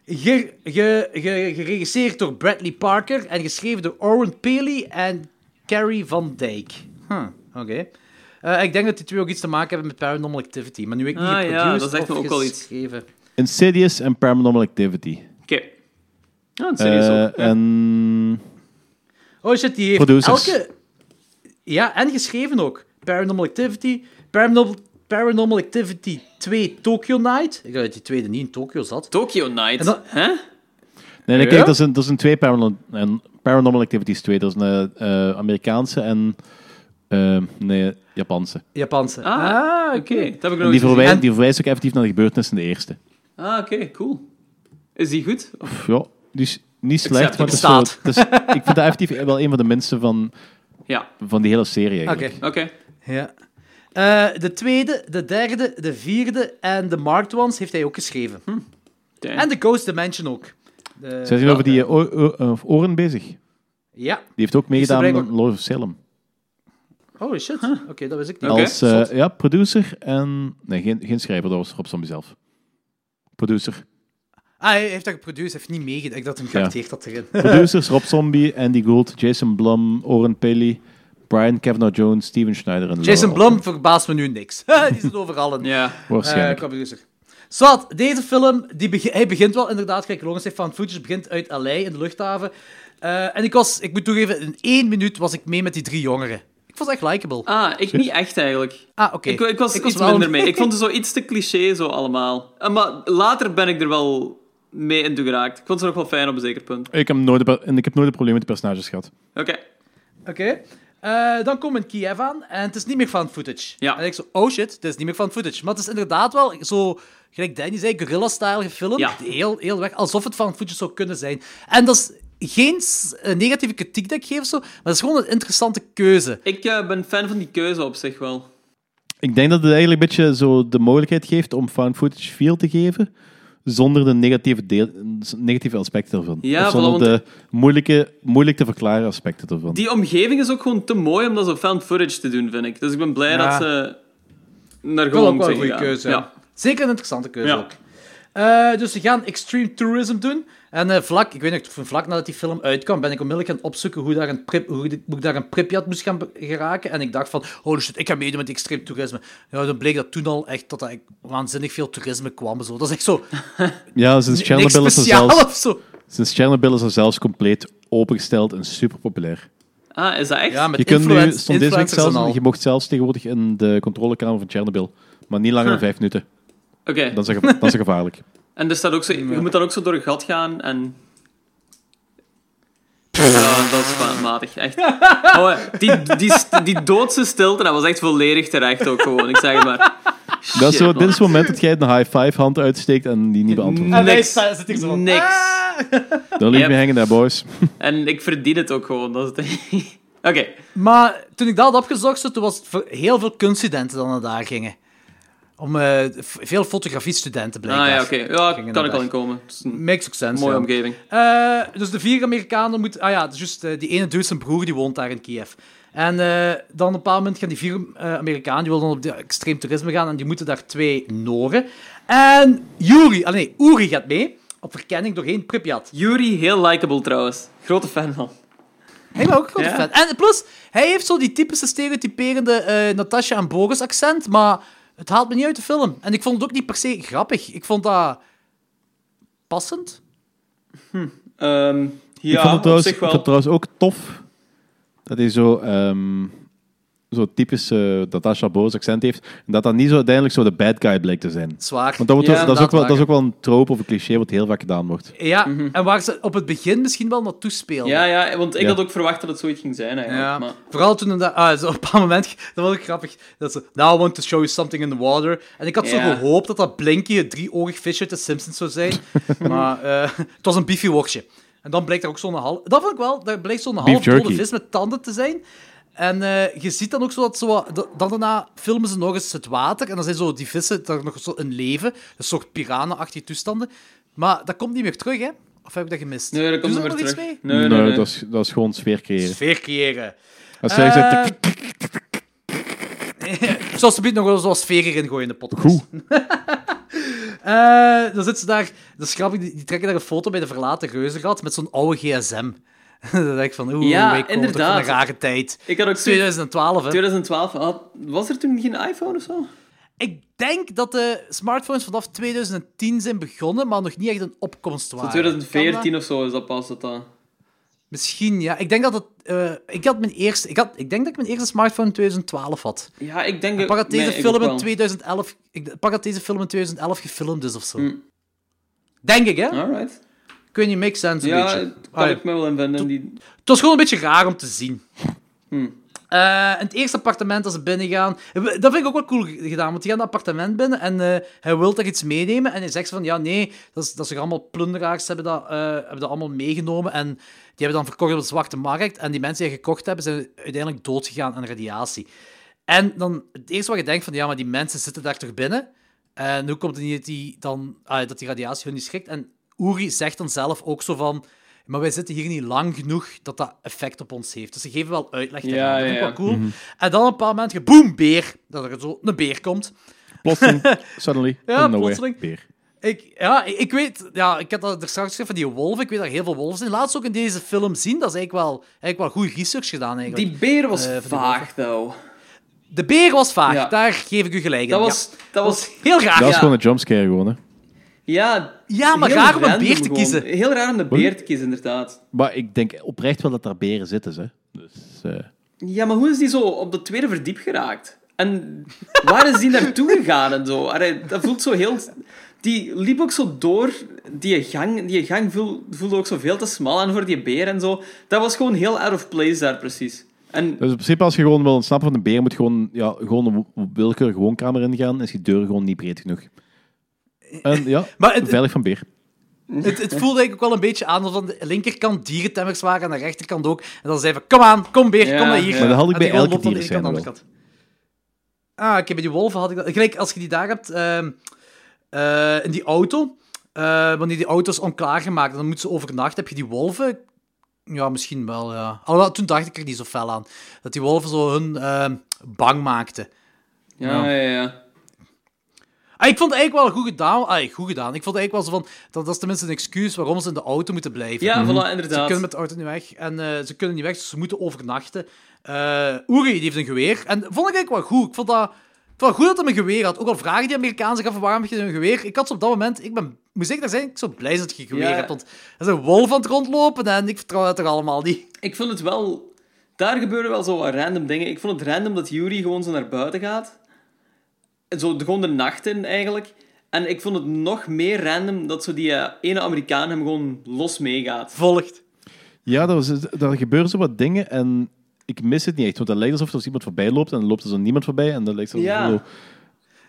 <laughs> ge- geregisseerd door Bradley Parker en geschreven door Owen Paley en Carrie Van Dyke. Huh, oké. Eh, ik denk dat die twee ook iets te maken hebben met Paranormal Activity, maar nu weet ik niet Ah, ja, dat zegt ook wel iets. geschreven. Insidious en Paranormal Activity. Ja, een serieus Eh, ook. Ja. en... Oh shit, die heeft Producers. elke... Ja, en geschreven ook. Paranormal Activity, Paranormal, Paranormal Activity 2 Tokyo Night. Ik dacht dat die tweede niet in Tokyo zat. Tokyo Night. Dan- Hè? Nee, nee, Ja? kijk, er zijn, er zijn twee Paranormal, en Paranormal Activities 2. Dat is een eh, Amerikaanse en Ehm, nee, Japanse. Japanse. Ah, oké. Dat heb ik nog En die, verwijst, die verwijst ook effectief naar de gebeurtenissen in de eerste. Ah, oké, cool. Is die goed? Of- Ja, die is niet slecht, maar het is Bestaat. zo, het is, ik vind dat effectief wel een van de minste van, Ja, van die hele serie Oké. oké. Ja. Eh, de tweede, de derde, de vierde en de Marked Ones heeft hij ook geschreven. Damn. En de Ghost Dimension ook. De- Zijn ze over die eh, eh, oren bezig? Die Ja. heeft ook meegedaan aan blijkbaar- Lord of Salem. Oh shit. Oké, dat wist ik niet. Oké. Als zot. ja, producer en... Nee, geen, geen schrijver, dat was Rob Zombie zelf. Producer. Ah, hij heeft dat geproduceerd, hij heeft niet meegedaan. Ik dacht hem geacteerd had erin. <laughs> Producers Rob Zombie, Andy Gould, Jason Blum, Oren Paley, Brian Kavanaugh Jones, Steven Schneider en Jason Laura Blum verbaast me nu niks. <laughs> die zit overal in. Ja. Waarschijnlijk. Eh, qua producer. Zwat, deze film, die hij begint wel inderdaad, kijk, Lawrence heeft van footage begint uit LA in de luchthaven. Eh, en ik was, ik moet toegeven, in één minuut was ik mee met die drie jongeren. Ik vond het echt likable. Ah, ik niet echt eigenlijk. Ah, oké. Ik, ik was iets wel- minder mee. Ik vond het zo iets te cliché, zo allemaal. Eh, Maar later ben ik er wel mee in geraakt. Ik vond ze nog wel fijn op een zeker punt. Ik heb nooit, en ik heb nooit een probleem met de personages gehad. Oké. Oké. Eh, dan komen we in Kiev aan en het is niet meer van footage. Ja. En ik zo, oh shit, het is niet meer van footage. Maar het is inderdaad wel zo, gelijk Danny zei, guerrilla-style gefilmd. Ja. Heel, heel weg, alsof het van footage zou kunnen zijn. En dat is geen negatieve kritiek dat ik geef, of zo, maar het is gewoon een interessante keuze. Ik eh, ben fan van die keuze op zich wel. Ik denk dat het eigenlijk een beetje zo de mogelijkheid geeft om found footage feel te geven, zonder de negatieve, deel, negatieve aspecten ervan. Ja, of zonder voilà, de moeilijke, moeilijk te verklaren aspecten ervan. Die omgeving is ook gewoon te mooi om dat zo found footage te doen, vind ik. Dus ik ben blij Ja. dat ze naar gewoon ook wel een zijn goede keuze. Ja. Zeker een interessante keuze Ja. ook. Eh, dus ze gaan extreme tourism doen. En eh, vlak, ik weet niet, van vlak nadat die film uitkwam, ben ik onmiddellijk gaan opzoeken hoe, daar een Prip, hoe, ik- hoe ik daar een Pripyat moest gaan geraken. En ik dacht van, holy shit, ik ga meedoen met extreme toerisme. Ja, dan bleek dat toen al echt dat er waanzinnig veel toerisme kwam. Zo. Dat is echt zo, <laughs> Ja, sinds Chernobyl, is er zelfs, of zo. sinds Chernobyl is er zelfs compleet opengesteld en super populair. Ah, is dat echt? Ja, met Je, kunt nu, stond deze week zelfs, je mocht zelfs tegenwoordig in de controlekamer van Chernobyl, maar niet langer dan vijf minuten. Oké. Dat is, is gevaarlijk. <laughs> En er staat ook zo, je moet dan ook zo door een gat gaan en... Ja, dat is ma- matig, echt. <laughs> Oh, die, die, st- die doodse stilte, dat was echt volledig terecht ook gewoon, ik zeg het maar. Dat is zo, dit is het man. moment dat jij een high five hand uitsteekt en die niet beantwoordt. En hij Niks. zit zo Niks. "Ah." Daar lief Yep. mee hangen daar, boys. <laughs> En ik verdien het ook gewoon, dat is het. <laughs> Oké. Maar toen ik dat had opgezocht, zo, toen was het heel veel kunststudenten dan naar daar gingen. Om f- veel fotografiestudenten Ah blijkbaar. ja, oké. Ja, Gingen kan ik al daar. in komen. Het is een Makes ook sense. mooie ja. omgeving. Eh, dus de vier Amerikanen moeten... Ah ja, dus juist, die ene dude, zijn broer, die woont daar in Kiev. En dan op een bepaald moment gaan die vier Amerikanen, die willen dan op de extreem toerisme gaan, en die moeten daar twee Noren. En Yuri, ah nee, Uri gaat mee, op verkenning doorheen Pripyat. Yuri, heel likable trouwens. Grote fan van. Hij was ook een grote Ja. fan. En plus, hij heeft zo die typische stereotyperende Natasha en Boris accent, maar het haalt me niet uit de film. En ik vond het ook niet per se grappig. Ik vond dat passend. Ehm, ik, ja, vond het op trouwens, zich ik wel. vond het trouwens ook tof dat hij zo, ehm, zo typisch eh Natasha Boos accent heeft. En dat dat niet zo uiteindelijk zo de bad guy blijkt te zijn. Zwaar. Want dat, wordt Ja, wel- dat, is ook wel, dat is ook wel een trope of een cliché wat heel vaak gedaan wordt. Ja, en waar ze op het begin misschien wel naartoe speelden. Ja, ja, want ik Ja. had ook verwacht dat het zoiets ging zijn eigenlijk. Ja, Maar... vooral toen dat, ah, zo op een bepaald moment, <laughs> dat was ook grappig, dat ze, now I want to show you something in the water. En ik had zo gehoopt dat dat Blinky, het drieoogig visje uit de Simpsons zou zijn, <laughs> maar eh, het was een beefy worstje. En dan blijkt er ook zo'n half, dat vond ik wel, dat blijkt zo'n half dode vis met tanden te zijn. En eh, je ziet dan ook zo dat zo, dat- dan daarna filmen ze nog eens het water en dan zijn zo die vissen daar nog zo in leven, een soort piranha-achtige toestanden. Maar dat komt niet meer terug, hè? Of heb ik dat gemist? Nee, dat komt niet meer er terug. mee? Nee, nee, nee. Dat, is, dat is gewoon sfeer creëren. Sfeer creëren. Als jij zegt, Zoals ze nog wel zoals sfeer erin gooien in de podcast. Goed. <laughs> Eh, dan zitten ze daar, dat is grappig, die, die trekken daar een foto bij de verlaten reuzenrad met zo'n oude gsm. <laughs> dan denk ik van, oeh, Ja, van inderdaad. een rare tijd. Ik had ook zoiets- 2012, hè. 2012, had- was er toen geen iPhone of zo? Ik denk dat de smartphones vanaf 2010 zijn begonnen, maar nog niet echt een opkomst Zo waren. 2014 Kan dat? of zo is dat pas. Dat dat... Misschien, ja. Ik denk dat het... eh, ik, had mijn eerste, ik, had, ik denk dat ik mijn eerste smartphone in 2012 had. Ja, ik denk... Ik pak dat deze film in wel. 2011... Ik pak dat deze film in 2011 gefilmd is of zo. Mm. Denk ik, hè? Alright. Ik weet niet, makes sense een Ja, beetje. dat kan ja. ik me wel invinden. Die... Het was gewoon een beetje raar om te zien. Hmm. Eh, in het eerste appartement als ze binnengaan. Dat vind ik ook wel cool gedaan, want die gaan dat appartement binnen en eh, hij wil er iets meenemen. En hij zegt van ja, nee, dat is, dat allemaal plunderaars hebben dat, eh, hebben dat allemaal meegenomen. En die hebben dan verkocht op de zwarte markt. En die mensen die gekocht hebben, zijn uiteindelijk doodgegaan aan radiatie. En dan het eerste wat je denkt van ja, maar die mensen zitten daar toch binnen. En hoe komt het niet dat die, dan, ah, dat die radiatie hun niet schrikt? En Uri zegt dan zelf ook zo van. Maar wij zitten hier niet lang genoeg dat dat effect op ons heeft. Dus ze geven wel uitleg. Ja, dat vind ik ja, wel cool. En dan een paar momenten, boem, beer. Dat er zo een beer komt. Plotseling, <laughs> suddenly, Ja, plotseling. beer. Ik, ja, ik ik weet, ja, ik had dat er straks gezegd van die wolven. Ik weet dat er heel veel wolven zijn. Laat ze ook in deze film zien. Dat is eigenlijk wel, eigenlijk wel goed research gedaan. Eigenlijk. Die beer was Eh, vaag, though. De beer was vaag, Ja. daar geef ik u gelijk in. Dat Ja. was, dat was heel raar. Dat is Ja. gewoon een jumpscare, gewoon. Hè. Ja, Ja, maar raar om een beer te gewoon. kiezen. Heel raar om de beer te kiezen, inderdaad. Maar ik denk oprecht wel dat daar beren zitten. Hè. Dus, eh, Ja, maar hoe is die zo op de tweede verdiep geraakt? En waar is die naartoe gegaan en zo? Dat voelt zo heel... Die liep ook zo door die gang. Die gang voel- voelde ook zo veel te smal aan voor die beer en zo. Dat was gewoon heel out of place daar, precies. En dus in principe, als je gewoon wil ontsnappen van de beer, moet je gewoon, ja, gewoon een willekeurige woonkamer ingaan en is die deur gewoon niet breed genoeg. En ja, <laughs> Maar het- veilig van beer. Het, het voelde eigenlijk ook wel een beetje aan alsof aan de linkerkant dierentemmers waren en aan de rechterkant ook. En dan zeiden we, kom aan, kom beer, Ja, kom naar hier. ja. Maar dat had ik bij elke van kant kant. Ah, oké, bij die wolven had ik dat. Gelijk, als je die daar hebt, ehm, eh, in die auto, eh, wanneer die auto is onklaargemaakt, dan moeten ze overnachten. Heb je die wolven? Ja, misschien wel, ja. Alhoewel, toen dacht ik er niet zo fel aan. Dat die wolven zo hun ehm, bang maakten. ja, ja, ja. Ah, ik vond het eigenlijk wel goed gedaan. Ah, goed gedaan. Ik vond het eigenlijk wel zo van... Dat, dat is tenminste een excuus waarom ze in de auto moeten blijven. Ja, voilà, Ze inderdaad. kunnen met de auto niet weg. En eh, ze kunnen niet weg, dus ze moeten overnachten. Eh Uri, die heeft een geweer. En vond ik eigenlijk wel goed. Ik vond dat... Het was goed dat hij een geweer had. Ook al vragen die Amerikanen zich af waarom heb je een geweer. Ik had zo op dat moment... Ik ben, moet ik daar zijn, ik zo blij dat je een geweer Ja. hebt. Want er is een wolf aan het rondlopen en ik vertrouw dat toch allemaal niet. Ik vond het wel... Daar gebeuren wel zo wat random dingen. Ik vond het random dat Yuri gewoon zo naar buiten gaat. Zo de- gewoon de nacht in, eigenlijk. En ik vond het nog meer random dat zo die eh, ene Amerikaan hem gewoon los meegaat. Volgt. Ja, dat was, daar gebeuren zo wat dingen en ik mis het niet echt. Want het lijkt alsof er als iemand voorbij loopt en dan loopt er zo niemand voorbij en dan lijkt het Ja. zo...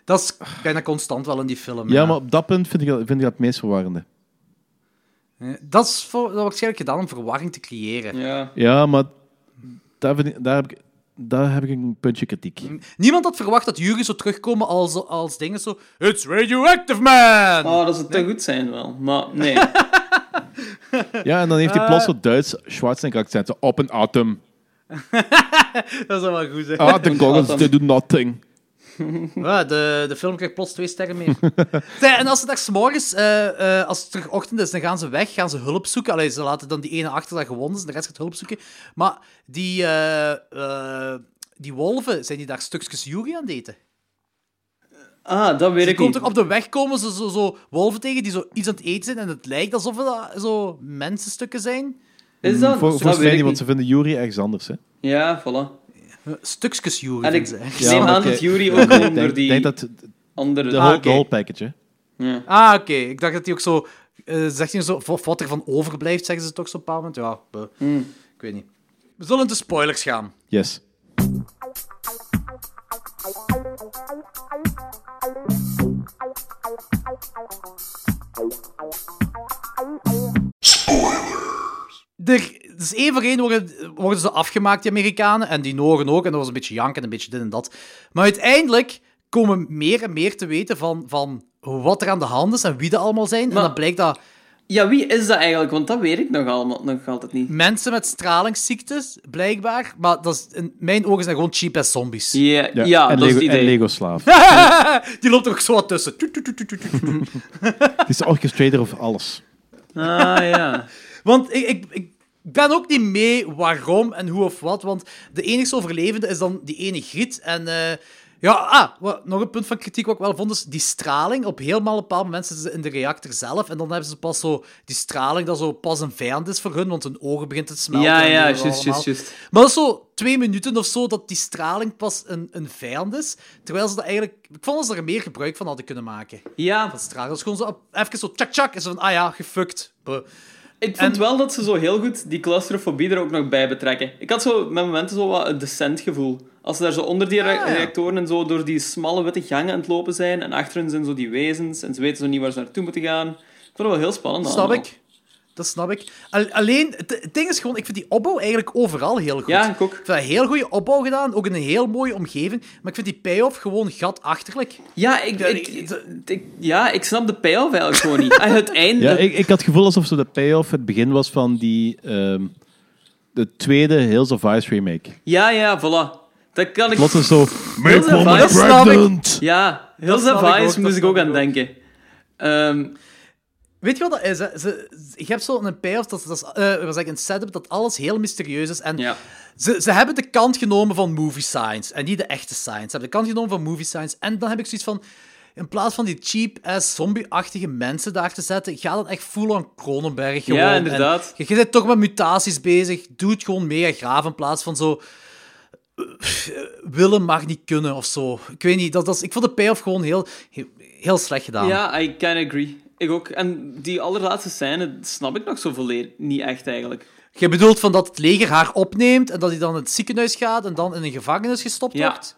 Dat is bijna constant wel in die film. Ja, maar op dat punt vind ik dat, vind ik dat het meest verwarrende. Dat is voor, dat waarschijnlijk gedaan om verwarring te creëren. Ja. Ja, maar daar, vind ik, daar, heb ik, daar heb ik een puntje kritiek. Niemand had verwacht dat Jury zou terugkomen als, als dingen zo... It's radioactive, man! Oh, dat zou te goed zijn wel. Maar nee. <laughs> Ja, en dan heeft hij plots zo Duits Schwarzenegger-accent. zo, Op een atom. <laughs> Dat zou wel goed zijn. Ah, the goggles, they do nothing. <laughs> Ja, de, de film krijgt plots twee sterren meer. <laughs> En als ze daar s'morgens, eh eh als het terug ochtend is, dan gaan ze weg, gaan ze hulp zoeken. Allee, ze laten dan die ene achter dat gewond is en de rest gaat hulp zoeken. Maar die, eh, eh, die wolven, zijn die daar stukjes Jury aan het eten? Ah, dat weet Ze ik komt niet. er op de weg komen ze zo, zo wolven tegen die zo iets aan het eten zijn en het lijkt alsof het zo mensenstukken zijn. Is dat? Voor, dat volgens mij niet, want ze vinden Jury ergens anders. Hè. Ja, voilà. Stukjes Jury, En ik <laughs> ik neem aan dat Yuri ook Ik gewoon denk, door die denk dat andere... de Ah, whole, whole package. Ja. Ah, oké. Ik dacht dat hij ook zo... eh zegt hij zo, of wat er van overblijft, zeggen ze toch zo op een bepaald moment. Ja, buh. ik weet niet. We zullen de spoilers gaan. Yes. Er, dus één voor één worden, worden ze afgemaakt, die Amerikanen. En die Noren ook. En dat was een beetje janken en een beetje dit en dat. Maar uiteindelijk komen meer en meer te weten van, van wat er aan de hand is en wie dat allemaal zijn. en dan blijkt dat ja, wie is dat eigenlijk? Want dat weet ik nog, allemaal, nog altijd niet. mensen met stralingsziektes, blijkbaar. Maar dat is, in mijn ogen zijn gewoon cheap as zombies. Ja, ja, Ja, en, dat is Lego, het en idee. Lego-slaaf. <laughs> Die loopt er ook zo wat tussen. <laughs> Het is de orchestrator of alles. Ah, ja. Want ik, ik, ik ben ook niet mee waarom en hoe of wat. Want de enige overlevende is dan die ene griet. En eh, ja, ah, wat, nog een punt van kritiek wat ik wel vond, is die straling. Op helemaal een bepaald moment zitten ze in de reactor zelf. En dan hebben ze pas zo die straling dat zo pas een vijand is voor hun, want hun ogen begint te smelten. Ja, ja, juist, juist, juist. Maar dat is zo twee minuten of zo dat die straling pas een, een vijand is. Terwijl ze dat eigenlijk... Ik vond dat ze er meer gebruik van hadden kunnen maken. Ja, Van straling. Dat is gewoon zo, even zo tjak tjak. En zo van, ah ja, gefukt. Buh. Ik vond En- wel dat ze zo heel goed die claustrofobie er ook nog bij betrekken. Ik had zo met momenten zo wat een decent gevoel. Als ze daar zo onder die Ah, ja. reactoren en zo door die smalle witte gangen aan het lopen zijn en achter hen zijn zo die wezens en ze weten zo niet waar ze naartoe moeten gaan. Ik vond het wel heel spannend Snap allemaal. ik. Dat snap ik. Al- alleen, het, ding is gewoon, ik vind die opbouw eigenlijk overal heel goed. Ja, ik ook. Ik vind een heel goede opbouw gedaan, ook in een heel mooie omgeving. Maar ik vind die payoff gewoon gatachterlijk. Ja, ik, Ja, ik, ik- ik- ja, ik snap de payoff eigenlijk gewoon niet. <laughs> Het einde... Ja, ik, ik had het gevoel alsof zo de payoff het begin was van die... ehm, de tweede Hills of Ice remake. ja, ja, voilà. Dat kan ik... Plots is zo... Make woman pregnant! Ja, Hills of Ice moest ik ook ik aan denken. Ehm, Weet je wat dat is? Hè? Ze, ze- je hebt zo'n payoff, dat, dat is eh, ik, een setup dat alles heel mysterieus is. En ja. ze, ze hebben de kant genomen van movie science en niet de echte science. Ze hebben de kant genomen van movie science. En dan heb ik zoiets van. In plaats van die cheap-ass zombie-achtige mensen daar te zetten, ga dan echt full on Cronenberg gewoon. Ja, inderdaad. En je, je bent toch met mutaties bezig. Doe het gewoon mega graaf in plaats van zo. eh, willen mag niet kunnen of zo. Ik weet niet. Dat, dat ik vond de payoff gewoon heel, heel, heel slecht gedaan. Ja, I can agree. Ik ook. En die allerlaatste scène snap ik nog zo volledig niet echt eigenlijk. Je bedoelt van dat het leger haar opneemt en dat hij dan in het ziekenhuis gaat en dan in een gevangenis gestopt Ja. wordt?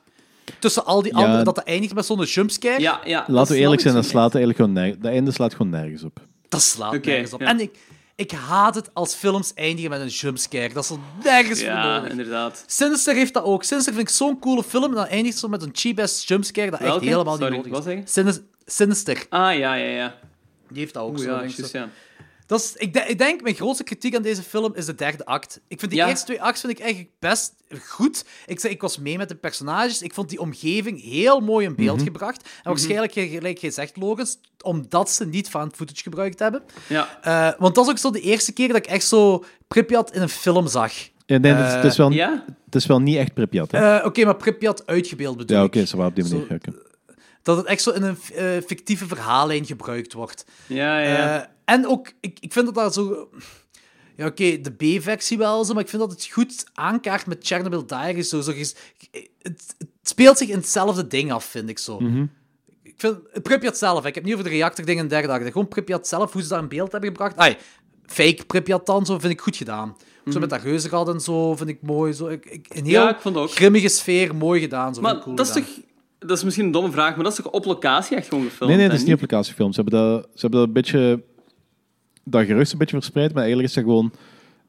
Tussen al die Ja. anderen, dat het eindigt met zo'n jumpscare? Ja, ja. dat Laten we eerlijk zijn, dat slaat eigenlijk gewoon nergens... Dat einde slaat gewoon nergens op. Dat slaat nergens op. ja. En ik, ik haat het als films eindigen met een jumpscare. Dat is er nergens voor Ja, nodig. inderdaad. Sinister heeft dat ook. Sinister vind ik zo'n coole film en dan eindigt zo met een cheap-ass jumpscare dat echt helemaal Sorry, niet nodig is. Sinister, Ah, ja, ja, ja. Die heeft dat ook Oeh, zo. ja, denk ik juist, zo. ja. Dat is, ik, de- ik denk, mijn grootste kritiek aan deze film is de derde act. Ik vind die Ja. eerste twee acts vind ik eigenlijk best goed. Ik, zeg, ik was mee met de personages. Ik vond die omgeving heel mooi in beeld gebracht. En waarschijnlijk, gelijk jij zegt, Logans, omdat ze niet found footage gebruikt hebben. Ja. Eh, want dat is ook zo de eerste keer dat ik echt zo Pripyat in een film zag. Ja, nee, het, is, het, is wel, Ja? het is wel niet echt Pripyat, hè? Eh, Oké, maar Pripyat uitgebeeld bedoel ja, oké, zo wel op die manier. Zo-. Dat het echt zo in een eh, fictieve verhaallijn gebruikt wordt. Ja, ja. Eh, en ook, ik, ik vind dat daar zo... Ja, oké, de B-versie wel zo, maar ik vind dat het goed aankaart met Chernobyl Diaries. Zo, zo, het, het speelt zich in hetzelfde ding af, vind ik zo. Ik vind Pripyat zelf, hè. ik heb niet over de reactordingen in de derde dag. Gewoon Pripyat zelf, hoe ze dat in beeld hebben gebracht. Ai, fake Pripyat dan, zo vind ik goed gedaan. Zo met dat reuzenrad en zo, vind ik mooi. Zo, ik, ik, een heel Ja, ik vond ook. grimmige sfeer, mooi gedaan. Zo, vind maar ik cool dat is toch... Dat is misschien een domme vraag, maar dat is toch op locatie echt gewoon gefilmd? Nee, nee, dat is niet applicatiefilm. Ze hebben dat, ze hebben dat een beetje... Dat gerucht een beetje verspreid, maar eigenlijk is dat gewoon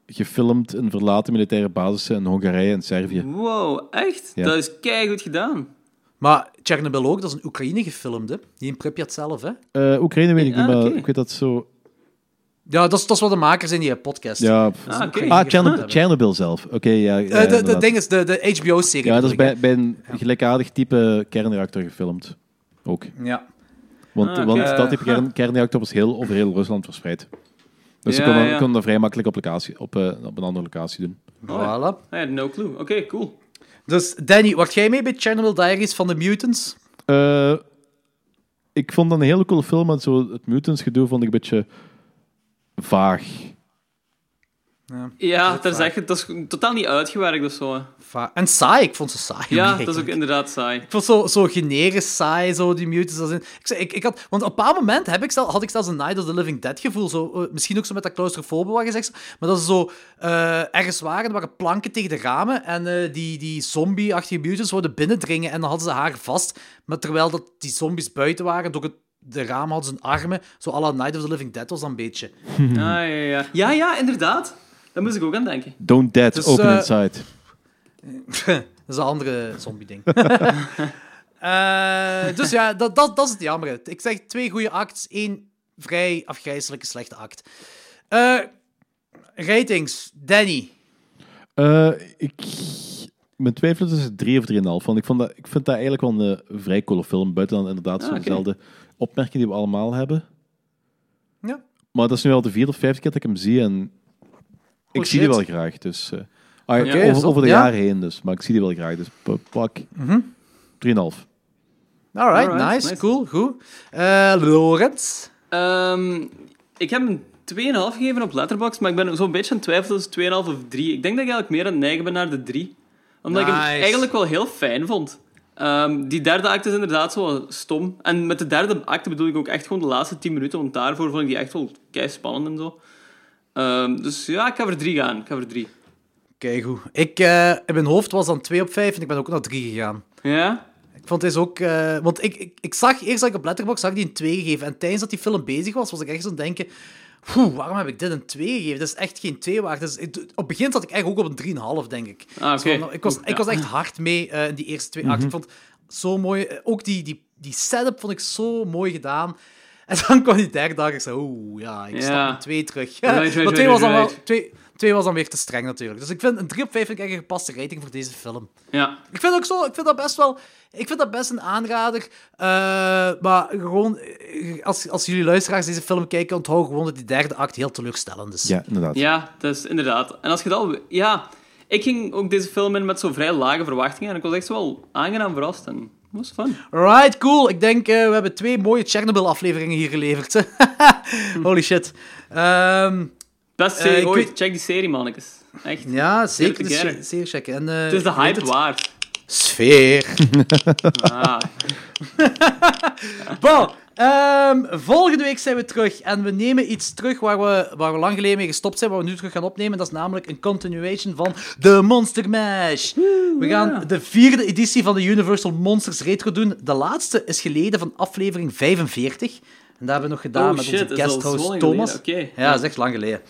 gefilmd in verlaten militaire basissen in Hongarije en Servië. Wow, echt? Ja. Dat is keigoed gedaan. Maar Chernobyl ook, dat is in Oekraïne gefilmd, hè. Niet in Pripyat zelf, hè. Eh, Oekraïne weet ik Ah, niet, maar ik weet dat zo... Ja, dat is, dat is wat de makers in die podcast. Ja, Ah, oké. ah, Chernobyl, Chernobyl zelf. Oké, ja. ja, Eh, de, ding is, de, de HBO-serie. Ja, dat is bij, bij een gelijkaardig type kernreactor gefilmd. Ook. Ja. Want, Ah, want dat Eh, type kern, kernreactor was heel, over heel Rusland verspreid. Dus ze Ja, konden, ja. konden dat vrij makkelijk op, locatie, op, eh, op een andere locatie doen. Voilà. I had no clue. Oké, cool. Dus, Danny, wacht jij mee bij Chernobyl Diaries van de Mutants? Eh, ik vond dat een hele coole film, maar zo het mutants gedoe vond ik een beetje vaag. Ja, Dat dat is echt, dat is totaal niet uitgewerkt of zo. Va- En saai, ik vond ze saai. Ja, dat is ook inderdaad saai. Ik vond zo, zo generisch saai, zo, die mutants. in- Ik, ik, ik had, want op een bepaald moment heb ik stel, had ik zelfs een Night of the Living Dead gevoel. Zo, eh, misschien ook zo met dat claustrofobe wat je zegt. Maar dat ze zo eh, ergens waren, er waren planken tegen de ramen. En eh, die, die zombie-achtige mutants zouden binnendringen. En dan hadden ze haar vast. Maar terwijl dat die zombies buiten waren, door het, de ramen hadden ze hun armen. Zo à la Night of the Living Dead was dat een beetje. Ah, ja, ja. ja, ja, inderdaad. Daar moest ik ook aan denken. Don't dead, Dus, open eh, inside. <laughs> dat is een andere zombie-ding. <laughs> Eh, dus ja, dat, dat, dat is het jammer. Ik zeg twee goede acts, één vrij afgrijzelijke slechte act. Eh, ratings, Danny. Eh, ik... Mijn twijfel is 3 of 3,5. Want ik, vond dat, ik vind dat eigenlijk wel een vrij coole film. Buiten dan inderdaad Ah, zo'n. Opmerking die we allemaal hebben. Ja. Maar dat is nu al de vierde of vijfde keer dat ik hem zie. En ik Oh, zie die wel graag. Dus, eh, ah, Oké, over, de ja. jaren heen dus. Maar ik zie die wel graag. Dus pa- pak 3,5. Alright, Alright, nice, nice. cool, goed. Eh Lorenz. Ehm, ik heb een 2,5 gegeven op Letterboxd, maar ik ben zo'n beetje aan het twijfelen tussen 2,5 of 3. Ik denk dat ik eigenlijk meer aan het neigen ben naar de 3. Omdat ik hem eigenlijk wel heel fijn vond. Ehm, die derde act is inderdaad zo stom. En met de derde act bedoel ik ook echt gewoon de laatste 10 minuten, want daarvoor vond ik die echt wel kei spannend en zo. Ehm, dus ja, ik ga voor drie gaan. Ik ga voor drie. Kijk goed. Ik, eh, in mijn hoofd was dan 2 op 5 en ik ben ook naar 3 gegaan. Ja? Ik vond deze ook... eh, want ik, ik, ik zag eerst dat ik op Letterboxd zag die een 2 gegeven. En tijdens dat die film bezig was, was ik echt zo aan denken... "Poeh, waarom heb ik dit een 2 gegeven? Dat is echt geen 2 waard. Dus, ik- op het begin zat ik echt ook op een 3,5, denk ik. Ah. Zo, nou, ik, was, ik was echt hard mee eh, in die eerste twee acten. Ik vond het zo mooi. Eh, Ook die, die, die setup vond ik zo mooi gedaan. <laughs> En dan kwam die derde dag. Ik zei, oeh, ja, ik Ja. stap een 2 terug. Right, <laughs> right, maar 2 right, was, dan wel, twee, twee was dan weer te streng, natuurlijk. Dus ik vind een 3 op 5 vind ik echt een gepaste rating voor deze film. Ja. Ik vind ook zo, ik vind dat best wel, ik vind dat best een aanrader. Eh, maar gewoon, als, als jullie luisteraars deze film kijken, onthoud gewoon dat die derde act heel teleurstellend is. Ja, inderdaad. Ja, dat is inderdaad. En als je dat al... Ja, ik ging ook deze film in met zo vrij lage verwachtingen. En ik was echt zo wel aangenaam verrast. En het was fun. Right, cool. Ik denk, eh, we hebben twee mooie Chernobyl-afleveringen hier geleverd. <laughs> Holy shit. Ehm, Beste Eh, serie ooit. weet- Check die serie, mannetjes. Echt. ja, zeker. Together. Zeer checken. En, eh, Het is de hype waard. Sfeer. <laughs> Ah. <laughs> Bon, ehm, volgende week zijn we terug en we nemen iets terug waar we, waar we lang geleden mee gestopt zijn, waar we nu terug gaan opnemen. Dat is namelijk een continuation van The Monster Mash. We gaan de vierde editie van de Universal Monsters Retro doen. De laatste is geleden van aflevering 45. En dat hebben we nog gedaan Oh, met shit, onze guesthost lang Thomas. Ja, dat is echt lang geleden.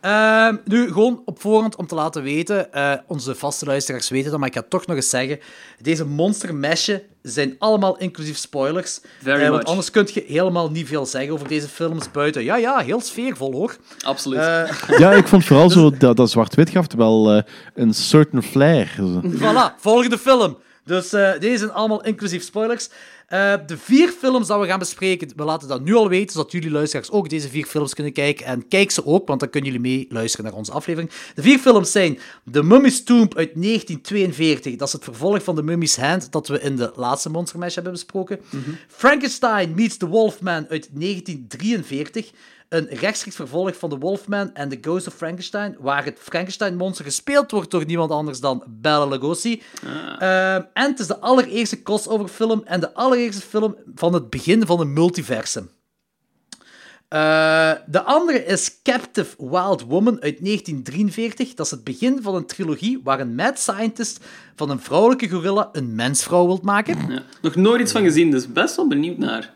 Ehm, nu, gewoon op voorhand om te laten weten, eh, onze vaste luisteraars weten dat, maar ik ga het toch nog eens zeggen. Deze monster meshen zijn allemaal inclusief spoilers. Very Eh, want anders kun je helemaal niet veel zeggen over deze films buiten. Ja, ja, heel sfeervol hoor. Absoluut. Eh, Ja, ik vond <laughs> vooral zo dat, dat zwart-wit gaf wel eh, een certain flair. Voilà, volgende film. Dus eh, deze zijn allemaal inclusief spoilers. Eh, de vier films die we gaan bespreken, we laten dat nu al weten, zodat jullie luisteraars ook deze vier films kunnen kijken. En kijk ze ook, want dan kunnen jullie mee luisteren naar onze aflevering. De vier films zijn The Mummy's Tomb uit 1942. Dat is het vervolg van The Mummy's Hand, dat we in de laatste Monster Mash hebben besproken. Frankenstein meets the Wolfman uit 1943. Een rechtstreeks vervolg van The Wolfman en The Ghost of Frankenstein, waar het Frankenstein-monster gespeeld wordt door niemand anders dan Bela Lugosi. Ehm, en het is de allereerste crossover film en de allereerste film van het begin van een multiversum. Eh, de andere is Captive Wild Woman uit 1943. Dat is het begin van een trilogie waar een mad scientist van een vrouwelijke gorilla een mensvrouw wilt maken. Ja. Nog nooit iets van gezien, dus best wel benieuwd naar.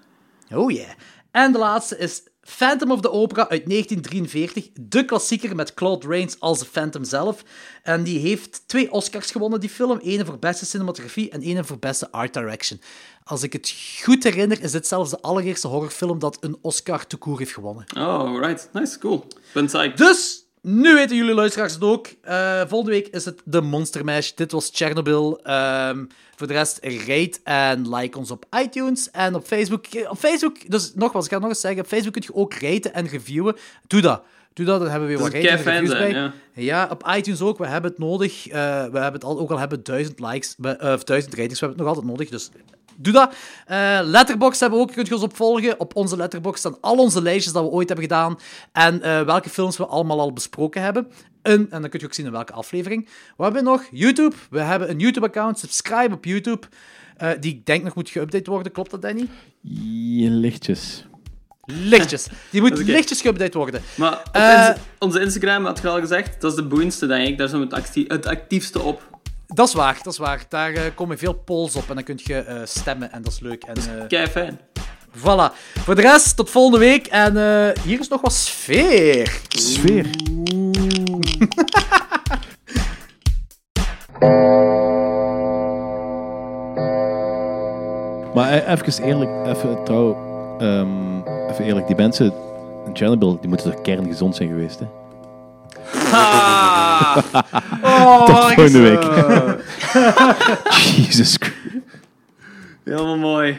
Oh yeah. En de laatste is Phantom of the Opera uit 1943. De klassieker met Claude Rains als de Phantom zelf. En die heeft twee Oscars gewonnen, die film. Eén voor beste cinematografie en één voor beste art direction. Als ik het goed herinner, is dit zelfs de allereerste horrorfilm dat een Oscar te koer heeft gewonnen. Oh, right. Nice, cool. Ben psyched. Dus, nu weten jullie luisteraars het ook. Eh, volgende week is het de Monster Mash. Dit was Chernobyl. Ehm, voor de rest, rate en like ons op iTunes en op Facebook. Op Facebook, dus nogmaals, ik ga het nog eens zeggen, op Facebook kun je ook raten en reviewen. Doe dat. Doe dat, dan hebben we weer wat ratings en reviews bij. Ja, op iTunes ook. We hebben het nodig. Eh, we hebben het al, ook al hebben duizend likes, eh, of duizend ratings, we hebben het nog altijd nodig, dus doe dat. Eh Letterboxd hebben we ook, kunt je ons opvolgen. Op onze Letterboxd staan al onze lijstjes dat we ooit hebben gedaan en eh, welke films we allemaal al besproken hebben. En, en dan kun je ook zien in welke aflevering. Wat hebben we nog? YouTube. We hebben een YouTube-account. Subscribe op YouTube. eh, die ik denk nog moet geüpdate worden. Klopt dat, Danny? Je lichtjes. Lichtjes. Die moet <laughs> lichtjes geüpdate worden. Maar op onze Instagram, had je al gezegd, dat is de boeiendste, denk ik. Daar zijn we het, actie- het actiefste op. Dat is waar, dat is waar. Daar eh, komen veel polls op en dan kun je eh, stemmen en dat is leuk. En, eh, Kei fijn. Voilà. Voor de rest, tot volgende week. En eh, hier is nog wat sfeer. Sfeer. Maar even eerlijk, even trouw, ehm, even eerlijk, die mensen in Chernobyl, die moeten toch kerngezond zijn geweest, hè? <laughs> Oh, Tot volgende week. <laughs> Jesus Christ. Helemaal mooi.